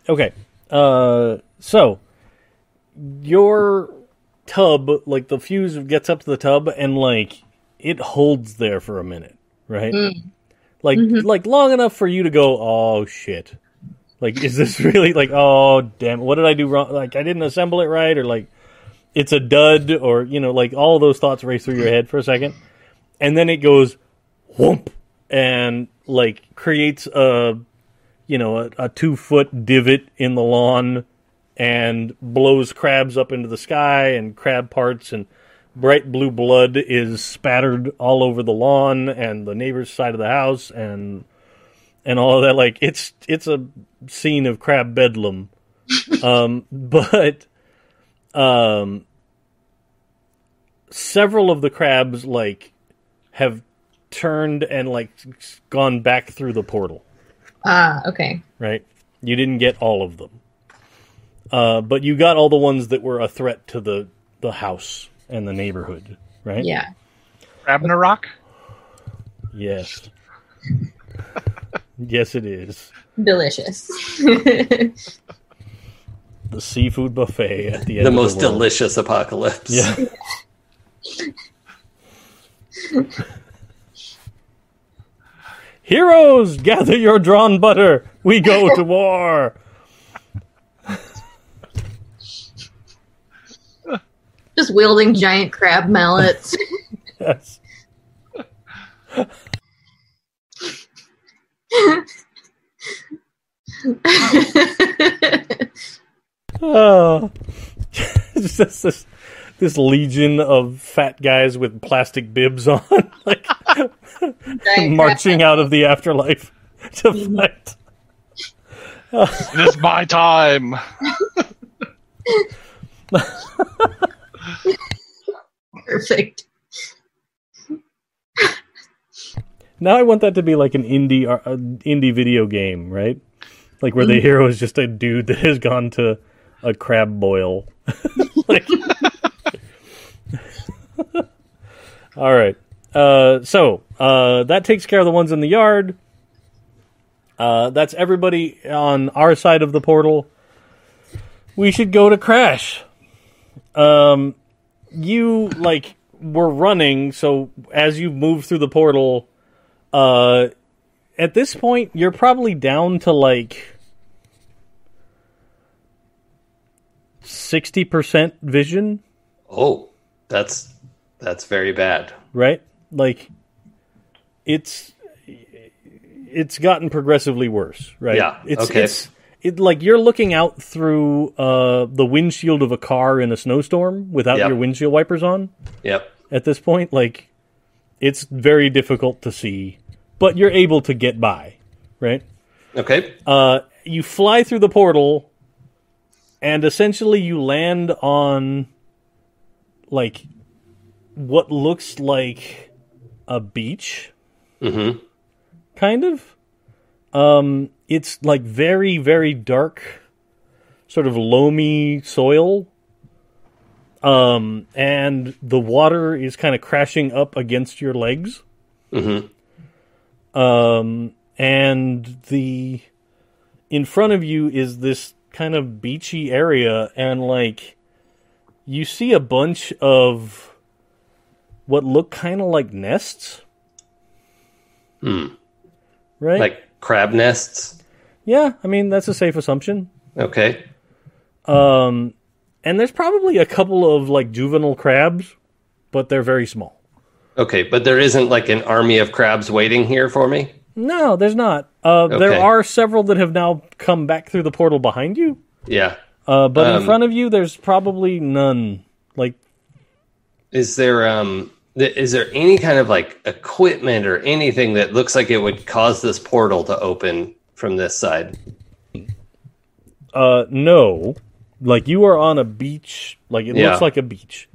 Okay. Uh, so your tub, like the fuse gets up to the tub and like it holds there for a minute, right? Mm. Like Mhm. like long enough for you to go, "Oh shit." Like is this really like, "Oh, damn, what did I do wrong? Like I didn't assemble it right or like it's a dud or, you know, like all those thoughts race through your head for a second. And then it goes whoomp and like creates a you know, a, a two foot divot in the lawn and blows crabs up into the sky and crab parts and bright blue blood is spattered all over the lawn and the neighbor's side of the house and and all of that like it's it's a scene of crab bedlam um but um several of the crabs like have turned and like gone back through the portal Ah, okay. right? You didn't get all of them, uh, but you got all the ones that were a threat to the the house and the neighborhood, right? Yeah. Ragnarok? Yes. yes, it is Delicious. the seafood buffet at the end. The of most the world. delicious apocalypse. Yeah. Heroes, gather your drawn butter. We go to war. Just wielding giant crab mallets. Yes. Oh, it's just this this legion of fat guys with plastic bibs on, like marching out of the afterlife to fight. It is my time. Perfect. Now I want that to be like an indie uh, indie video game, right? Like where the hero is just a dude that has gone to a crab boil. like, all right. Uh, so uh, that takes care of the ones in the yard. Uh, that's everybody on our side of the portal. We should go to Crash. Um, you like were running, so as you move through the portal, uh, at this point you're probably down to like sixty percent vision, Oh, that's that's very bad. right? Like it's it's gotten progressively worse, right? Yeah, It's okay. it's it like you're looking out through uh the windshield of a car in a snowstorm without Yep. your windshield wipers on. Yep. at this point. Like, it's very difficult to see, but you're able to get by, right? Okay. Uh, you fly through the portal, and essentially you land on, like, what looks like a beach, Mm-hmm. kind of. Um, it's like very, very dark, sort of loamy soil. Um, and the water is kind of crashing up against your legs. Mm-hmm. Um, and the in front of you is this kind of beachy area, and like you see a bunch of what look kind of like nests, Hmm. right? Like crab nests. yeah, I mean that's a safe assumption. Okay. Um, and there's probably a couple of like juvenile crabs, but they're very small. Okay, but there isn't like an army of crabs waiting here for me. No, there's not. Uh, There are several that have now come back through the portal behind you. Yeah. Uh, but in Um, front of you, there's probably none. Like, Is there um th- is there any kind of like equipment or anything that looks like it would cause this portal to open from this side? uh, no. Like, you are on a beach. Like, it Yeah. looks like a beach.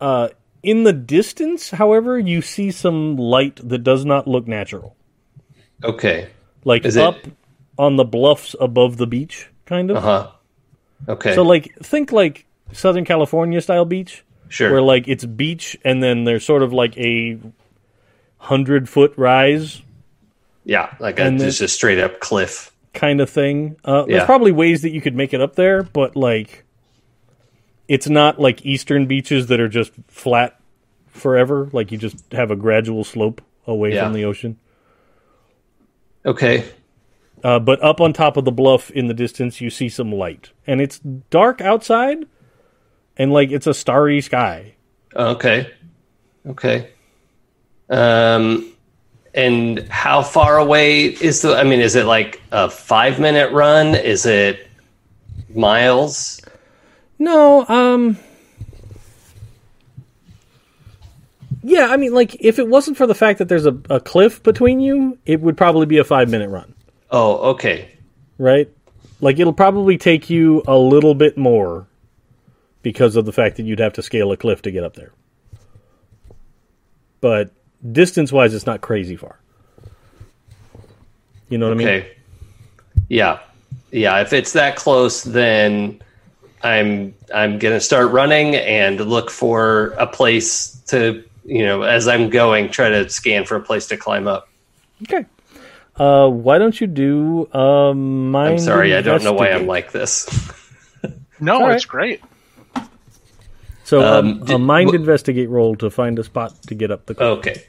Uh, in the distance, however, you see some light that does not look natural. Okay. Like, Is it- up on the bluffs above the beach, kind of. Uh huh. Okay. So, like, think like Southern California style beach. sure. where like it's beach and then there's sort of like a hundred foot rise yeah, like a, and just a straight up cliff. kind of thing. Uh, There's Yeah. probably ways that you could make it up there, but like it's not like eastern beaches that are just flat forever. Like you just have a gradual slope away Yeah. from the ocean. Okay. Uh, but up on top of the bluff in the distance, you see some light, and it's dark outside, and like it's a starry sky. Okay. Okay. Um, and how far away is the? I mean, is it like a five minute run? Is it miles? No, um Yeah, I mean like if it wasn't for the fact that there's a, a cliff between you, it would probably be a 5 minute run, Oh, okay. right? Like it'll probably take you a little bit more because of the fact that you'd have to scale a cliff to get up there. But distance-wise it's not crazy far. You know what I mean? Okay. Yeah. Yeah. If it's that close, then I'm I'm gonna start running and look for a place to you know as I'm going try to scan for a place to climb up. Okay. Uh, why don't you do um mind I'm sorry, I don't know why I'm like this. No, All it's great. So um, Um, a mind wh- investigate roll to find a spot to get up the cliff. Okay.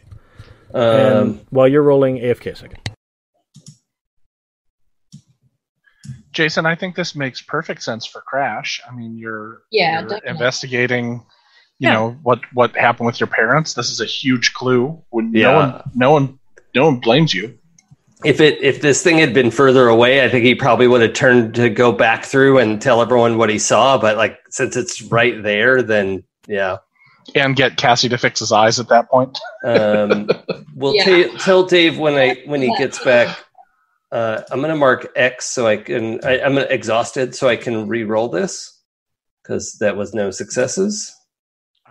and Um, while you're rolling, AFK a second. Jason, I think this makes perfect sense for Crash. I mean, you're, Yeah, you're investigating, you Yeah. know, what what happened with your parents. This is a huge clue. When Yeah. no one, no one, no one blames you. if it if this thing had been further away, I think he probably would have turned to go back through and tell everyone what he saw. But like since it's right there, then yeah. And get Cassie to fix his eyes at that point. Um, we'll Yeah. ta- tell Dave when I when he gets back. Uh, I'm gonna mark X so I can. I, I'm exhausted so I can re-roll this because that was no successes.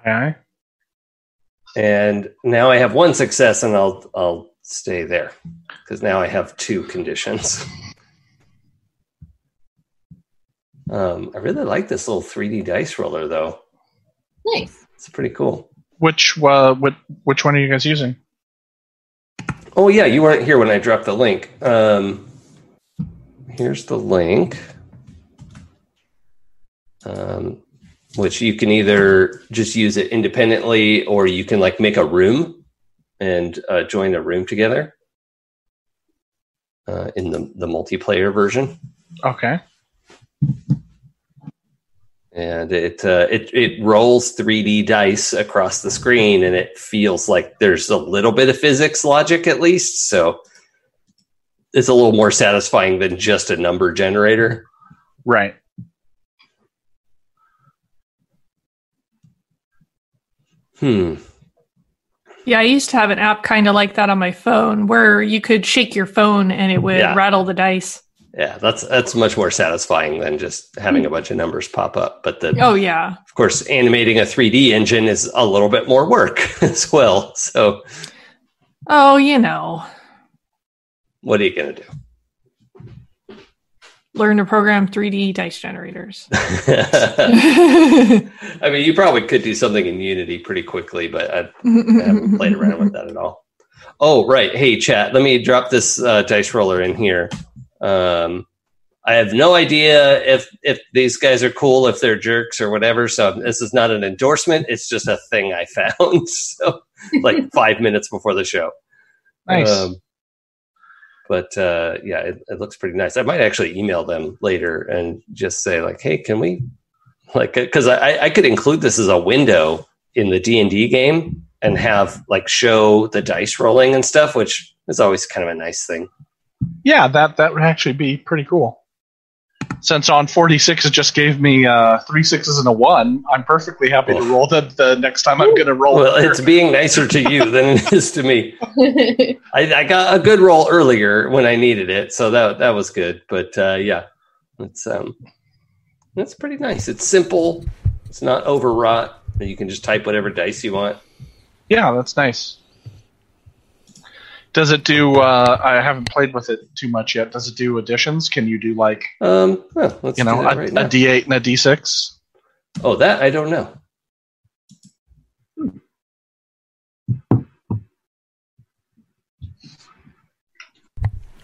Aye, aye. And now I have one success, and I'll I'll stay there because now I have two conditions. Um, I really like this little 3D dice roller, though. Nice. It's pretty cool. Which uh, which which one are you guys using? Oh yeah, you weren't here when I dropped the link. Um, here's the link, um, which you can either just use it independently, or you can like make a room and uh, join a room together uh, in the the multiplayer version. Okay. and it uh, it it rolls 3D dice across the screen, and it feels like there's a little bit of physics logic at least. So it's a little more satisfying than just a number generator. Right. Hmm. Yeah, I used to have an app kind of like that on my phone where you could shake your phone and it would Yeah. rattle the dice. Yeah, that's that's much more satisfying than just having a bunch of numbers pop up. But the Oh, yeah. of course, animating a 3D engine is a little bit more work as well. So Oh, you know, what are you gonna do? Learn to program 3D dice generators. I mean, you probably could do something in Unity pretty quickly, but I, I haven't played around with that at all. Oh, right. Hey, chat. Let me drop this uh, dice roller in here. Um, I have no idea if if these guys are cool, if they're jerks or whatever. So this is not an endorsement. It's just a thing I found. so like five minutes before the show. Nice. Um, but uh, yeah, it, it looks pretty nice. I might actually email them later and just say like, "Hey, can we like?" Because I, I could include this as a window in the D and D game and have like show the dice rolling and stuff, which is always kind of a nice thing. yeah, that that would actually be pretty cool. Since on 46 it just gave me uh, three sixes and a one, I'm perfectly happy to Oh. roll that the next time I'm going to roll. Well, it. it's being nicer to you than it is to me. I, I got a good roll earlier when I needed it, so that that was good. But uh, yeah, it's um, that's pretty nice. It's simple. It's not overwrought. You can just type whatever dice you want. Yeah, that's nice. Does it do? Uh, I haven't played with it too much yet. Does it do additions? Can you do like Um, well, let's you do know that a, right a now. D8 and a D6? oh, that I don't know.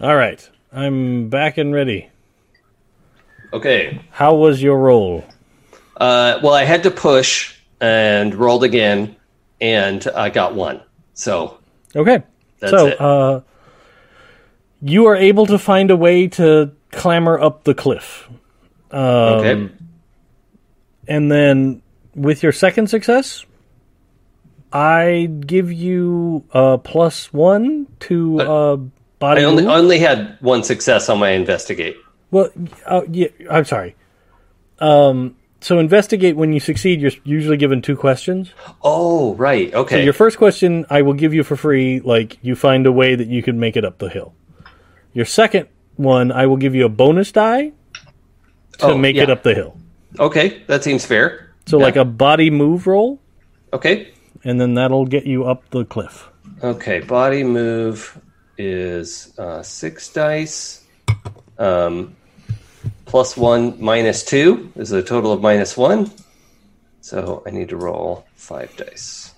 All right, I'm back and ready. Okay. How was your roll? Uh, well, I had to push and rolled again, and I got one. So Okay, that's so uh, you are able to find a way to clamber up the cliff. Um, okay. And then with your second success, I give you a plus one to uh, body. I only only had one success on my investigate. well, uh, yeah, I'm sorry. Um, so investigate when you succeed. You're usually given two questions. Oh, right. So Okay. your first question, I will give you for free. Like you find a way that you can make it up the hill. Your second one, I will give you a bonus die to Oh, make yeah. it up the hill. Okay, that seems fair. So Yeah. like a body move roll, Okay. and then that'll get you up the cliff. Okay. Body move is uh, six dice. Um, plus one minus two is a total of minus one. So I need to roll five dice.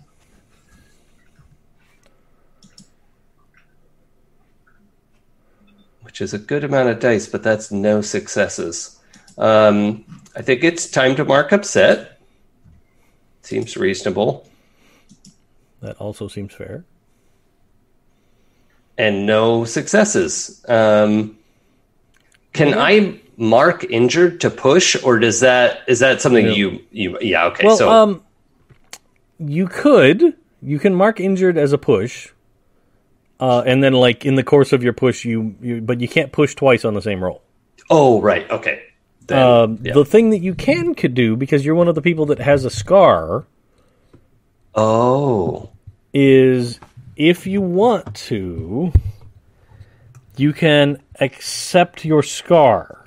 Which is a good amount of dice, but that's no successes. Um, I think it's time to mark upset. Seems reasonable. That also seems fair. And no successes. Um, can I mark injured to push, or does that is that something No. you you? Yeah. Okay. Well, so um, you could you can mark injured as a push, uh, and then like in the course of your push, you, you but you can't push twice on the same roll. oh right. Okay. Then, Um, yeah. The thing that you can could do because you're one of the people that has a scar oh. is if you want to, you can accept your scar.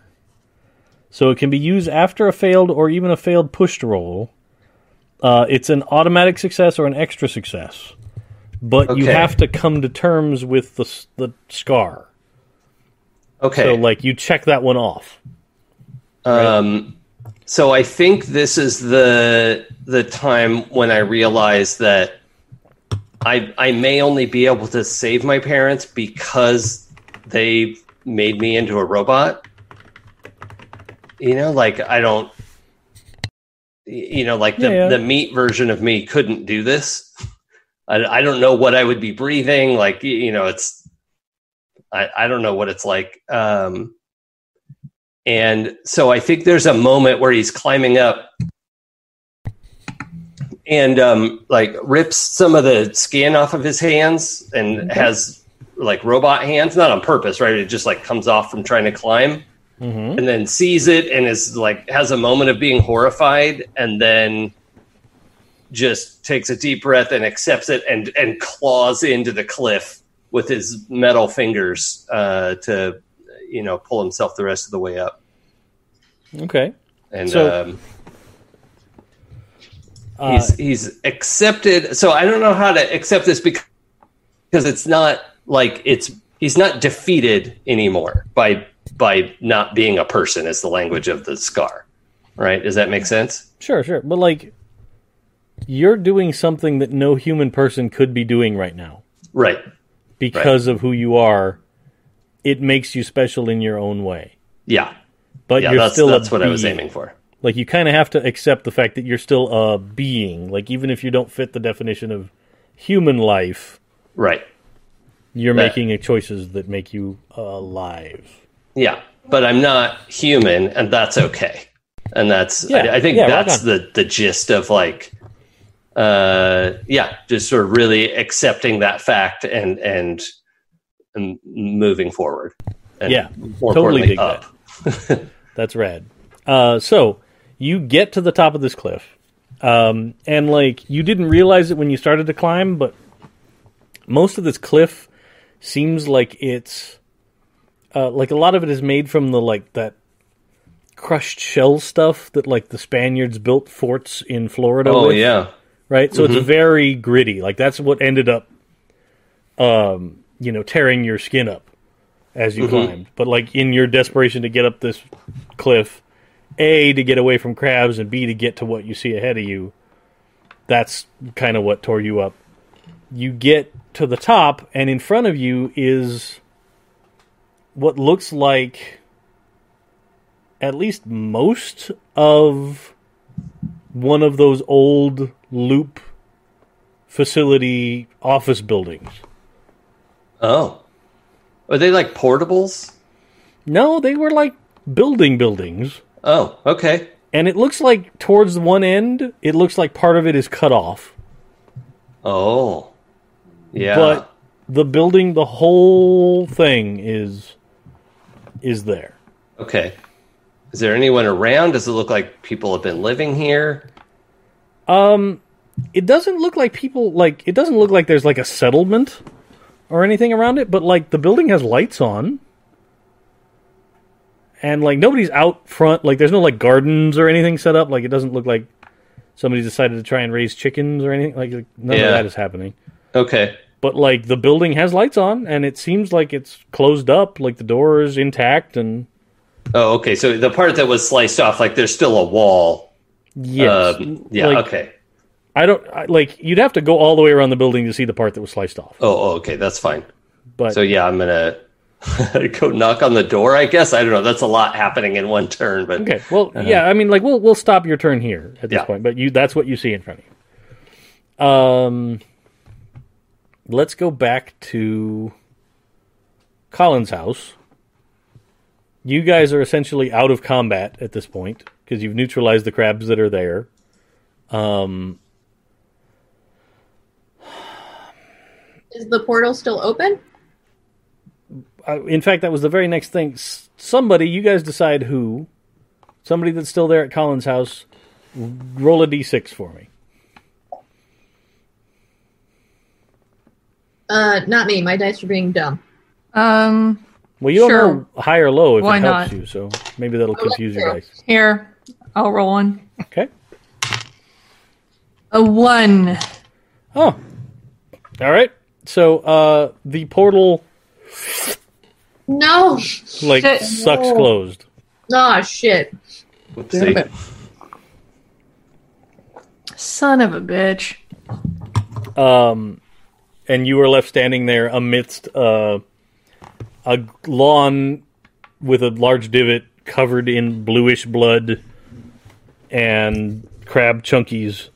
So it can be used after a failed or even a failed pushed roll. Uh, it's an automatic success or an extra success, but you have to come to terms with the the scar. Okay. So like you check that one off. Um, so I think this is the the time when I realize that I I may only be able to save my parents because they made me into a robot. You know, like I don't. You know, like the Yeah, yeah. the meat version of me couldn't do this. I, I don't know what I would be breathing. Like you know, it's I, I don't know what it's like. Um, and so I think there's a moment where he's climbing up and um, like rips some of the skin off of his hands and has like robot hands, not on purpose, right? It just like comes off from trying to climb Mm-hmm. and then sees it and is like has a moment of being horrified and then just takes a deep breath and accepts it and and claws into the cliff with his metal fingers uh, to you know pull himself the rest of the way up Okay. and So- um, Uh, he's he's accepted so i don't know how to accept this because because it's not like it's he's not defeated anymore by by not being a person is the language of the scar right does that make sense Sure, sure. But like you're doing something that no human person could be doing right now right because of who you are. It makes you special in your own way. yeah But yeah you're that's still that's what i was aiming for Like you kind of have to accept the fact that you're still a being. Like even if you don't fit the definition of human life, right you're That- making choices that make you alive. Yeah but i'm not human and that's okay. And that's Yeah, I, I think yeah, that's the the gist of like uh yeah just sort of really accepting that fact and and, and moving forward. And Yeah, totally dig up. That's rad. Uh, so you get to the top of this cliff, um, and like you didn't realize it when you started to climb, but most of this cliff seems like it's uh, like a lot of it is made from the like that crushed shell stuff that like the Spaniards built forts in Florida. oh with, yeah right. So it's very gritty. Like that's what ended up, um, you know, tearing your skin up as you climbed. But like in your desperation to get up this cliff, A, to get away from crabs, and B, to get to what you see ahead of you, that's kind of what tore you up. You get to the top, and in front of you is what looks like at least most of one of those old loop facility office buildings. oh are they like portables No, they were like building buildings. oh okay And it looks like towards one end, it looks like part of it is cut off. oh yeah But the building, the whole thing is is there. okay is there anyone around does it look like people have been living here Um it doesn't look like people like it doesn't look like there's like a settlement or anything around it, but like the building has lights on. And like nobody's out front, like there's no like gardens or anything set up, like it doesn't look like somebody decided to try and raise chickens or anything like none Yeah. of that is happening. okay but like the building has lights on and it seems like it's closed up like the door is intact and oh okay so the part that was sliced off like there's still a wall yes Um, yeah like, okay i don't I, like you'd have to go all the way around the building to see the part that was sliced off oh, oh okay that's fine but So yeah, I'm gonna Go knock on the door. I guess I don't know. That's a lot happening in one turn, but Okay. Well, yeah. I mean, like we'll we'll stop your turn here at this Yeah. point, but you that's what you see in front of you. Um, let's go back to Colin's house. You guys are essentially out of combat at this point because you've neutralized the crabs that are there. Um, Is the portal still open? in fact, that was the very next thing. S- somebody, you guys decide who. Somebody that's still there at Colin's house. Roll a d6 for me. Uh, not me. My dice are being dumb. Um, Well, you don't know high or low if Why it helps not? you, so maybe that'll confuse your true. dice. here, I'll roll one. Okay. A one. Oh. All right. So uh, the portal No. like Shit. sucks No. closed. Oh shit. Whoopsie. Damn it. Son of a bitch. Um, and you are left standing there amidst uh, a lawn with a large divot covered in bluish blood and crab chunkies.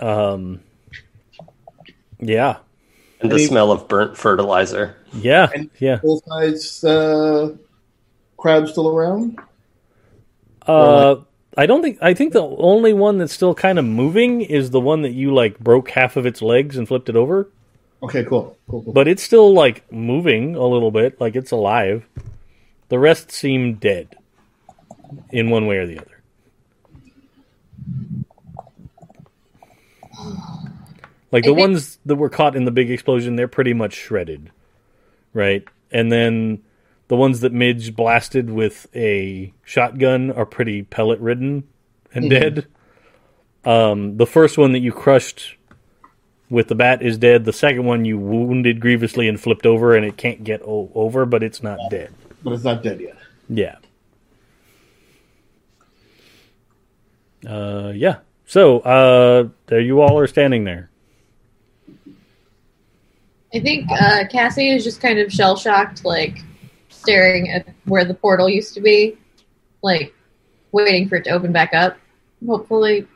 Um, yeah, and the Any- smell of burnt fertilizer. yeah, And- yeah. Full size uh, crab still around? Uh, I don't think. I think the only one that's still kind of moving is the one that you like broke half of its legs and flipped it over. Okay, cool. Cool, cool. But it's still like moving a little bit, like it's alive. The rest seem dead in one way or the other. Like the ones that were caught in the big explosion, they're pretty much shredded, right? And then the ones that Midge blasted with a shotgun are pretty pellet ridden and dead. Um, the first one that you crushed with the bat is dead. The second one you wounded grievously and flipped over, and it can't get o- over, but it's not dead. but it's not dead yet. Yeah. Uh, yeah. So, uh, there you all are standing there. I think uh, Cassie is just kind of shell shocked, like staring at where the portal used to be, like waiting for it to open back up. Hopefully,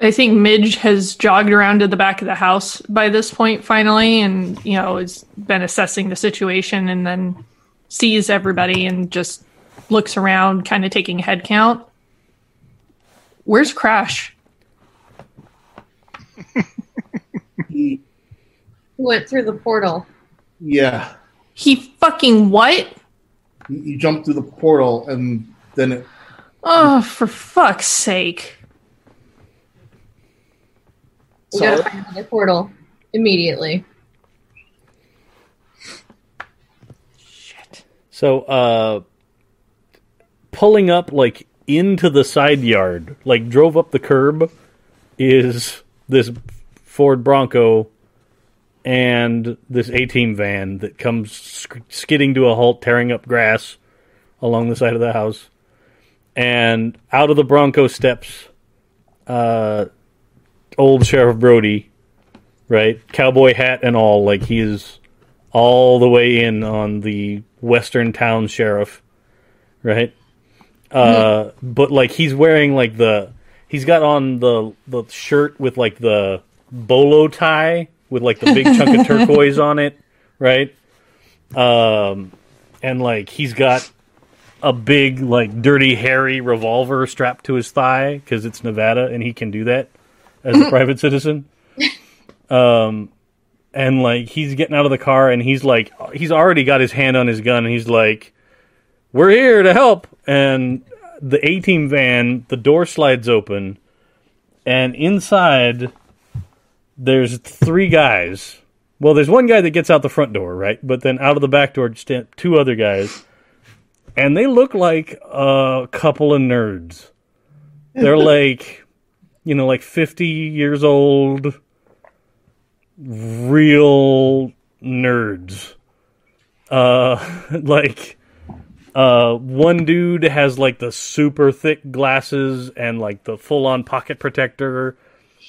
I think Midge has jogged around to the back of the house by this point finally and, you know, has been assessing the situation and then sees everybody and just looks around, kind of taking a head count. Where's Crash? He, he went through the portal. yeah, He fucking what? he, he jumped through the portal and then it, Oh, for fuck's sake. We gotta find another portal immediately. Shit. So, uh, pulling up like into the side yard, like drove up the curb, is this Ford Bronco and this A Team van that comes sk- skidding to a halt, tearing up grass along the side of the house. And out of the Bronco steps uh, old Sheriff Brody, right? Cowboy hat and all, like he is all the way in on the Western Town Sheriff, right? Uh, but like he's wearing like the he's got on the the shirt with like the bolo tie with like the big chunk of turquoise on it, right? Um, and like he's got a big like dirty hairy revolver strapped to his thigh because it's Nevada and he can do that as a private citizen. Um, and like he's getting out of the car and he's like he's already got his hand on his gun and he's like we're here to help and the A team van the door slides open and inside there's three guys well there's one guy that gets out the front door right but then out of the back door stand two other guys and they look like a couple of nerds they're like you know like 50 years old real nerds. Uh, like, uh, one dude has like the super thick glasses and like the full on pocket protector.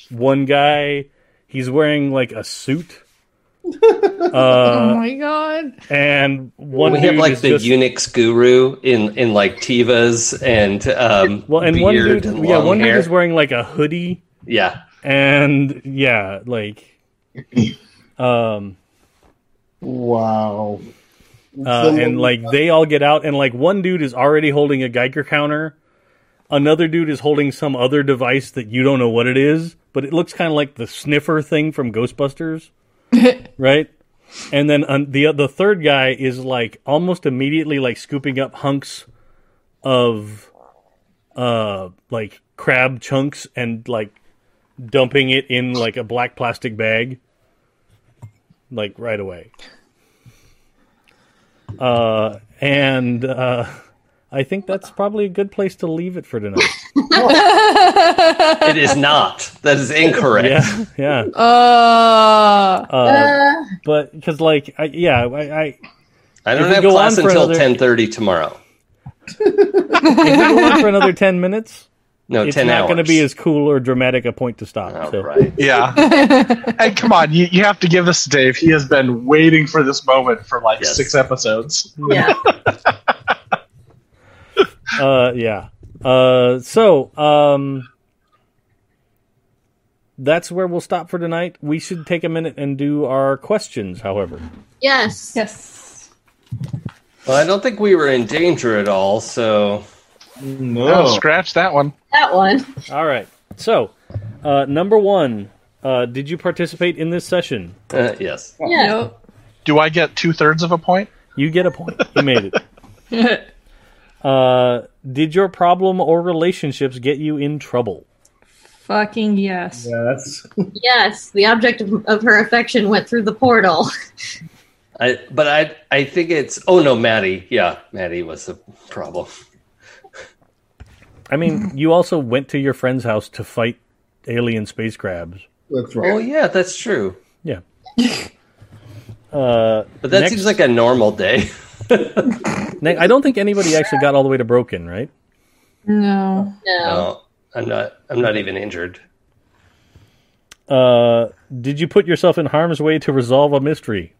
One guy, he's wearing like a suit, oh Uh, my god. and one we have like the just, Unix guru in in like Tevas and um, well, and one dude, and yeah, one hair. dude is wearing like a hoodie, yeah. and yeah, like, um, Wow. uh, and like they all get out, and like one dude is already holding a Geiger counter. Another dude is holding some other device that you don't know what it is, but it looks kind of like the sniffer thing from Ghostbusters, right? And then um, the the third guy is like almost immediately like scooping up hunks of uh like crab chunks and like dumping it in like a black plastic bag like right away. Uh and uh I think that's probably a good place to leave it for tonight. It is not. That is incorrect. yeah, yeah. Uh, Uh, Uh, but because like I, yeah, I, I I don't have class until another- ten thirty tomorrow. if we go on for another ten minutes, No, it's ten not hours. going to be as cool or dramatic a point to stop. Oh, so. right. Yeah. hey, come on. You, you have to give this to Dave. He has been waiting for this moment for like Yes. six episodes. yeah. Uh, yeah. Uh, so um, that's where we'll stop for tonight. We should take a minute and do our questions. However, Yes. yes. Well, I don't think we were in danger at all. So No. Oh, scratch that one. That one. all right. So uh, number one, uh, did you participate in this session? uh, yes. Yeah. Do I get two thirds of a point? You get a point. You made it. Uh, did your problem or relationships get you in trouble? Fucking yes. Yes. Yes. The object of, of her affection went through the portal. I, but I, I think it's. Oh no, Maddie. Yeah, Maddie was the problem. I mean, you also went to your friend's house to fight alien space crabs. That's right. Oh yeah, that's true. Yeah. Uh, But that Next- seems like a normal day. Ne- I don't think anybody actually got all the way to broken, right? No. No. No, I'm not. I'm not even injured. Uh, did you put yourself in harm's way to resolve a mystery?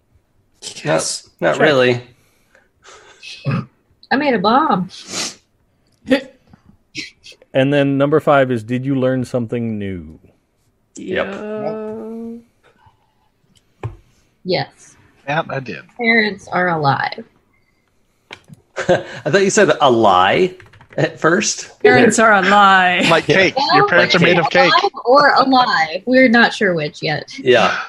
Yes. Not, Check. really. I made a bomb. And then number five is did you learn something new? Yep. Uh, Yes. Yeah, I did. Parents are alive. I thought you said a lie at first. parents are a lie. Like cake. Well, Your parents are made of cake. Or a lie. We're not sure which yet. Yeah.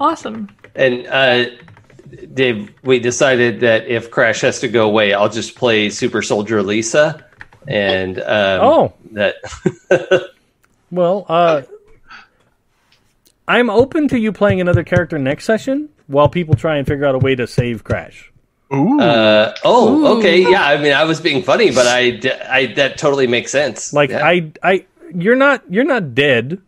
Awesome. And uh, Dave, we decided that if Crash has to go away, I'll just play Super Soldier Lisa, and um, Oh. that Well, uh, I'm open to you playing another character next session while people try and figure out a way to save Crash. Ooh. Uh, oh, Ooh. okay, yeah. I mean, I was being funny, but I, I that totally makes sense. Like Yeah. I, I, you're not, you're not dead.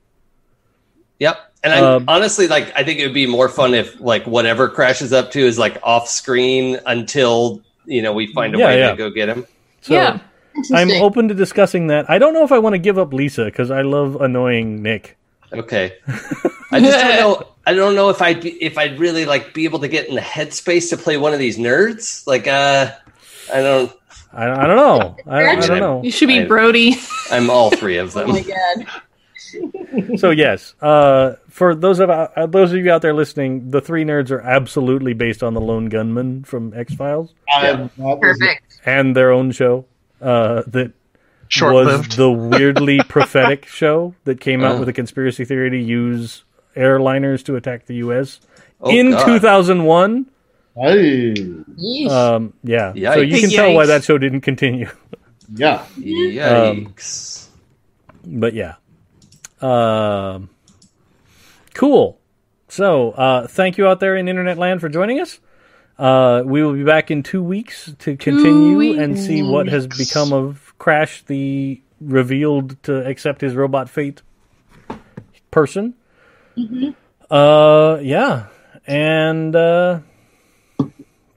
yep. And I Um, honestly like. I think it would be more fun if like whatever Crash is up to is like off screen until you know we find a Yeah, way yeah. to go get him. So yeah. I'm open to discussing that. I don't know if I want to give up Lisa because I love annoying Nick. Okay. I just don't know. I don't know if I'd be, if I'd really like be able to get in the headspace to play one of these nerds. Like, uh, I don't. I, I don't know. I, I don't know. You should be Brody. I'm all three of Oh them. my god. So yes, uh, for those of uh, those of you out there listening, the three nerds are absolutely based on the Lone Gunmen from X Files I'm Perfect. and their own show uh, that Short was the weirdly prophetic show that came out Oh. with a conspiracy theory to use airliners to attack the U.S. Oh, in God. 2001. Hey. Yeesh. Um, yeah, so you can tell why that show didn't continue. Yeah. Yikes! but yeah, um, cool. So uh, thank you out there in internet land for joining us. Uh, we will be back in two weeks to continue and see what has become of Crash, the revealed to accept his robot fate person. Uh, yeah, and uh,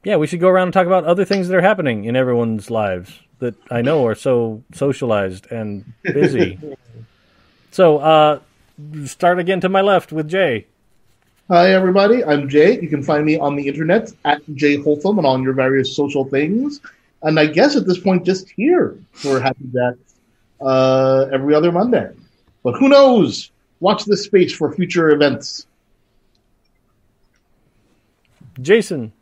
yeah, we should go around and talk about other things that are happening in everyone's lives that I know are so socialized and busy. so, uh, start again to my left with Jay. Hi, everybody. I'm Jay. You can find me on the internet at Jay Holtham and on your various social things. And I guess at this point, just here for Happy Jacks uh, every other Monday. But who knows? Watch this space for future events. Jason.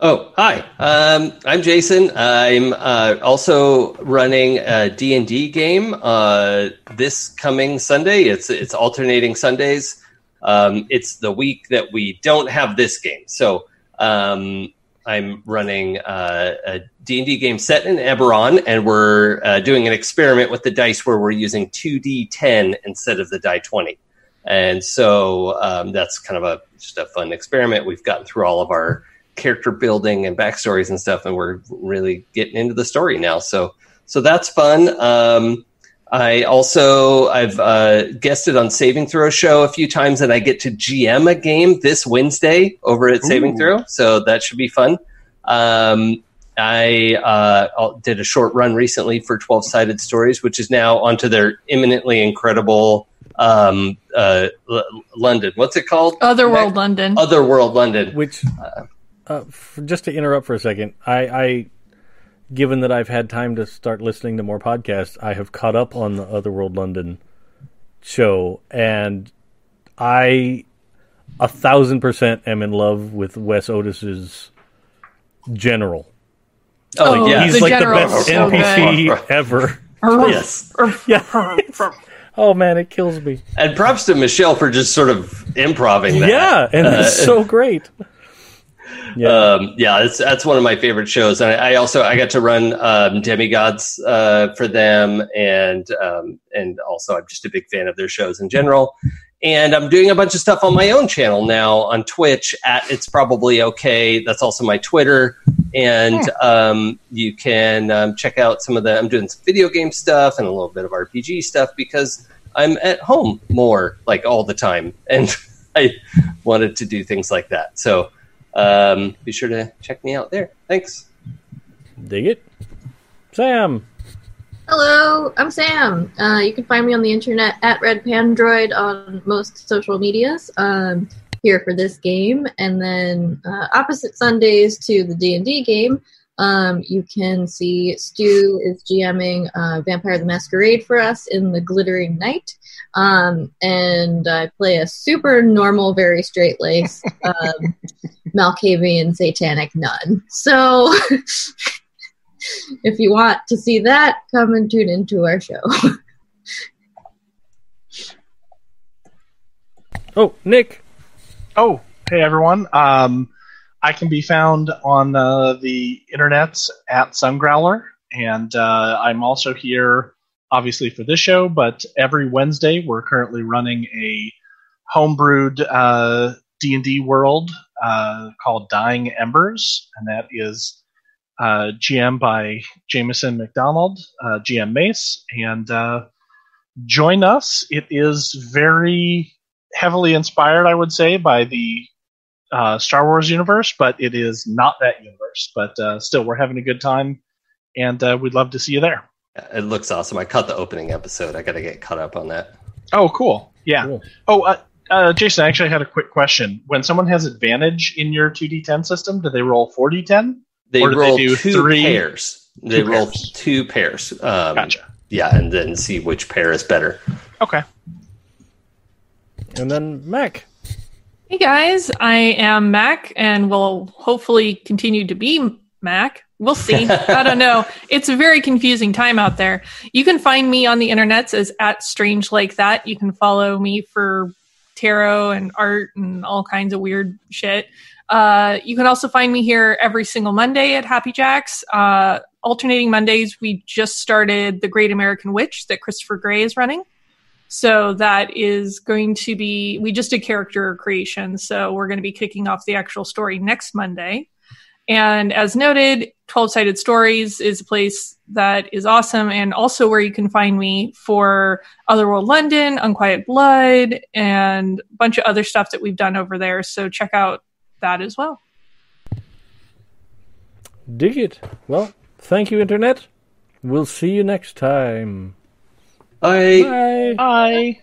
Oh, hi. Um, I'm Jason. I'm uh, also running a D&D game uh, this coming Sunday. It's it's alternating Sundays. Um, it's the week that we don't have this game. So um, I'm running uh, a D&D game set in Eberron, and we're uh, doing an experiment with the dice where we're using 2d10 instead of the die 20. And so um, that's kind of a just a fun experiment. We've gotten through all of our character building and backstories and stuff, and we're really getting into the story now. So so that's fun. Um, I also I've uh, guested on Saving Throw show a few times, and I get to GM a game this Wednesday over at Saving Throw, so that should be fun. Um, I uh, did a short run recently for Twelve Sided Stories, which is now onto their imminently incredible um, uh, L- London. What's it called? Otherworld London. Otherworld London. Which, uh, for, just to interrupt for a second, I, I, given that I've had time to start listening to more podcasts, I have caught up on the Otherworld London show, and I a thousand percent am in love with Wes Otis's general. Oh, Oh, yeah, He's the like general the best so NPC ever. yes. Yeah. oh man, it kills me. And props to Michelle for just sort of improving that. Yeah, and Uh, it's so great. Yeah. um, yeah, that's that's one of my favorite shows, and I, I also I got to run um, Demigods uh, for them, and um, and also I'm just a big fan of their shows in general. And I'm doing a bunch of stuff on my own channel now on Twitch at It's Probably Okay. That's also my Twitter, and um, you can um, check out some of the. I'm doing some video game stuff and a little bit of RPG stuff because I'm at home more, like all the time, and I wanted to do things like that. So um, be sure to check me out there. Thanks. Dig it, Sam. Hello, I'm Sam. Uh, you can find me on the internet at Red Pandroid on most social medias. Um, here for this game, and then uh, opposite Sundays to the D and D game, um, you can see Stu is GMing uh, Vampire the Masquerade for us in the Glittering Night, um, and I play a super normal, very straight lace um, Malkavian satanic nun. So. if you want to see that, come and tune into our show. Oh, Nick. Oh, hey everyone. Um, I can be found on uh, the internets at Sungrowler, and uh, I'm also here, obviously, for this show. But every Wednesday, we're currently running a homebrewed uh, D&D world uh, called Dying Embers, and that is uh, GM by Jameson McDonald, uh, GM Mace, and join us. It is very heavily inspired, I would say, by the uh, Star Wars universe, but it is not that universe. But uh, still, we're having a good time, and uh, we'd love to see you there. It looks awesome. I caught the opening episode. I got to get caught up on that. Oh, cool. Yeah. Cool. Oh, uh, uh, Jason, I actually had a quick question. When someone has advantage in your 2d10 system, do they roll 4d10? They Or do they roll do two three- pairs. They two roll pairs. two pairs. Um, Gotcha. Yeah, and then see which pair is better. Okay. And then Mac. Hey guys, I am Mac and will hopefully continue to be Mac. We'll see. I don't know. It's a very confusing time out there. You can find me on the internets as at strange like that. You can follow me for tarot and art and all kinds of weird shit. Uh, you can also find me here every single Monday at Happy Jacks. Uh, alternating Mondays, we just started The Great American Witch that Christopher Gray is running. So that is going to be, we just did character creation. So we're going to be kicking off the actual story next Monday. And as noted, 12 Sided Stories is a place that is awesome and also where you can find me for Otherworld London, Unquiet Blood, and a bunch of other stuff that we've done over there. So check out that as well. Dig it. Well, Thank you, Internet. We'll see you next time. I Bye. Bye.